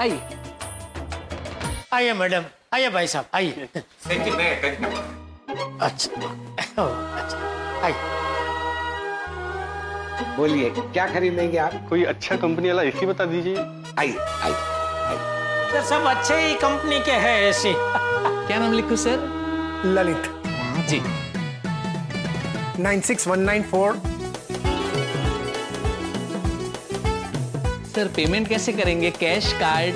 Speaker 22: आइए।
Speaker 11: आइए मैडम आइए भाई साहब आइए। अच्छा अच्छा आइए।
Speaker 21: बोलिए क्या खरीदेंगे आप?
Speaker 18: कोई अच्छा कंपनी वाला एसी बता दीजिए।
Speaker 21: आइए आइए
Speaker 11: तो सब अच्छे ही कंपनी के हैं ऐसे।
Speaker 22: क्या नाम लिखूं sir?
Speaker 37: Lalit.
Speaker 22: Ji.
Speaker 37: Nine six one nine four.
Speaker 22: Sir payment कैसे करेंगे? Cash card?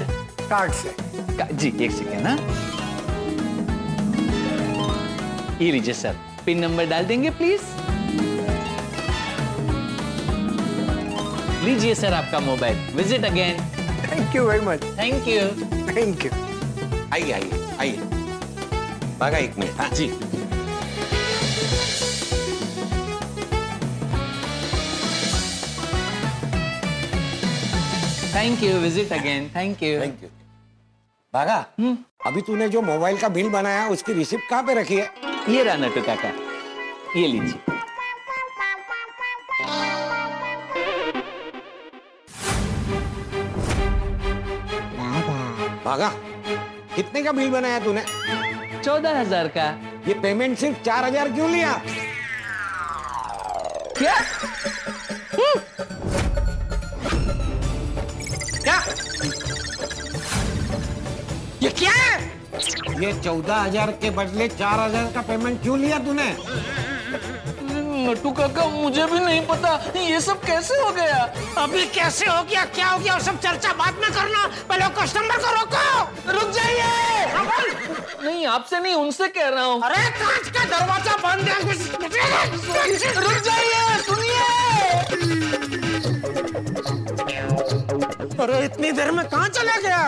Speaker 37: कार्ड से।
Speaker 22: का, जी एक सेकेंड ना ये लीजिए सर। पिन नंबर डाल देंगे प्लीज़। लीजिए सर आपका mobile. Visit again
Speaker 37: thank you very much
Speaker 22: thank you
Speaker 37: thank you
Speaker 21: आइए आइए आइए। भागा एक मिनट हाँ।
Speaker 22: जी। Thank you visit again thank you
Speaker 21: thank you Bagha अभी तूने जो मोबाइल का बिल बनाया उसकी रिसिप्ट कहाँ पे रखी है?
Speaker 22: ये रहा नटू काका ये लीजिए।
Speaker 21: भागा कितने का बिल बनाया तूने?
Speaker 22: चौदह हज़ार का।
Speaker 21: ये पेमेंट सिर्फ़ चार हज़ार क्यों लिया?
Speaker 22: क्या?
Speaker 21: क्या
Speaker 11: ये क्या है?
Speaker 21: ये चौदह हज़ार के बदले चार हज़ार का पेमेंट क्यों लिया तूने?
Speaker 22: नटू काका मुझे भी नहीं पता। ये सब कैसे हो गया?
Speaker 11: अभी कैसे हो गया क्या हो गया और सब चर्चा बाद में करना। पहले कस्टमर को रोको।
Speaker 22: रुक जाइए। नहीं आपसे नहीं उनसे कह रहा हूँ।
Speaker 11: अरे कांच का दरवाज़ा बंद है।
Speaker 22: रुक जाइए सुनिए।
Speaker 11: अरे इतनी देर में कहाँ चला गया?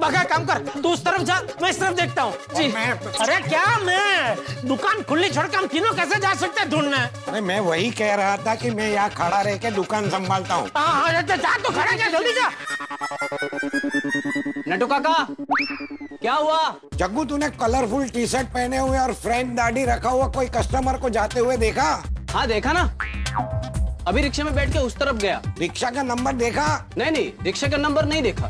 Speaker 11: बगा काम कर तू उस तरफ़ जा मैं इस तरफ़ देखता हूँ। जी। अरे क्या मैं? दुकान खुली छोड़ के हम तीनों कैसे जा सकते हैं ढूँढने?
Speaker 21: अरे मैं वही कह रहा था कि मैं यहाँ खड़ा रह के दुकान संभालता हूँ।
Speaker 11: हाँ हाँ जा, तो खड़ा जा जल्दी जा।
Speaker 32: नटू काका क्या हुआ?
Speaker 21: जग्गू तूने कलरफुल टी शर्ट पहने हुए और फ्रेंच दाढ़ी रखा हुआ कोई कस्टमर को जाते हुए देखा?
Speaker 32: हाँ देखा ना। अभी रिक्शा में बैठ के उस तरफ़ गया।
Speaker 21: रिक्शा का नंबर देखा?
Speaker 32: नहीं नहीं रिक्शा का नंबर नहीं देखा।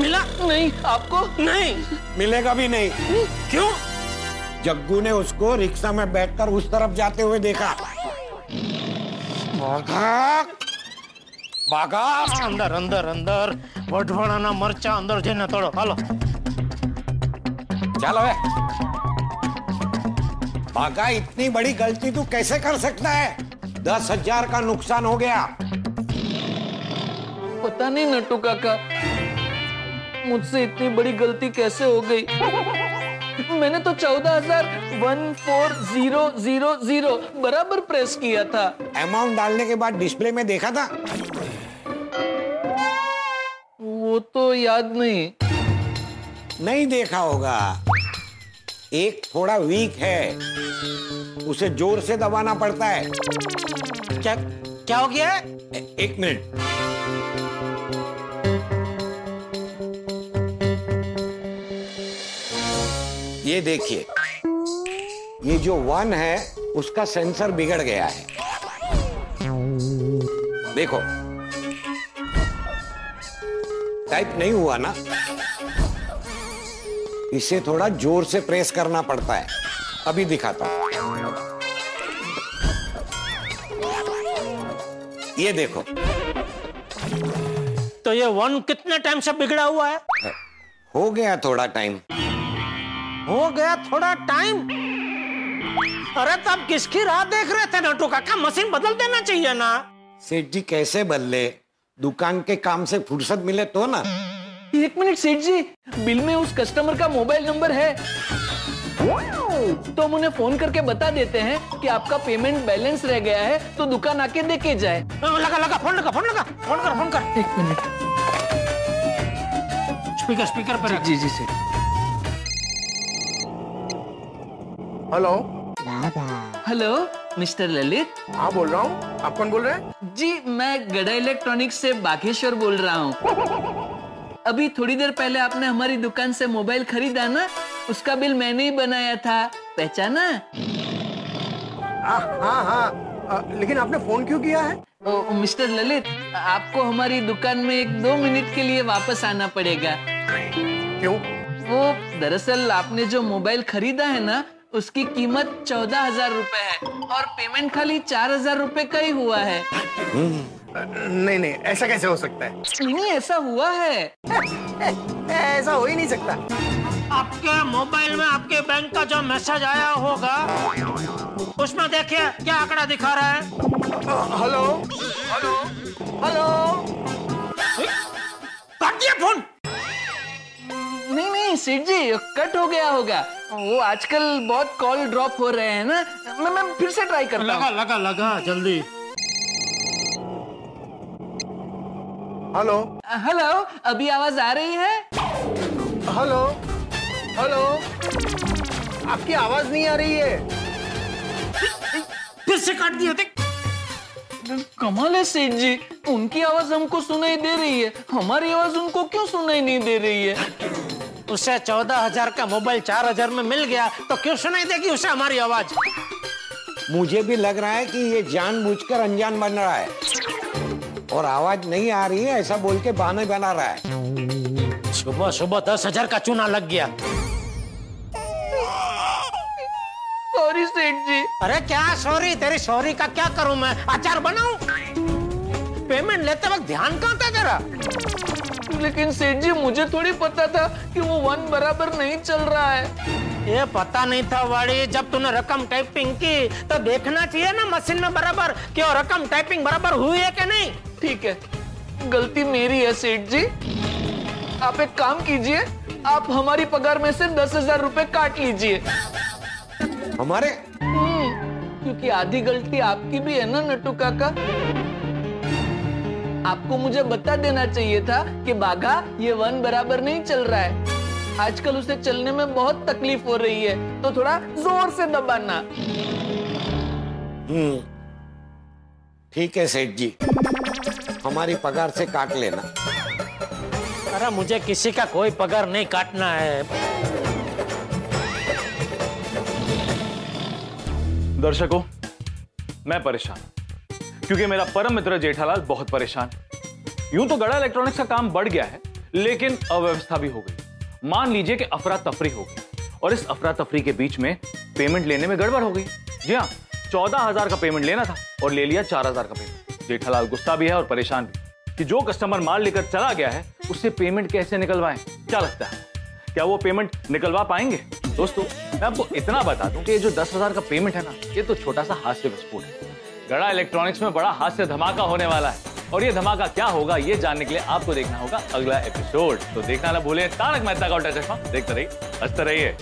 Speaker 11: मिला?
Speaker 22: नहीं आपको?
Speaker 11: नहीं।
Speaker 21: मिलेगा भी नहीं। नहीं।
Speaker 11: क्यों?
Speaker 21: जग्गू ने उसको रिक्शा में बैठकर उस तरफ़ जाते हुए देखा। बागा। भागा।
Speaker 11: अंदर अंदर अंदर। વઢવાણાના મરચા अंदर जेना तोड़ो હાલો
Speaker 21: चलो હવે भागा इतनी बड़ी गलती तू कैसे कर सकता है? दस हज़ार का नुकसान हो गया।
Speaker 22: पता नहीं नटू काका मुझसे इतनी बड़ी गलती कैसे हो गई? मैंने तो चौदह हज़ार one four zero zero zero बराबर प्रेस किया था।
Speaker 21: अमाउंट डालने के बाद डिस्प्ले में देखा था?
Speaker 22: वो तो याद नहीं।
Speaker 21: नहीं देखा होगा। एक थोड़ा वीक है। उसे ज़ोर से दबाना पड़ता है।
Speaker 11: क्या क्या हो गया?
Speaker 21: ए- एक मिनट। ये देखिए ये जो वन है उसका सेंसर बिगड़ गया है। देखो टाइप नहीं हुआ ना। इसे थोड़ा ज़ोर से प्रेस करना पड़ता है। अभी दिखाता हूँ। ये देखो।
Speaker 11: तो ये वन कितने टाइम से बिगड़ा हुआ है?
Speaker 21: हो गया थोड़ा टाइम
Speaker 11: हो गया थोड़ा टाइम अरे तब किसकी राह देख रहे थे नटू काका? मशीन बदल देना चाहिए ना।
Speaker 21: सेठ जी कैसे बदले? दुकान के काम से फुर्सत मिले तो ना।
Speaker 22: एक मिनट सेठ जी। बिल में उस कस्टमर का मोबाइल नंबर है। तो हम उन्हें फ़ोन करके बता देते हैं कि आपका पेमेंट बैलेंस रह गया है तो दुकान आके देके जाए।
Speaker 11: लगा लगा फ़ोन लगा फ़ोन लगा फ़ोन कर फ़ोन कर।
Speaker 22: एक मिनट।
Speaker 11: स्पीकर स्पीकर पर
Speaker 22: जी जी सेठ।
Speaker 18: हेलो
Speaker 22: हेलो मिस्टर ललित
Speaker 18: हाँ बोल रहा हूँ। आप कौन बोल रहे हैं?
Speaker 22: जी मैं गड़ा इलेक्ट्रॉनिक्स से बागेश्वर बोल रहा हूँ। अभी थोड़ी देर पहले आपने हमारी दुकान से मोबाइल खरीदा ना उसका बिल मैंने ही बनाया था। पहचाना?
Speaker 18: हाँ हाँ। लेकिन आपने फ़ोन क्यों किया है?
Speaker 22: ओ, मिस्टर ललित आपको हमारी दुकान में एक दो मिनट के लिए वापस आना पड़ेगा।
Speaker 18: क्यों?
Speaker 22: वो दरअसल आपने जो मोबाइल खरीदा है ना उसकी कीमत चौदह हज़ार रूपए है और पेमेंट खाली चार हज़ार रूपए का ही हुआ है।
Speaker 18: नहीं नहीं ऐसा कैसे हो सकता है?
Speaker 22: नहीं ऐसा हुआ है।
Speaker 18: ऐसा हो ही नहीं सकता।
Speaker 11: आपके मोबाइल में आपके बैंक का जो मैसेज आया होगा उसमें देखिए क्या आंकड़ा दिखा रहा है।
Speaker 18: हेलो? हेलो? हेलो?
Speaker 11: काट दिया फ़ोन।
Speaker 22: नहीं नहीं सेठ जी कट हो गया होगा। वो आजकल बहुत कॉल ड्रॉप हो रहे हैं ना। मैं मैं फिर से ट्राई करता
Speaker 11: लगा लगा लगा जल्दी।
Speaker 18: हेलो
Speaker 22: हेलो अभी आवाज़ आ रही है?
Speaker 18: हेलो हेलो आपकी आवाज़ नहीं आ रही है।
Speaker 11: फिर से काट दिया
Speaker 22: कमाल है सेठ जी। उनकी आवाज़ हमको सुनाई दे रही है। हमारी आवाज़ उनको क्यों सुनाई नहीं दे रही है?
Speaker 11: उसे चौदह हज़ार का मोबाइल चार हज़ार में मिल गया तो क्यों सुनाई देगी उसे हमारी आवाज़?
Speaker 21: मुझे भी लग रहा है कि ये जानबूझकर अनजान बन रहा है। और आवाज़ नहीं आ रही है ऐसा बोल के बहाने बना रहा है।
Speaker 11: सुबह सुबह दस हज़ार का चूना लग गया।
Speaker 22: सॉरी सेठ जी।
Speaker 11: अरे क्या सॉरी? तेरी सॉरी का क्या करूँ मैं? अचार बनाऊँ? पेमेंट लेते वक्त ध्यान कहाँ था तेरा?
Speaker 22: लेकिन सेठ जी मुझे थोड़ी पता था कि वो वन बराबर नहीं चल रहा है।
Speaker 11: ये पता नहीं था वाड़ी जब तूने रकम टाइपिंग की तो देखना चाहिए ना मशीन में बराबर कि रकम टाइपिंग बराबर हुई है कि नहीं।
Speaker 22: ठीक है। गलती मेरी है सेठ जी। आप एक काम कीजिए आप हमारी पगार में से दस हज़ार रूपए काट लीजिए।
Speaker 21: हमारे?
Speaker 22: क्योंकि आधी गलती आपकी भी है ना नटू काका। आपको मुझे बता देना चाहिए था कि बाघा ये वन बराबर नहीं चल रहा है। आजकल उसे चलने में बहुत तकलीफ़ हो रही है तो थोड़ा ज़ोर से दबाना।
Speaker 21: हम्म ठीक है सेठ जी। हमारी पगार से काट लेना।
Speaker 11: अरे मुझे किसी का कोई पगार नहीं काटना है।
Speaker 19: दर्शकों मैं परेशान क्योंकि मेरा परम मित्र जेठालाल बहुत परेशान यूँ तो गड़ा इलेक्ट्रॉनिक्स का काम बढ़ गया है लेकिन अव्यवस्था भी हो गई। मान लीजिए कि अफरा तफरी हो गई और इस अफरा तफरी के बीच में पेमेंट लेने में गड़बड़ हो गई। जी हाँ चौदह हज़ार का पेमेंट लेना था और ले लिया चार हज़ार का पेमेंट जेठालाल गुस्सा भी है और परेशान भी। कि जो कस्टमर माल लेकर चला गया है उससे पेमेंट कैसे निकलवाएँ? क्या लगता है? क्या वो पेमेंट निकलवा पाएँगे? दोस्तों मैं आपको इतना बता दूँ कि ये जो दस हज़ार का पेमेंट है ना ये तो छोटा सा हास्य विस्फोट है। गड़ा इलेक्ट्रॉनिक्स में बड़ा हास्य धमाका होने वाला है। और ये धमाका क्या होगा ये जानने के लिए आपको देखना होगा अगला एपिसोड तो देखना ना भूले तारक मेहता का उल्टा चश्मा। देखते रहिए हँसते रहिए।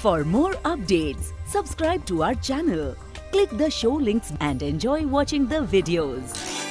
Speaker 38: For more updates, subscribe to our channel, click the show links and enjoy watching the videos.